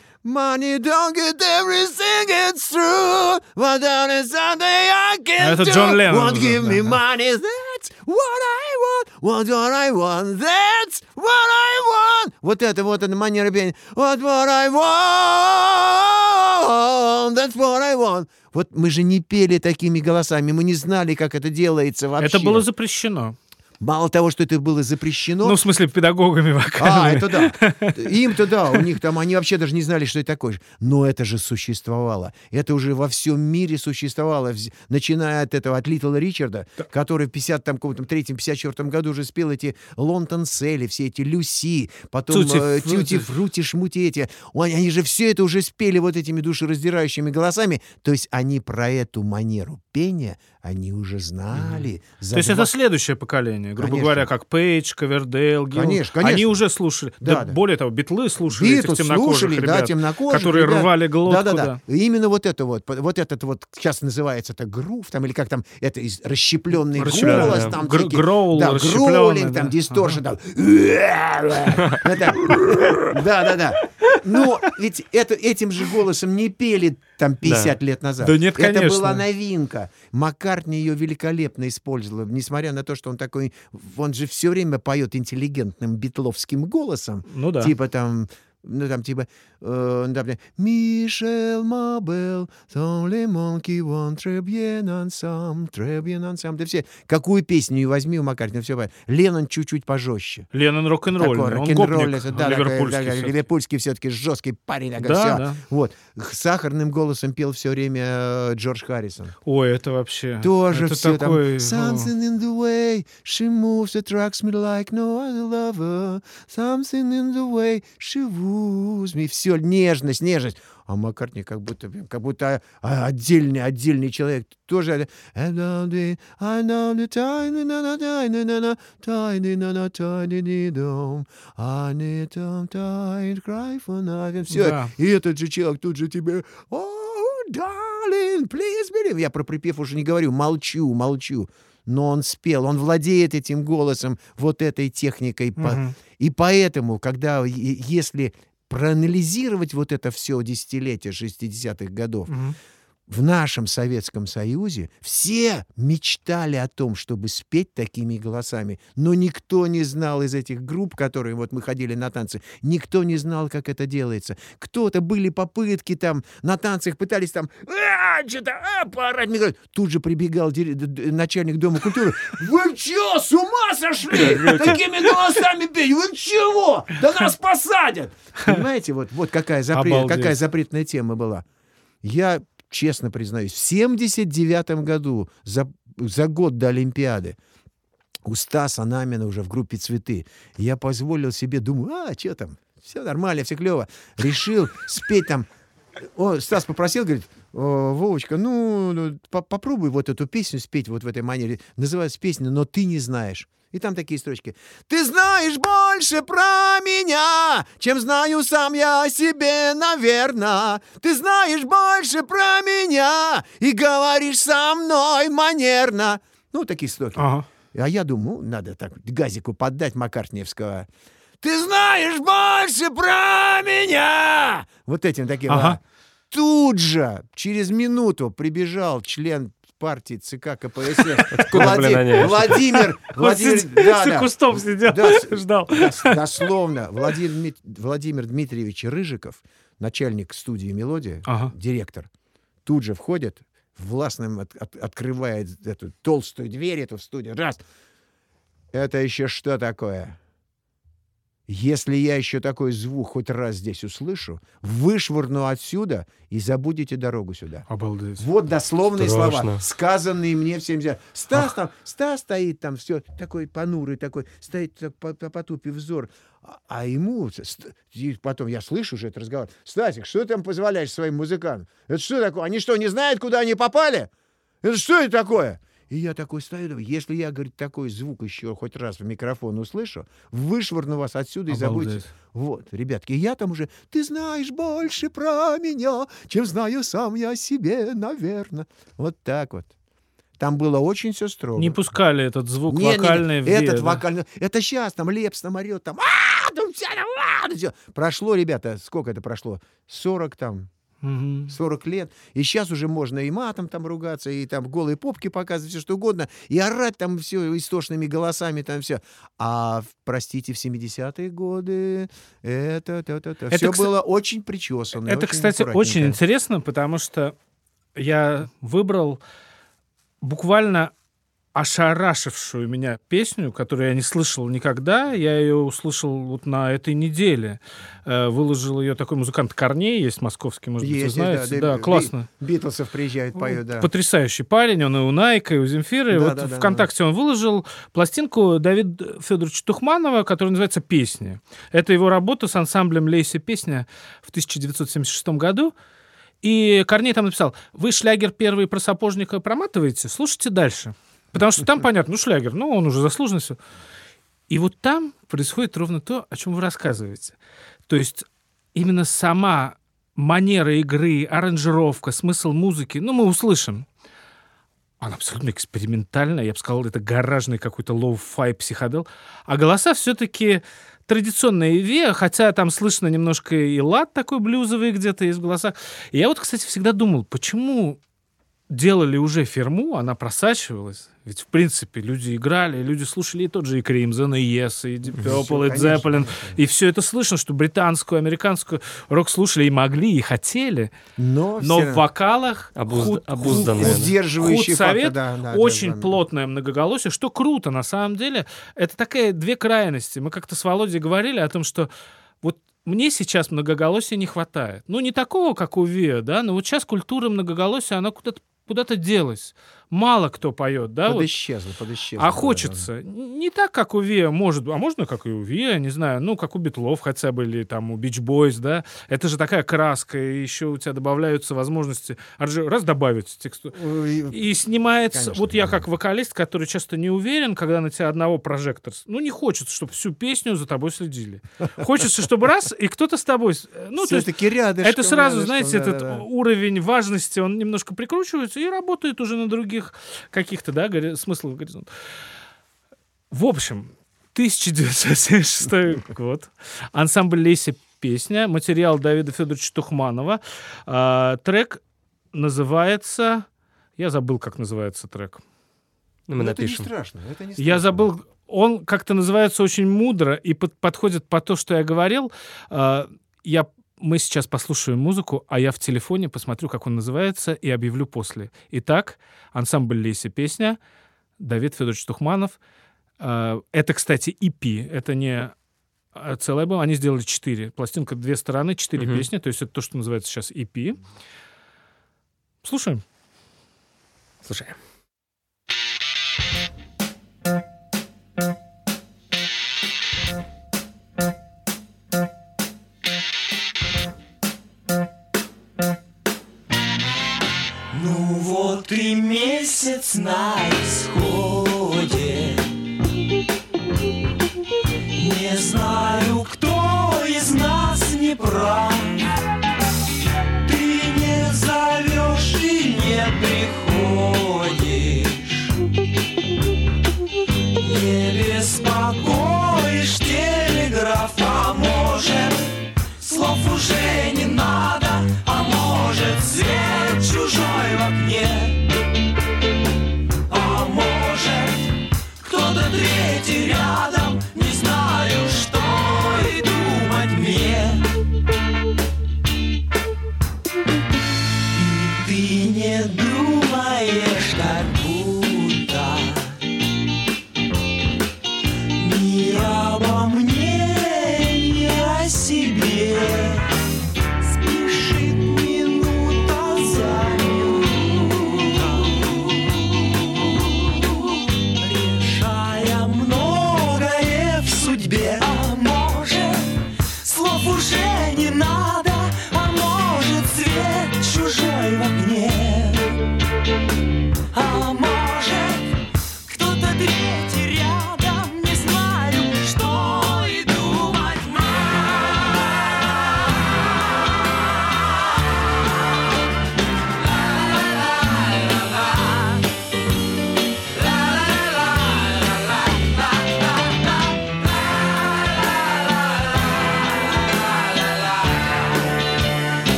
don't get everything it's true, but on a Sunday I can А это do. Джон Леннон Won't уже, give me да. money, that's what I want. What what I want, that's what I want. Вот это вот эта манера пения. What what I want, that's what I want. Вот мы же не пели такими голосами, мы не знали, как это делается вообще. Это было запрещено. Мало того, что это было запрещено, Ну, в смысле, педагогами а, вокальными. это да. Им-то да, у них там, они вообще даже не знали, что это такое. Но это же существовало. Это уже во всем мире существовало. Начиная от этого, от Литла Ричарда, который в 50 там, каком-то третьем, 54 году уже спел эти Лонтон Селли, все эти Люси, потом э, Фрути. Тюти Фрути, Шмути эти. Они же все это уже спели вот этими душераздирающими голосами. То есть они про эту манеру пения, они уже знали. за То есть два- это следующее поколение, грубо Конечно. говоря, как Пейдж, Ковердейл, Гилл. Конечно, конечно. Они уже слушали. Да, Да, да. более того, битлы слушали Битлз этих темнокожих слушали, ребят, да, темнокожих которые ребят. рвали глотку. Да, да, да. да. Именно вот это вот, вот этот вот сейчас называется это грув, там или как там, это из- расщепленный Расщепленный, голос, да. там Гр- всякие- гроул да, гроулинг, да. там дисторшн, там. Да, да, да. Но ведь это, этим же голосом не пели там 50 лет назад. Да нет, Это конечно. была новинка. Маккартни ее великолепно использовал, несмотря на то, что он такой, он же все время поет интеллигентным битловским голосом. Ну да. Типа там, ну там типа, э, ну, там, Мишель Мабел, там le monkey one très bien ensemble, très bien ensemble. Да все, какую песню не возьми у Маккартни, все понятно. Леннон чуть-чуть пожестче. Леннон рок-н-ролльный, он гопник, да, ливерпульский. да, всё-таки. ливерпульский все-таки жесткий парень, такой, Да, всё. да. Вот. Сахарным голосом пел все время э, Джордж Харрисон. Ой, это вообще... Тоже это все такой... там. Something in the way she moves attracts me like no other lover. Something in the way she woos me. Все, нежность, нежность. А Маккартни как будто, как будто а, отдельный, отдельный человек. Тоже. Все. Да. И этот же человек тут же тебе... О, darling, please believe. Я про припев уже не говорю, молчу, молчу. Но он спел, он владеет этим голосом, вот этой техникой. По- Мгм. И поэтому, когда, если проанализировать вот это все десятилетие 60-х годов, Мгм. В нашем Советском Союзе все мечтали о том, чтобы спеть такими голосами, но никто не знал из этих групп, которые вот мы ходили на танцы, никто не знал, как это делается. Кто-то были попытки там на танцах пытались там «А, что-то а, поорать. Говорят, тут же прибегал начальник Дома культуры. Вы чё, с ума сошли? Такими голосами петь? Вы чего? Да нас посадят! Понимаете, вот, вот какая, запрет, какая запретная тема была. Я честно признаюсь, в 79 году, за, за год до Олимпиады, у Стаса Намина уже в группе «Цветы», я позволил себе, думаю, а, что там, все нормально, все клево. Решил спеть там. О, Стас попросил, говорит, «О, Вовочка, ну, ну, по- попробуй вот эту песню спеть вот в этой манере. Называется песня «Но ты не знаешь». И там такие строчки. «Ты знаешь больше про меня, чем знаю сам я о себе, наверное. Ты знаешь больше про меня и говоришь со мной манерно». Ну, такие строки. Ага. А я думаю, ну, надо так газику поддать Маккартниевского. Ты знаешь больше про меня! Вот этим таким. Ага. а. Тут же, через минуту, прибежал член партии ЦК КПСС? Владимир, Владимир, да, за кустом сидел, ждал. Дос- Дословно, Владимир, Дмит- Владимир Дмитриевич Рыжиков, начальник студии «Мелодия», директор, тут же входит, властным от- от- открывает эту толстую дверь, эту в студию. Раз. Это еще что такое? Если я еще такой звук хоть раз здесь услышу, вышвырну отсюда и забудете дорогу сюда. Обалдеть. Вот дословные слова, Страшно. сказанные мне в 70 Стас там, Стас стоит там, все такой понурый, такой, стоит так, по- по- потупив взор. А, а ему, и потом я слышу уже этот разговор. Стасик, что ты там позволяешь своим музыкантам? Это что такое? Они что, не знают, куда они попали? Это что это такое? И я такой стою, если я, говорит, такой звук еще хоть раз в микрофон услышу, вышвырну вас отсюда и забудьте. Вот, ребятки, я там уже, ты знаешь больше про меня, чем знаю сам я о себе, наверное. Вот так вот. Там было очень все строго. Не пускали этот звук Не, не, не, вокальный в Этот да? вокальный. Это сейчас там Лепс там орет, там, а, а. Прошло, ребята, сколько это прошло? 40 там, Мгм. 40 лет. И сейчас уже можно и матом там ругаться, и там голые попки показывать, все что угодно, и орать там все истошными голосами, там все. А, простите, в 70-е годы это, это, это, Это, все кста- было очень причесано. Это, кстати, очень интересно, потому что я выбрал буквально ошарашившую меня песню, которую я не слышал никогда. Я ее услышал вот на этой неделе. Э, Выложил ее такой музыкант Корней, есть московский, может быть, вы Есть, есть, знаете. да, Да, Би- классно. Битлсов приезжают, поют, да. Потрясающий парень, он и у Найка, и у Земфиры. Да, вот да, да, ВКонтакте он выложил пластинку Давида Федоровича Тухманова, которая называется «Песни». Это его работа с ансамблем «Лейся песня» в 1976 году. И Корней там написал, вы шлягер первый про сапожника проматываете, слушайте дальше. Потому что там понятно, ну шлягер, ну он уже заслуженно все. И вот там происходит ровно то, о чем вы рассказываете. То есть именно сама манера игры, аранжировка, смысл музыки, ну, мы услышим. Она абсолютно экспериментальная, я бы сказал, это гаражный какой-то lo-fi психодел. А голоса все-таки традиционно ВИА, хотя там слышно немножко и лад такой блюзовый где-то есть в голосах. И я вот, кстати, всегда думал, почему делали уже фирму, она просачивалась. Ведь, в принципе, люди играли, люди слушали и тот же и Crimson, и Yes, и Deep Purple, и конечно. И все это слышно, что британскую, американскую рок слушали и могли, и хотели. Но, Но в вокалах Обуз- худ- обузданные, худ- да. Сдерживающий да, да, очень да, да. плотное многоголосие, что круто на самом деле. Это такая две крайности. Мы как-то с Володей говорили о том, что вот мне сейчас многоголосия не хватает. Ну, не такого, как у Виа, да, но вот сейчас культура многоголосия, она куда-то куда-то делась. Мало кто поет, да, вот. Подисчезло, подисчезло. А да, хочется. Не так, как у Виа, может а можно, как и у Виа, не знаю, ну, как у Битлов хотя бы, или там у Бич Бойс, да. Это же такая краска, и еще у тебя добавляются возможности. Раз добавить тексту. да. Ой, И снимается... Конечно, вот я да. как вокалист, который часто не уверен, когда на тебя одного прожектор... Ну, не хочется, чтобы всю песню за тобой следили. Хочется, чтобы раз, и кто-то с тобой... с- Ну, Все-таки рядышком. это сразу, рядышком, знаете, этот да-да-да. уровень важности, он немножко прикручивается и работает уже на других каких-то, да, гори- смыслов горизонт. В общем, 1976 год. Ансамбль Лейся песня, материал Давида Федоровича Тухманова. А, трек называется... Я забыл, как называется трек. Ну, мы Ну, это не страшно. Это не Я страшно. забыл, он как-то называется очень мудро и под- подходит по то, что я говорил. А, Я, мы сейчас послушаем музыку, а я в телефоне посмотрю, как он называется, и объявлю после. Итак, ансамбль Леси песня, Давид Федорович Тухманов. А, Это, кстати, EP, это не а, целый альбом. Они сделали четыре. Пластинка две стороны, четыре Мгм. песни. То есть это то, что называется сейчас EP. Слушаем. Слушай. Месяц на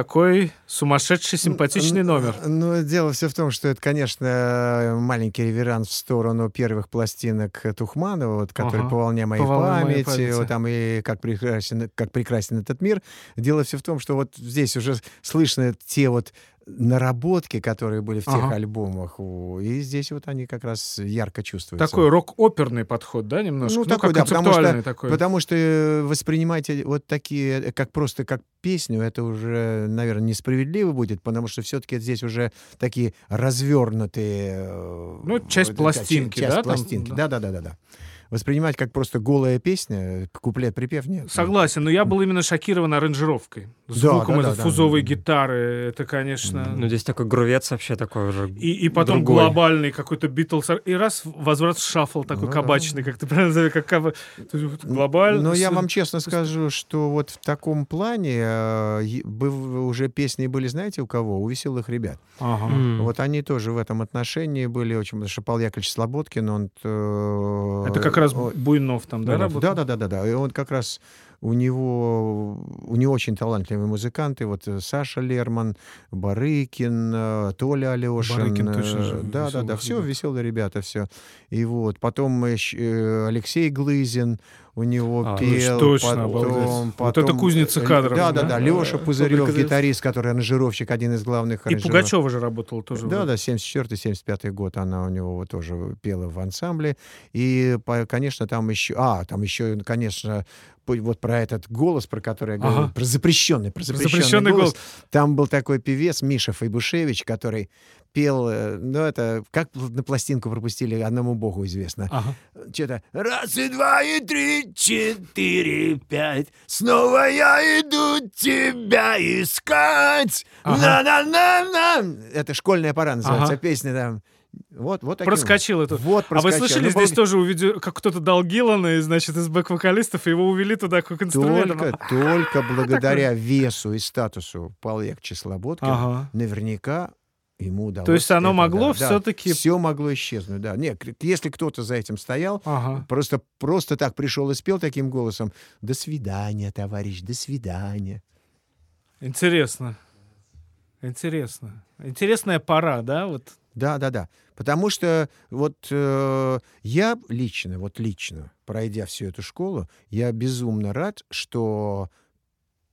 такой сумасшедший симпатичный номер. Ну, дело все в том, что это, конечно, маленький реверанс в сторону первых пластинок Тухманова, вот, которые Ага. по волне моей По моей памяти, памяти. вот там и как прекрасен, как прекрасен этот мир. Дело все в том, что вот здесь уже слышно те вот наработки, которые были в тех Ага. альбомах, у- и здесь вот они как раз ярко чувствуются. Такой рок-оперный подход, да, немножко? Ну, Ну, такой, да, потому что, такой. потому что э, воспринимать вот такие, э, как просто как песню, это уже, наверное, несправедливо будет, потому что все-таки здесь уже такие развернутые... э, Ну, часть пластинки, часть да, там, пластинки, да. да-да-да-да. Воспринимать как просто голая песня, куплет-припев, нет. Согласен, но я был именно шокирован аранжировкой. Да, Звуком да, да, этой да. фузовой гитары, это, конечно... Ну, здесь такой грувец вообще такой уже И, и потом другой. глобальный какой-то Битлз. И раз возврат в шаффл такой Ну да. кабачный, как ты правильно как глобально. Но я вам честно скажу, что вот в таком плане э, уже песни были, знаете, у кого? У веселых ребят. Ага. М. Вот они тоже в этом отношении были очень... Потому что Павел Яковлевич Слободкин, он... э, Это как раз Буйнов там, да, да, работал? да, да, да, да. И он как раз у него у него очень талантливые музыканты. Вот э, Саша Лерман, Барыкин, э, Толя Алешин. Барыкин точно э, же, Да, да, да. «Веселых Все ребят». веселые ребята, все. И вот потом Алексей Глызин у него А, пел. точно, потом, обалдеть. Вот потом- это кузница э, кадров, Да, да, да? да. Леша Пузырев, Пузырев. гитарист, который аранжировщик, один из главных И. Пугачева же работала тоже. Да, вроде. да, 74-75 год она у него вот тоже пела в ансамбле. И, конечно, там еще... А, там еще, конечно, вот про этот голос, про который я говорил, Ага. про запрещенный, про запрещенный, Запрещенный голос. голос. Там был такой певец Миша Файбушевич, который пел, э, ну, это, как на пластинку пропустили, одному богу известно. Ага. Что-то раз и два и три, четыре, пять. Снова я иду тебя искать. Ага. На-на-на-на. Это школьная пора называется Ага. песня там. Вот, вот таким. Проскочил это. Вот А вы проскочил. слышали, Ну, здесь был- тоже увидел, как кто-то дал Гиллана, значит, из бэк-вокалистов, его увели туда как инструмент. Только, только благодаря весу и статусу Павла Яковлевича Слободкина Ага. наверняка ему удалось. То есть оно это, могло да, да. всё-таки- Все могло исчезнуть, да. Нет, если кто-то за этим стоял, Ага. просто, просто так пришел и спел таким голосом «До свидания, товарищ, до свидания». Интересно. Интересно. Интересная пора, да? Вот. Да, да, да. Потому что вот э, я лично, вот лично, пройдя всю эту школу, я безумно рад, что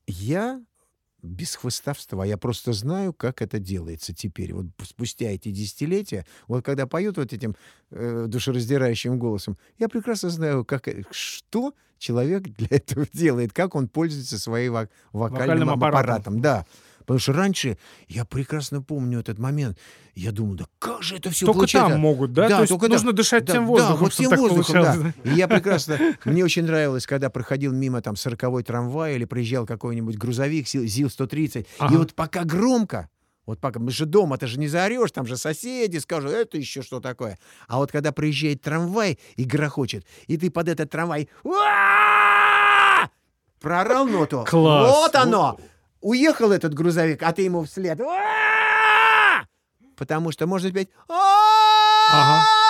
я без хвостовства, я просто знаю, как это делается теперь. Вот спустя эти десятилетия, вот когда поют вот этим э, душераздирающим голосом, я прекрасно знаю, как, э, что человек для этого делает, как он пользуется своим вок- вокальным, Вокальным аппаратом. аппаратом. Да. Потому что раньше, я прекрасно помню этот момент, я думал, да как же это все Только получается? там могут, да? То есть только нужно там. дышать Да, тем да, воздухом, вот чтобы тем воздухом, получалось. да. И я прекрасно... Мне очень нравилось, когда проходил мимо там 40-й трамвай или приезжал какой-нибудь грузовик Сил- ЗИЛ-130. И Ага. вот пока громко, вот пока, мы же дома, ты же не заорешь, там же соседи скажут, это еще что такое. А вот когда приезжает трамвай и грохочет, и ты под этот трамвай «Уа!» проорал ноту. Класс. Вот оно. Уехал этот грузовик, а ты ему вслед. Потому что можно петь!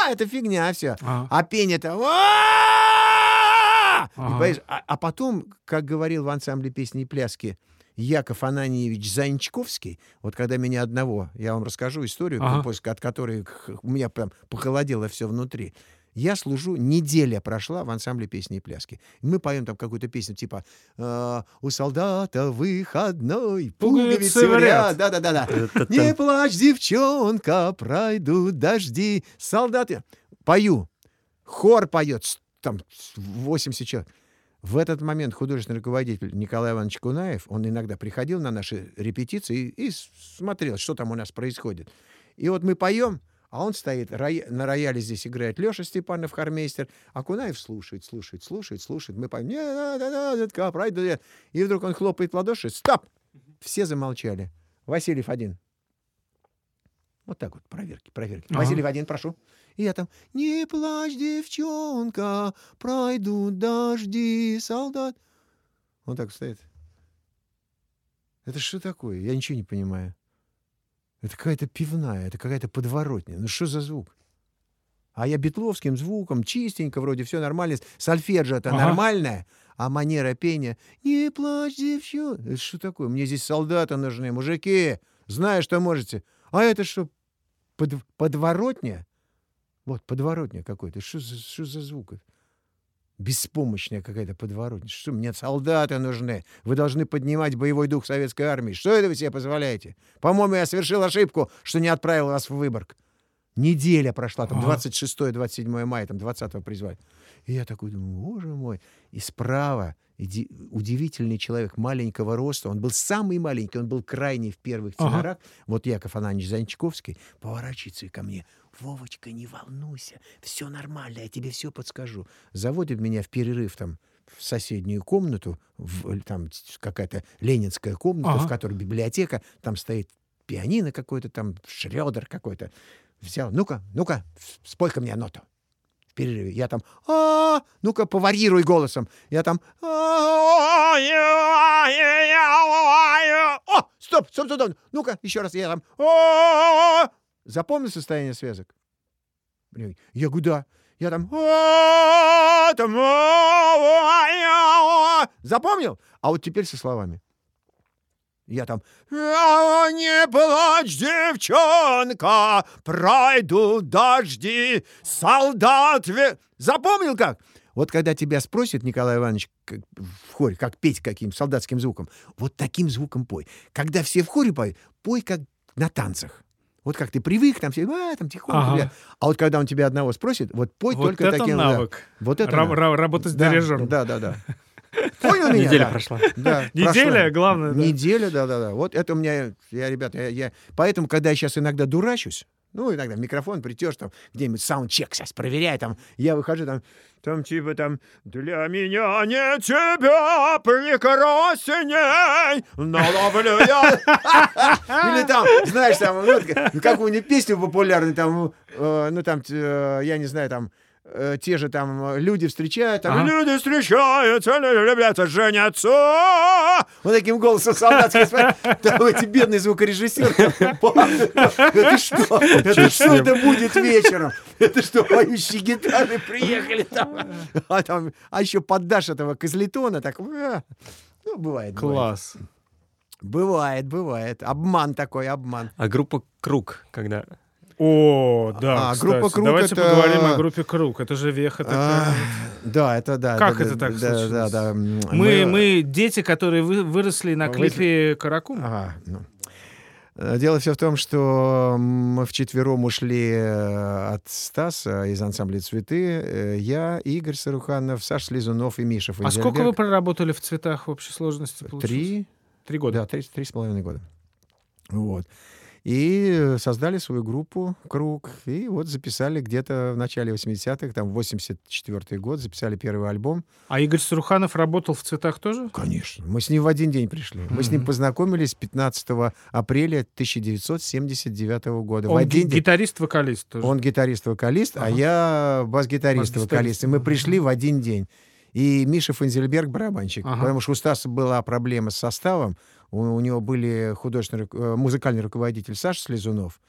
Это фигня все. Ага. А Ага. понимаешь, а, а потом, как говорил в ансамбле песни и пляски Яков Ананьевич Занчковский, вот когда меня одного, я вам расскажу историю, Ага. после- от которой у меня прям похолодело все внутри. Я служу, неделя прошла в ансамбле песни и пляски. Мы поем там какую-то песню типа э, «У солдата выходной, Пуговицы в ряд». ряд». Да-да-да. Не плачь, девчонка, пройдут дожди. Солдаты. Пою. Хор поет. Там с 80 человек. В этот момент художественный руководитель Николай Иванович Кунаев, он иногда приходил на наши репетиции и, и смотрел, что там у нас происходит. И вот мы поем, а он стоит, роя- на рояле здесь играет Леша Степанов, хормейстер, а Кунаев слушает, слушает, слушает, слушает. Мы поем, надо, детка, пройду я». И вдруг он хлопает в ладоши, стоп! Все замолчали. Васильев один. Вот так вот, проверки, проверки. Ага. Васильев один, прошу. И я там, не плачь, девчонка, пройдут дожди, солдат. Он так стоит. Это что такое? Я ничего не понимаю. Это какая-то пивная, это какая-то подворотня. Ну что за звук? А я битловским звуком, чистенько, вроде все нормально. Сольфеджио это Ага. нормальное, а манера пения «Не плачь, девчонка». Это что такое? Мне здесь солдаты нужны, мужики. Знаю, что можете. А это что, под, подворотня? Вот, подворотня какой-то. Что за, что за звук? Беспомощная какая-то подворотня. Что, мне солдаты нужны. Вы должны поднимать боевой дух советской армии. Что это вы себе позволяете? По-моему, я совершил ошибку, что не отправил вас в Выборг. Неделя прошла, там Ага. 26-27 мая, там 20 призвали. И я такой думаю, боже мой. И справа иди- удивительный человек маленького роста. Он был самый маленький, он был крайний в первых Ага. тенорах. Вот Яков Ананьевич Занчковский поворачивается ко мне. Вовочка, не волнуйся, все нормально, я тебе все подскажу. Заводит меня в перерыв там в соседнюю комнату, в- там какая-то ленинская комната, Ага. в которой библиотека, там стоит пианино какое-то, там шредер какой-то. Взял, ну-ка, ну-ка, спой-ка мне ноту. В перерыве. Я там, а ну-ка, поварируй голосом. Я там, о, стоп, стоп, стоп, стоп. ну-ка, еще раз. Я там, «А-а-а». запомнил состояние связок? Я говорю, да. Я там, «А, там, а-а-а». запомнил? А вот теперь со словами. Я там, «А, не плачь, девчонка, пройдут дожди, солдат... ве-». Запомнил как? Вот когда тебя спросит Николай Иванович как в хоре, как петь каким солдатским звуком, вот таким звуком пой. Когда все в хоре поют, пой как на танцах. Вот как ты привык, там все, а, там тихонько. Ага. бля». А вот когда он тебя одного спросит, вот пой Вот только это таким... да. навык. Вот это навык. ра- работа с Да, дирижером. Да, да, да. Понял меня? Неделя да? прошла. Да, Неделя, прошла. главное, да. Неделя, да, да, да. Вот это у меня, я, ребята, я, я- поэтому, когда я сейчас иногда дурачусь, ну, иногда в микрофон придешь, там, где-нибудь саундчек сейчас проверяю, там, я выхожу, там, там, типа, там, для меня не тебя прекрасней, но ловлю я... Или там, знаешь, там, ну, какую-нибудь песню популярную, там, э, ну, там, э, я не знаю, там, э, те же там э, люди встречают, там, Ага. люди встречаются, любятся, женятся. Вот таким голосом солдатским. спать. Там эти бедные звукорежиссеры. Это что? Это что это будет вечером? Это что, поющие гитары приехали там? А там, а еще поддашь этого козлетона, так, а. ну, бывает. бывает. Класс. Бывает, бывает. Обман такой, обман. А группа «Круг», когда... О, да, А, кстати. группа «Круг» Давайте это- поговорим о группе «Круг». Это же веха такая. А, Да, это да. Как да, это да, так да, случилось? да, да. М, Мы, мы дети, которые вы- выросли на Вы- клипе «Каракум». Ага, ну. Э, Дело все в том, что мы вчетвером ушли э, от Стаса из ансамбля «Цветы». Э, Я, Игорь Саруханов, Саша Лизунов и Миша А сколько вы проработали в «Цветах» в общей сложности? получилось? Три, Три года. да, три, три с половиной года. Вот. И создали свою группу «Круг». И вот записали где-то в начале 80-х, там 84 год, записали первый альбом. А Игорь Саруханов работал в «Цветах» тоже? Конечно. Мы с ним в один день пришли. Мы с ним познакомились 15 апреля 1979 года. в Он один ги- день. гитарист-вокалист тоже. Он гитарист-вокалист, а Ага. я бас-гитарист-вокалист. И мы пришли в один день. И Миша Фанзельберг барабанщик. Ага. Потому что у Стаса была проблема с составом. У, у него были художественный, э, музыкальный руководитель Саша Слезунов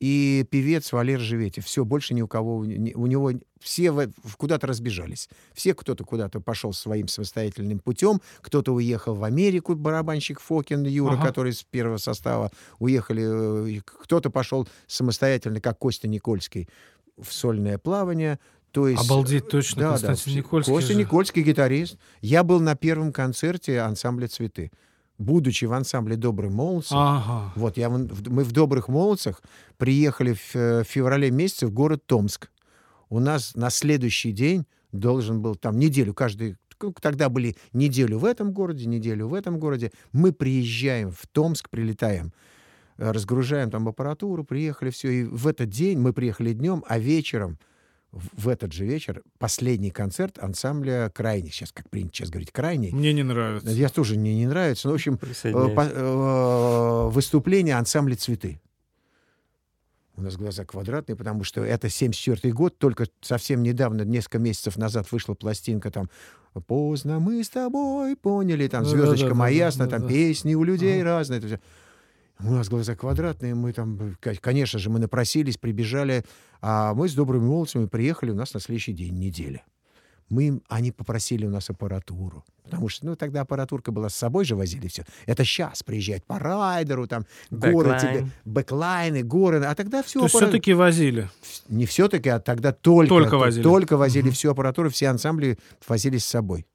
и певец Валер Живетев. Все, больше ни у кого, у не- у него все куда-то разбежались. Все кто-то куда-то пошел своим самостоятельным путем, кто-то уехал в Америку, барабанщик Фокин Юра, Ага. который из первого состава, уехали, э, кто-то пошел самостоятельно, как Костя Никольский, в сольное плавание. То есть, Обалдеть, точно, да, Константин да, Никольский Костя же. Никольский гитарист. Я был на первом концерте ансамбля «Цветы». Будучи в ансамбле «Добрые молодцы», Ага. вот, я, в- мы в «Добрых молодцах» приехали в э, феврале месяце в город Томск. У нас на следующий день должен был там неделю, каждый... Тогда были неделю в этом городе, неделю в этом городе. Мы приезжаем в Томск, прилетаем, э, разгружаем там аппаратуру, приехали, все. И в этот день мы приехали днем, а вечером, в этот же вечер, последний концерт ансамбля «Крайний». Сейчас, как принято сейчас говорить, «Крайний». Мне не нравится. Я тоже мне не нравится. Но, в общем, э, по- э, выступление ансамбля «Цветы». У нас глаза квадратные, потому что это 74 год, только совсем недавно, несколько месяцев назад вышла пластинка там «Поздно мы с тобой поняли», там «Звездочка моя ясна», да-да. там песни у людей разные. это всё. У нас глаза квадратные, мы там, конечно же, мы напросились, прибежали, а мы с добрыми молодцами приехали, у нас на следующий день неделя. Мы, им- они попросили у нас аппаратуру. Потому что, ну, тогда аппаратурка была с собой же возили все. Это сейчас приезжать по райдеру, там, горы Бэклайн. тебе, бэклайны, горы. А тогда все То есть все-таки возили. Не все-таки, а тогда только, Только то- возили. только возили всю аппаратуру, все ансамбли возили с собой.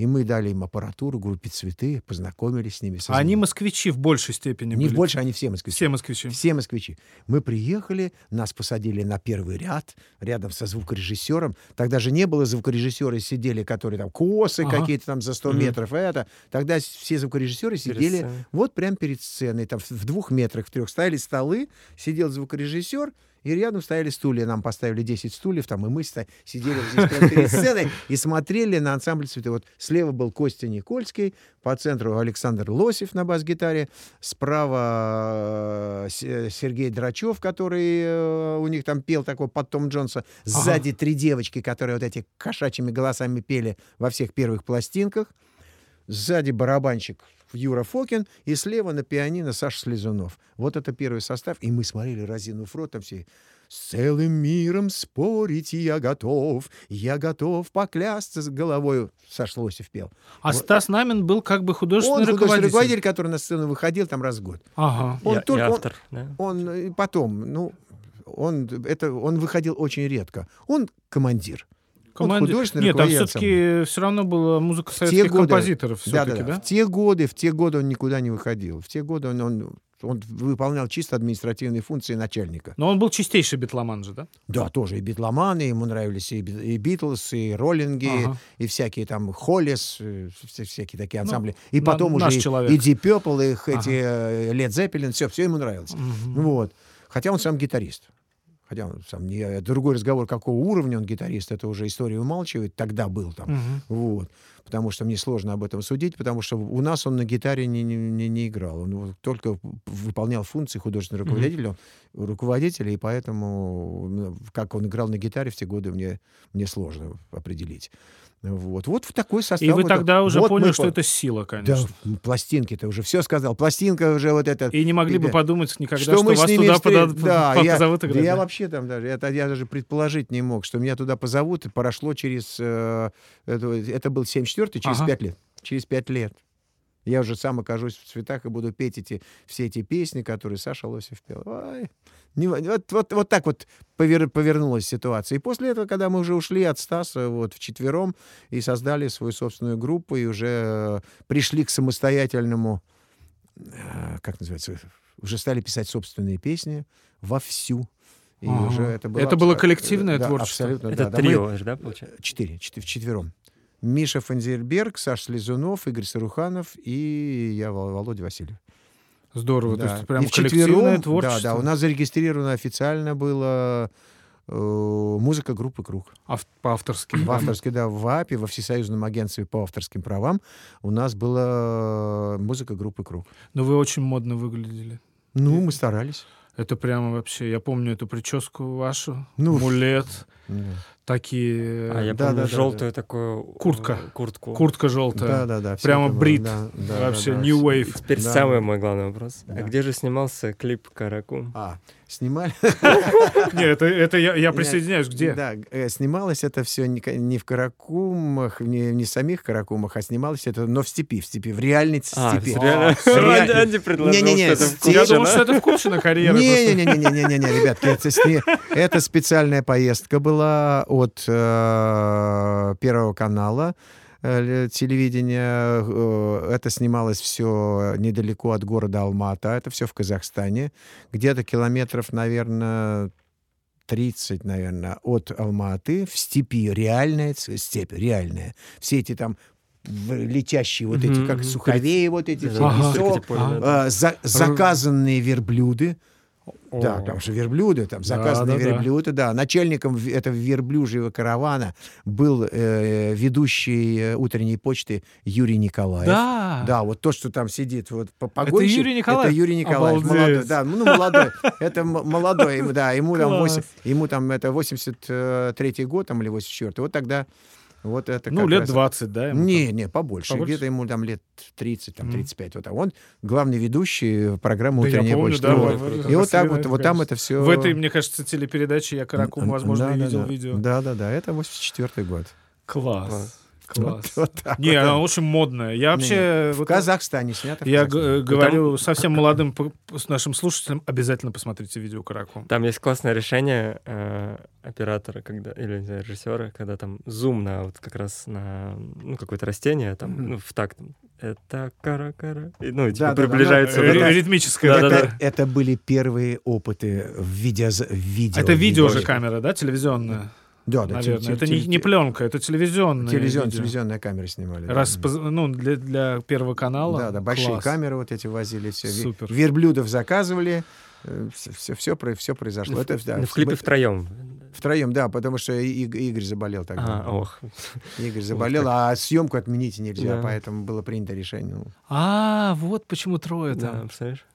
И мы дали им аппаратуру, группе «Цветы», познакомились с ними. А они москвичи в большей степени Не были. больше, они все москвичи. Все москвичи. Все москвичи. Мы приехали, нас посадили на первый ряд, рядом со звукорежиссером. Тогда же не было звукорежиссеры, сидели, которые там косы Ага. какие-то там за 100 Мгм. метров. Это. Тогда все звукорежиссеры Перед сидели сценой. вот прямо перед сценой. Там в двух метрах, в трех стояли столы, сидел звукорежиссер, И рядом стояли стулья. Нам поставили 10 стульев, там, и мы сидели здесь прямо перед сценой и смотрели на ансамбль цветы. Вот слева был Костя Никольский, по центру Александр Лосев на бас-гитаре, справа э, Сергей Драчев, который э, у них там пел такой под Том Джонса. Сзади три девочки, которые вот эти кошачьими голосами пели во всех первых пластинках. Сзади барабанщик Юра Фокин, и слева на пианино Саша Слезунов. Вот это первый состав, и мы смотрели разинув рот, там все «С целым миром спорить я готов, я готов поклясться с головою», Саша Лосев пел. А Вот. Стас Намин был как бы художественный Он художественный руководитель. руководитель, который на сцену выходил там раз в год. Ага. Он Я- только- он- автор, да? Он и потом, ну, он, это, он выходил очень редко. Он командир. Команде- художественный Нет, там все-таки все равно была музыка советских годы- композиторов Да, да, да? В те годы, в те годы он никуда не выходил. В те годы он, он, он выполнял чисто административные функции начальника. Но он был чистейший битломан же, да? Да, тоже и битломаны, ему нравились и, и Битлз, и Роллинги, Ага. и всякие там Холлис, э, вся- всякие такие Ну, ансамбли. и на- потом наш уже и- человек. и Deep Purple, их Ага. эти Led Zeppelin, все, все ему нравилось. Вот. Хотя он сам гитарист. Хотя он сам не... это Другой разговор, какого уровня он гитарист, это уже история умалчивает. Тогда был там. Мгм. Вот. Потому что мне сложно об этом судить, потому что у нас он на гитаре не, не, не- играл. Он только выполнял функции художественного руководителя, руководителя, и поэтому, как он играл на гитаре в те годы, мне, мне сложно определить. Вот. вот в такой состав. И вы вот- тогда уже вот поняли, мы что это сила, Да, конечно. пластинки, ты уже все сказал. Пластинка уже вот это... И не могли бы Да. подумать никогда, что, мы с вас ними туда встр- пода- да, я, позовут да играть. я да? вообще там даже, это я даже предположить не мог, что меня туда позовут, и прошло через, э, это, это был 74-й, через Ага. 5 лет. Через 5 лет. Я уже сам окажусь в цветах и буду петь эти, все эти песни, которые Саша Лосев пел. Ой, не- вот, вот, вот так вот повер- повернулась ситуация. И после этого, когда мы уже ушли от Стаса вот вчетвером и создали свою собственную группу, и уже э, пришли к самостоятельному, э, как называется, уже стали писать собственные песни вовсю. И Ага. уже это было... Это было абс- коллективное да, творчество? Абсолютно, Это да. Да, мы- трио да, получается? Четыре, четы- вчетвером. Миша Фанзельберг, Саша Слезунов, Игорь Саруханов и я, Вол- Володя Васильев. Здорово, то Да. есть прям И коллективное творчество. Да, да, у нас зарегистрировано официально было э, музыка группы «Круг». Ав- по авторским. В авторской, да, в ВАПе, во Всесоюзном агентстве по авторским правам у нас была музыка группы «Круг». Но вы очень модно выглядели. Ну, мы старались. Это прямо вообще, я помню эту прическу вашу, Ну, мулет, Да. Такие, А я да, помню да, да, желтую такую... э, Куртка. Куртку. куртка желтая. Да, да, да. Прямо брит. да, да, вообще да, да. new wave. Теперь Да. самый мой главный вопрос. Да. А где же снимался клип «Караку»? А, снимали? Нет, это, это я, присоединяюсь. Где? Да, э, снималось это все не, не в Каракумах, не, не в самих Каракумах, а снималось это, но в степи, в степи, в реальной А, степи. Анди- Анди предложил, Не-не-не, что Я думал, что это в Купчино карьера. просто. Не-не-не-не-не-не, ребятки, это, сни- это специальная поездка была от э, Первого канала э, телевидения. Э, Это снималось все недалеко от города Алмата. Это все в Казахстане. Где-то километров, наверное, 30, наверное, от Алматы в степи. Реальная степь, реальная. Все эти там летящие вот эти, как суховеи вот эти, Ага. песок, Ага. а, за- заказанные верблюды. Да, О. там же верблюды, там Да, заказанные да, да. верблюды, да. Начальником в- этого верблюжьего каравана был э, ведущий э, утренней почты Юрий Николаев. Да. Да, вот то, что там сидит, вот по- погонщик, Юрий Николаев? Это Юрий Николаев, Обалдеть. молодой, да, ну молодой, это молодой, ему, да, ему там Класс. 8, ему там это 83 год там или 84, вот тогда вот это Ну, лет раз- 20, да? не, не, побольше. Побольше? Где-то ему там лет 30, там, Мгм. 35. Вот, а он главный ведущий программы Да я «Утренняя помню, почта». да, Вот. И вот так вот, вот там это все... там. В этой, мне кажется, телепередаче я Каракум, возможно, и видел видео. Да, да, да, это 84 год. Класс. Класс. Класс. Вот так Не, вот. она очень модная. Я вообще... В вот- Казахстане снято. Я Казахстане. говорю совсем молодым с нашим слушателям, обязательно посмотрите видео Каракум. Там есть классное решение э, оператора, когда, или не знаю, режиссера, когда там зум на вот как раз на ну, какое-то растение, там, Мгм. ну, в такт. Это кара-кара. И, ну, и, типа, Да-да-да, приближается. Э, вот это. ри- Ритмическая. Да, да, это, такая. это были первые опыты в видео. В видео Это видео же камера, да, телевизионная? Да, да. Наверное. теле- Это теле- не, не пленка, это телевизионная. телевизион- видео. телевизионная камера снимали. да. Раз, поз- ну, для, для Первого канала. Да, да, большие Класс. камеры вот эти возили все. Супер. Верблюдов заказывали, Все, все, все произошло. Это, да, Ну, в клипе мы- втроем. Втроем, да, потому что И- Иг- Игорь заболел тогда. А, ох. Игорь заболел, а съемку отменить нельзя, Да. поэтому было принято решение. Ну, А, вот почему трое Да, там. представляешь?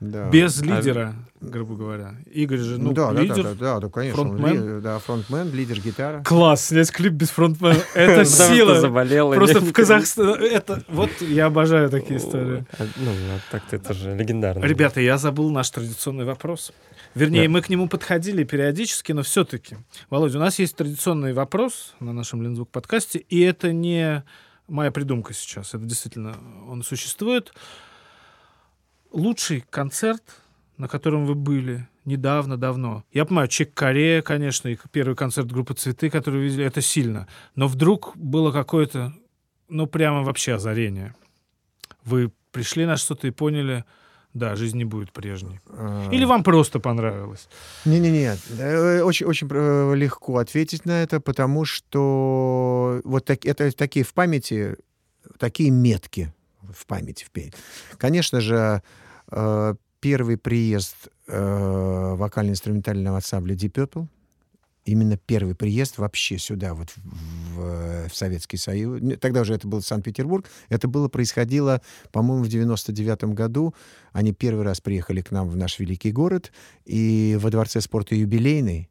Да. Без А- лидера, грубо говоря. Игорь же, Ну, да, да, лидер. да, да, да, да, конечно. он фронтмен. ли- да, фронтмен, лидер гитара. Класс, снять клип без фронтмена. Это сила. заболел. Просто в Казахстане... Это, вот я обожаю такие истории. А, Ну, а так-то это же легендарно. Ребята, я забыл наш традиционный вопрос. Вернее, Да. мы к нему подходили периодически, но все-таки. Володя, у нас есть традиционный вопрос на нашем Лензвук подкасте, и это не моя придумка сейчас. Это действительно он существует. Лучший концерт, на котором вы были недавно, давно. Я понимаю, Чек Корея, конечно, и первый концерт группы «Цветы», который вы видели, это сильно. Но вдруг было какое-то, ну, прямо вообще озарение. Вы пришли на что-то и поняли, да, жизнь не будет прежней. А, Или вам просто понравилось? Не-не-не, э, очень, очень э, легко ответить на это, потому что вот так, это такие в памяти, такие метки в памяти. В Конечно же, э, первый приезд э, вокально-инструментального ансамбля Deep Purple, именно первый приезд вообще сюда, вот в, в Советский Союз. Тогда уже это был Санкт-Петербург. Это было происходило, по-моему, в 99 году. Они первый раз приехали к нам в наш великий город, и во Дворце спорта «Юбилейный»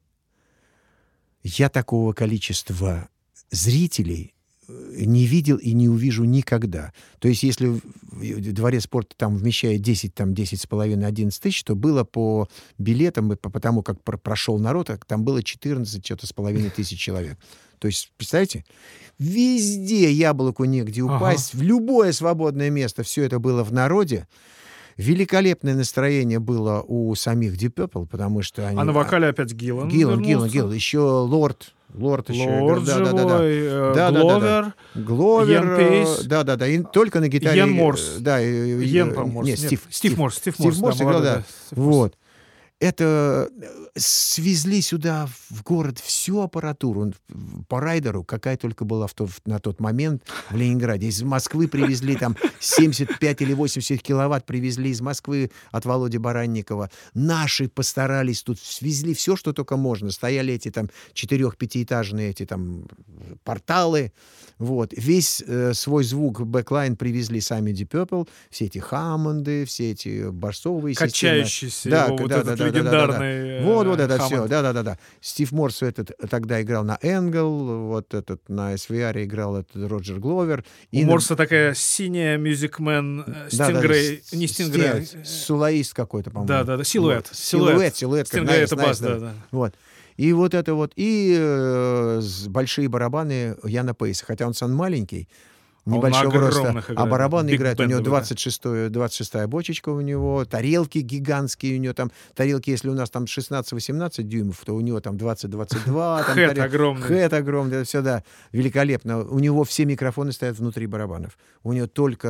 я такого количества зрителей не видел и не увижу никогда. То есть, если дворец спорта там вмещает 10, там 10 с половиной, 11 тысяч, то было по билетам, и по, по тому, как про- прошел народ, а там было 14 что-то с половиной тысяч человек. То есть, представьте, везде яблоку негде Ага. упасть, в любое свободное место, все это было в народе. Великолепное настроение было у самих Deep Purple, потому что они... А на вокале опять Гиллан Гиллан, Гиллан. Гиллан. Еще Лорд. Лорд еще. Лорд Да, да, да, да. живой, э, Да, да, да, да. Гловер, Гловер. Йен э, Пейс. Да, да, да. И только на гитаре. Э, Морс. Да. и- э, по-моему, Нет, Морс. Стив. Стив Морс, Стив Стив Морс, Морс да, играл, да. да, Стив. Вот. Это э, свезли сюда, в город, всю аппаратуру по райдеру, какая только была в то- на тот момент в Ленинграде. Из Москвы привезли там 75 или 80 киловатт привезли из Москвы от Володи Баранникова. Наши постарались тут, свезли все, что только можно. Стояли эти там четырех-пятиэтажные эти там порталы. Вот. Весь э, свой звук бэклайн привезли сами Deep Purple. Все эти Хаммонды, все эти басовые системы. Качающийся Да, его вот да, да, да, да. Легендарный э, Вот, вот это все, Хаммонд. да, да, да, да. Стив Морс этот тогда играл на Engl, вот этот на SWR играл этот Роджер Гловер. У Морса такая синяя Music Man э, StingRay, не StingRay. с- Soloist какой-то, по-моему. Да, да, да, Silhouette. Silhouette. Silhouette, StingRay это бас, nice, да, да. Вот. И вот это вот, и э, большие барабаны Яна Пейса, хотя он сам маленький, небольшого роста, а играет, барабан биг играет, у него бендовый, да. 26 26 бочечка у него, тарелки гигантские у него там, тарелки, если у нас там 16-18 дюймов, то у него там 20-22. там Hat тарел- огромный. Hat огромный, все, да, великолепно. У него все микрофоны стоят внутри барабанов. У него только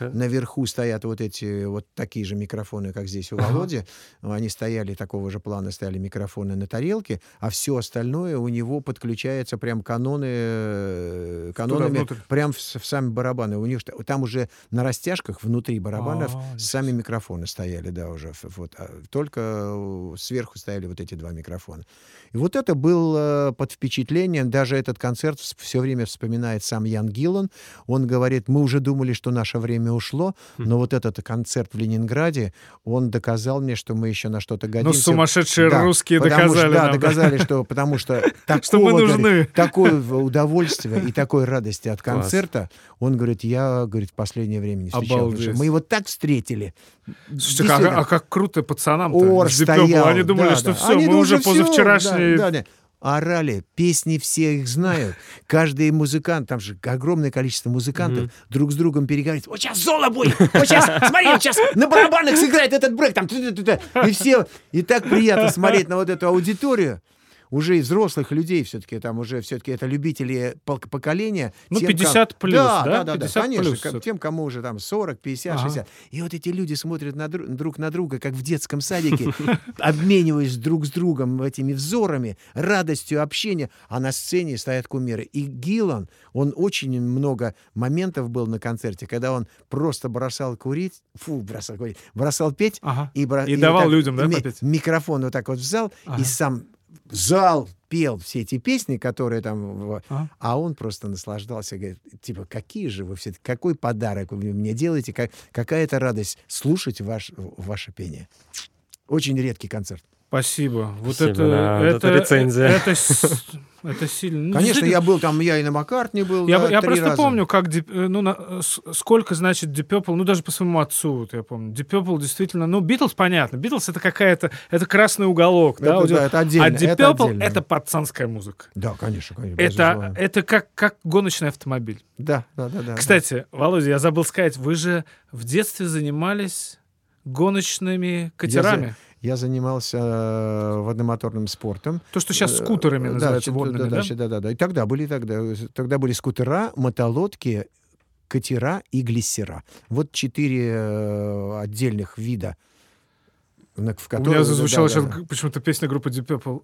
на- наверху стоят вот эти вот такие же микрофоны, как здесь у Володи. Они стояли такого же плана, стояли микрофоны на тарелке, а все остальное у него подключается прям каноны, э, канонами, внутрь. Прям в, в сами барабаны. У них там уже на растяжках внутри барабанов А, сами микрофоны стояли, да, уже. Вот, а только э, сверху стояли вот эти два микрофона. И вот это было под впечатлением. Даже этот концерт все время вспоминает сам Ян Гиллан. Он говорит, мы уже думали, что наше время ушло, но вот этот концерт в Ленинграде, он доказал мне, что мы еще на что-то Ну, годимся. сумасшедшие Да, русские потому что- доказали да, нам, доказали, что потому что Что мы такого, нужны. такое удовольствие и такой радости от концерта, он говорит, я, говорит, в последнее время не встречал. Обалдеть. Мы его так встретили. Слушайте, Действительно. а, как круто пацанам Ор стоял. Они думали, да, что да. все, Они мы уже позавчерашние... Да, да, да. Орали, песни все их знают. Каждый музыкант, там же огромное количество музыкантов, друг с другом переговаривают. Вот сейчас соло будет! Вот сейчас, смотри, вот сейчас на барабанах сыграет этот брейк. Там, ту-ту-ту-ту». и все, и так приятно смотреть на вот эту аудиторию. Уже и взрослых людей все-таки, там уже все-таки это любители поколения. Ну, тем, 50 ком- плюс, да? да? Да, да, 50 конечно. плюс. Тем, кому уже там 40, 50, Ага. 60. И вот эти люди смотрят на дру- друг на друга, как в детском садике, обмениваясь друг с другом этими взорами, радостью общения, а на сцене стоят кумиры. И Гиллан, он очень много моментов был на концерте, когда он просто бросал курить, фу, бросал курить, бросал петь, Ага. и, бро- И давал так людям, да, попеть? Микрофон вот так вот взял, и Ага. сам зал пел все эти песни, которые там... Ага. А он просто наслаждался, говорит, типа, какие же вы все какой подарок вы мне делаете, как, какая это радость слушать ваш, ваше пение. Очень редкий концерт. Спасибо. Вот Спасибо, это, да, вот это, это рецензия. Это, это сильно. Ну, Конечно, я был там, я и на Маккартне был Я, да, я просто раза. помню, как э, ну, на- э, сколько значит Deep Purple, ну даже по своему отцу, вот я помню. Deep Purple действительно, ну Битлз понятно, Битлз это какая-то, это красный уголок, да, Это, аудио- да, это отдельно. а Deep это Purple отдельно. это пацанская музыка. Да, конечно, конечно. Это, это как, как гоночный автомобиль. Да, да, да, да. Кстати, Володя, я забыл сказать, вы же в детстве занимались гоночными катерами. Я занимался э, водомоторным спортом. То, что сейчас Э, скутерами называются водными, да, да? да, да, да, да. И тогда были тогда, тогда были скутера, мотолодки, катера и глиссера. Вот четыре э, отдельных вида. В У которые- меня зазвучала да, да, сейчас да. почему-то песня группы Deep Purple.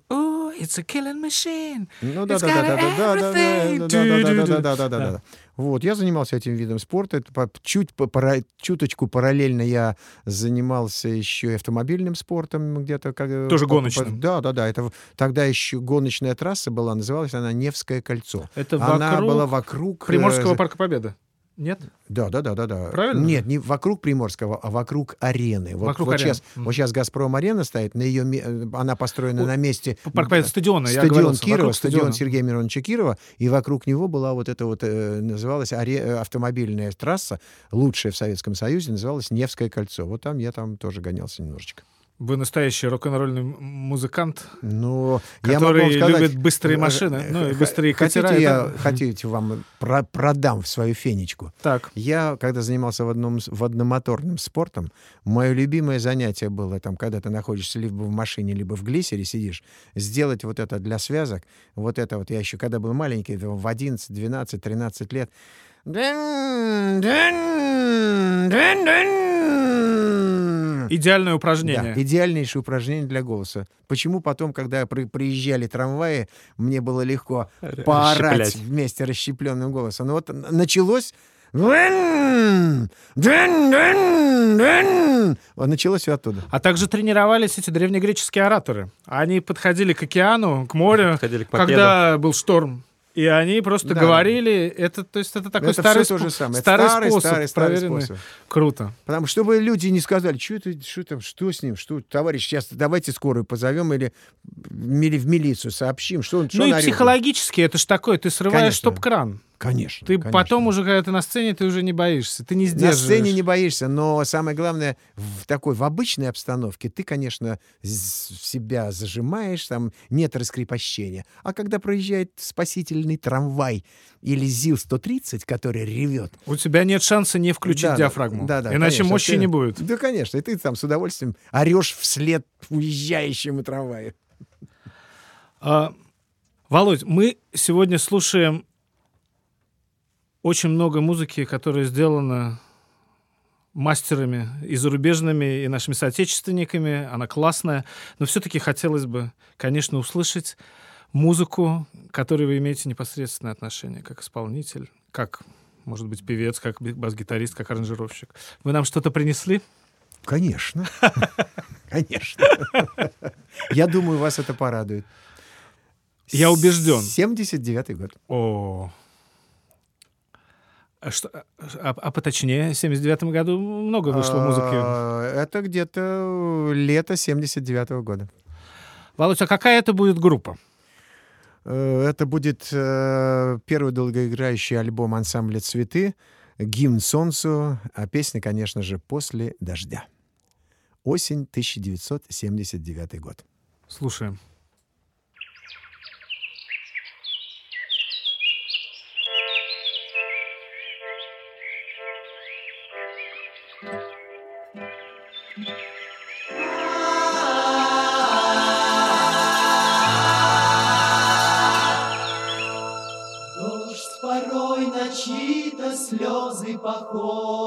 It's a killing machine. Ну да, да, да, да, да, да, да, да, да, да, да, да, да. Вот, я занимался этим видом спорта. Это по- чуть, по- пара- чуточку параллельно я занимался еще и автомобильным спортом где-то. как, Тоже по- по- гоночным? Да, да, да. Это тогда еще гоночная трасса была, называлась она Невское кольцо. Это Она вокруг была вокруг... Приморского парка Победы. Нет? Да, да, да, да, да. Правильно? Нет, не вокруг Приморского, а вокруг арены. Вот, Вокруг вот арены. сейчас, Мгм. вот сейчас Газпром арена стоит, на ее, э, она построена О, на месте Парк стадиона. стадион оговорился, Кирова, стадион стадиона. Сергея Мироновича Кирова, и вокруг него была вот эта вот, э, называлась аре- э, автомобильная трасса, лучшая в Советском Союзе, называлась Невское кольцо. Вот там я там тоже гонялся немножечко. Вы настоящий рок-н-ролльный музыкант, Но я могу который сказать, любит быстрые э, машины, э, ну и быстрые хотите, катера. я, это- хотите вам про- продам свою фенечку? Так, Я, когда занимался в одном, с- водномоторным спортом, мое любимое занятие было, там, когда ты находишься либо в машине, либо в глиссере сидишь, сделать вот это для связок, вот это вот, я еще когда был маленький, в 11, 12, 13 лет, Дын. идеальное упражнение. Да, идеальнейшее упражнение для голоса. Почему потом, когда при- приезжали трамваи, мне было легко поорать вместе расщепленным голосом. Ну вот началось... Началось все оттуда. А также тренировались эти древнегреческие ораторы. Они подходили к океану, к морю, Подходили к мопеду. когда был шторм. И они просто Да. говорили, это, то есть это такой это старый, все то же спо- самое. старый, старый, способ, старый, старый проверенный. способ. Круто. Потому что, чтобы люди не сказали, что это, что там, что с ним, что, товарищ, сейчас давайте скорую позовем или в мили- в милицию сообщим, что он, что ну и орёт. психологически это ж такое, ты срываешь Конечно. стоп-кран. Конечно. Ты конечно. потом уже, когда ты на сцене, ты уже не боишься, ты не На сдерживаешь. сцене не боишься, но самое главное, в такой, в обычной обстановке ты, конечно, себя зажимаешь, там нет раскрепощения. А когда проезжает спасительный трамвай или ЗИЛ-130, который ревет... У тебя нет шанса не включить да, диафрагму. да, да, Иначе конечно, мощи ты- не будет. Да, конечно, и ты там с удовольствием орешь вслед уезжающему трамваю. А, Володь, мы сегодня слушаем очень много музыки, которая сделана мастерами и зарубежными, и нашими соотечественниками. Она классная. Но все-таки хотелось бы, конечно, услышать музыку, к которой вы имеете непосредственное отношение, как исполнитель, как, может быть, певец, как бас-гитарист, как аранжировщик. Вы нам что-то принесли? Конечно. Конечно. Я думаю, вас это порадует. Я убежден. 79-й год. О. А, что, а, а поточнее, в 79 году много вышло музыки. А, Это где-то лето 79 года. Володь, а какая это будет группа? Э, Это будет э, первый долгоиграющий альбом ансамбля «Цветы», гимн солнцу, а песня, конечно же, «После дождя». Осень 1979 год. Слушаем. Слезы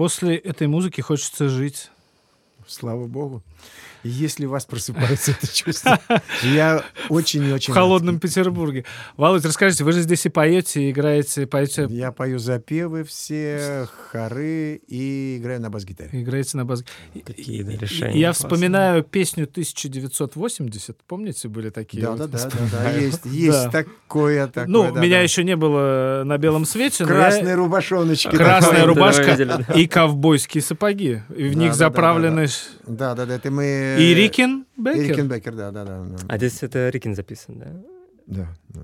После этой музыки хочется жить. Слава богу. Если у вас просыпается это чувство, я очень и очень В рад. холодном Петербурге. Володь, расскажите, вы же здесь и поете, и играете, поете, Я пою запевы все, хоры и играю на бас-гитаре. играете на бас. Какие да, решения. Я классные. вспоминаю песню 1980. Помните, были такие? Да, вот да, есть, такое, такое. Ну, да, меня да. еще не было на белом свете. но я- Красные рубашоночки. Красная рубашка и ковбойские сапоги. И в них заправлены... Да, да, да, это мы... И Рикин Беккер. Рикин Беккер, да, да, да. да. А здесь это Рикин записан, да? Да, да.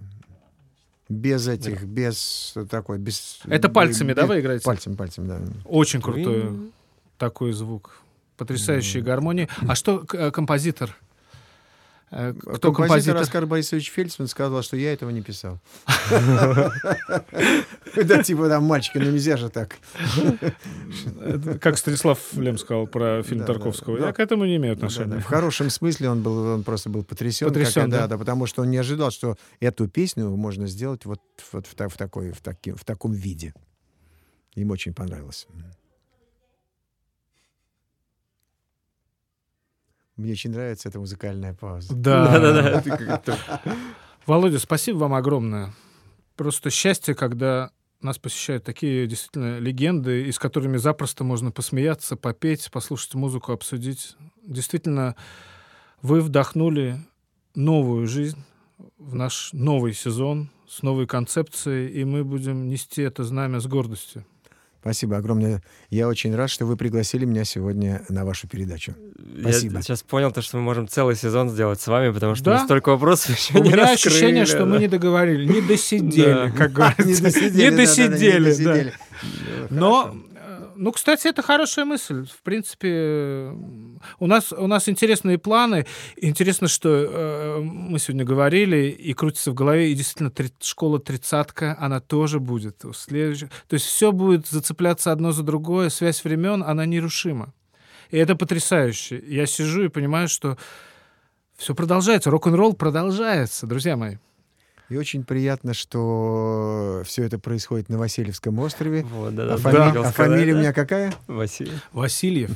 Без этих, без такой, без... Это пальцами, да, без- вы играете? Пальцами, пальцами, да. Очень крутой такой звук. Потрясающие гармонии. А что э, композитор? Э, Кто композитор композитор? Оскар Борисович Фельдсман сказал, что я этого не писал. Да, типа там мальчики, ну нельзя же так. Как Станислав Лем сказал про фильм Тарковского. да. Я к этому не имею отношения. В хорошем смысле он был, он просто был потрясен. Потрясен, да, да? потому что он не ожидал, что эту песню можно сделать вот, вот в, та- в такой, в таком виде. Им очень понравилось. Мне очень нравится эта музыкальная пауза. Да. Это как-то- Володя, спасибо вам огромное. Просто счастье, когда нас посещают такие действительно легенды, и с которыми запросто можно посмеяться, попеть, послушать музыку, обсудить. Действительно, вы вдохнули новую жизнь в наш новый сезон с новой концепцией, и мы будем нести это знамя с гордостью. Спасибо огромное. Я очень рад, что вы пригласили меня сегодня на вашу передачу. Спасибо. Я сейчас понял то, что мы можем целый сезон сделать с вами, потому что Да? мы столько вопросов еще У не меня раскрыли, ощущение, что мы да. не договорили, не досидели, Да. как говорится. Не досидели, Не да, да, да, досидели, да. Но, э, ну, кстати, это хорошая мысль. В принципе, у нас, у нас интересные планы. Интересно, что э, мы сегодня говорили, и крутится в голове, и действительно три- школа тридцатка, она тоже будет. в следующем- То есть все будет зацепляться одно за другое, связь времен, она нерушима. И это потрясающе. Я сижу и понимаю, что все продолжается, рок-н-ролл продолжается, друзья мои. И очень приятно, что все это происходит на Васильевском острове. Вот, да, да, А, да, фами- а сказать, фамилия у да. меня какая? Василий. Васильев.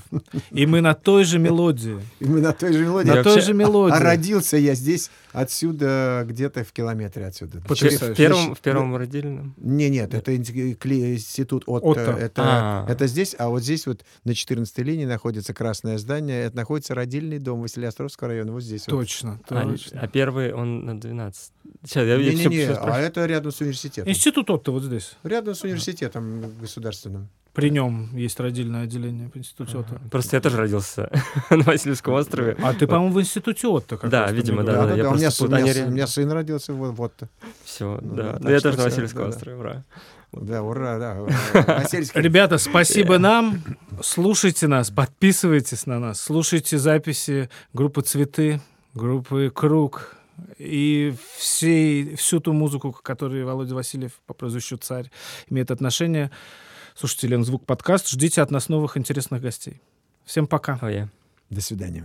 И мы на той же мелодии. И мы на той же мелодии. На той же мелодии. А родился я здесь, отсюда, где-то в километре отсюда. Потрясающе. В первом, в первом родильном. Не, нет, это инти- кли- институт Отто. Отто. Это, А. это здесь, а вот здесь вот на 14 линии находится красное здание. Это находится родильный дом Василиостровского района. Вот здесь. вот. Точно, А, точно. а первый он на 12. Сейчас, я, я всё- Не-не-не, всё а спрашиваю. это рядом с университетом. Институт Отто вот здесь. Рядом с университетом государственным. При нем есть родильное отделение в институте Отто. Просто я тоже родился на Васильевском острове. А ты, по-моему, в институте Отто как Да, видимо, мне да, говорил. я у, меня, сын- у, меня, у меня сын родился вот. вот. Все, Ну да. да, Ну, так я тоже на Васильевском да, да. острове, ура. Да, ура, да. Васильевский. Ребята, спасибо нам. Слушайте нас, подписывайтесь на нас, слушайте записи группы «Цветы», группы «Круг», и всей, всю ту музыку, к которой Володя Васильев по прозвищу «Царь» имеет отношение. Слушайте Лен Звук подкаст. Ждите от нас новых интересных гостей. Всем пока. Ой, я. До свидания.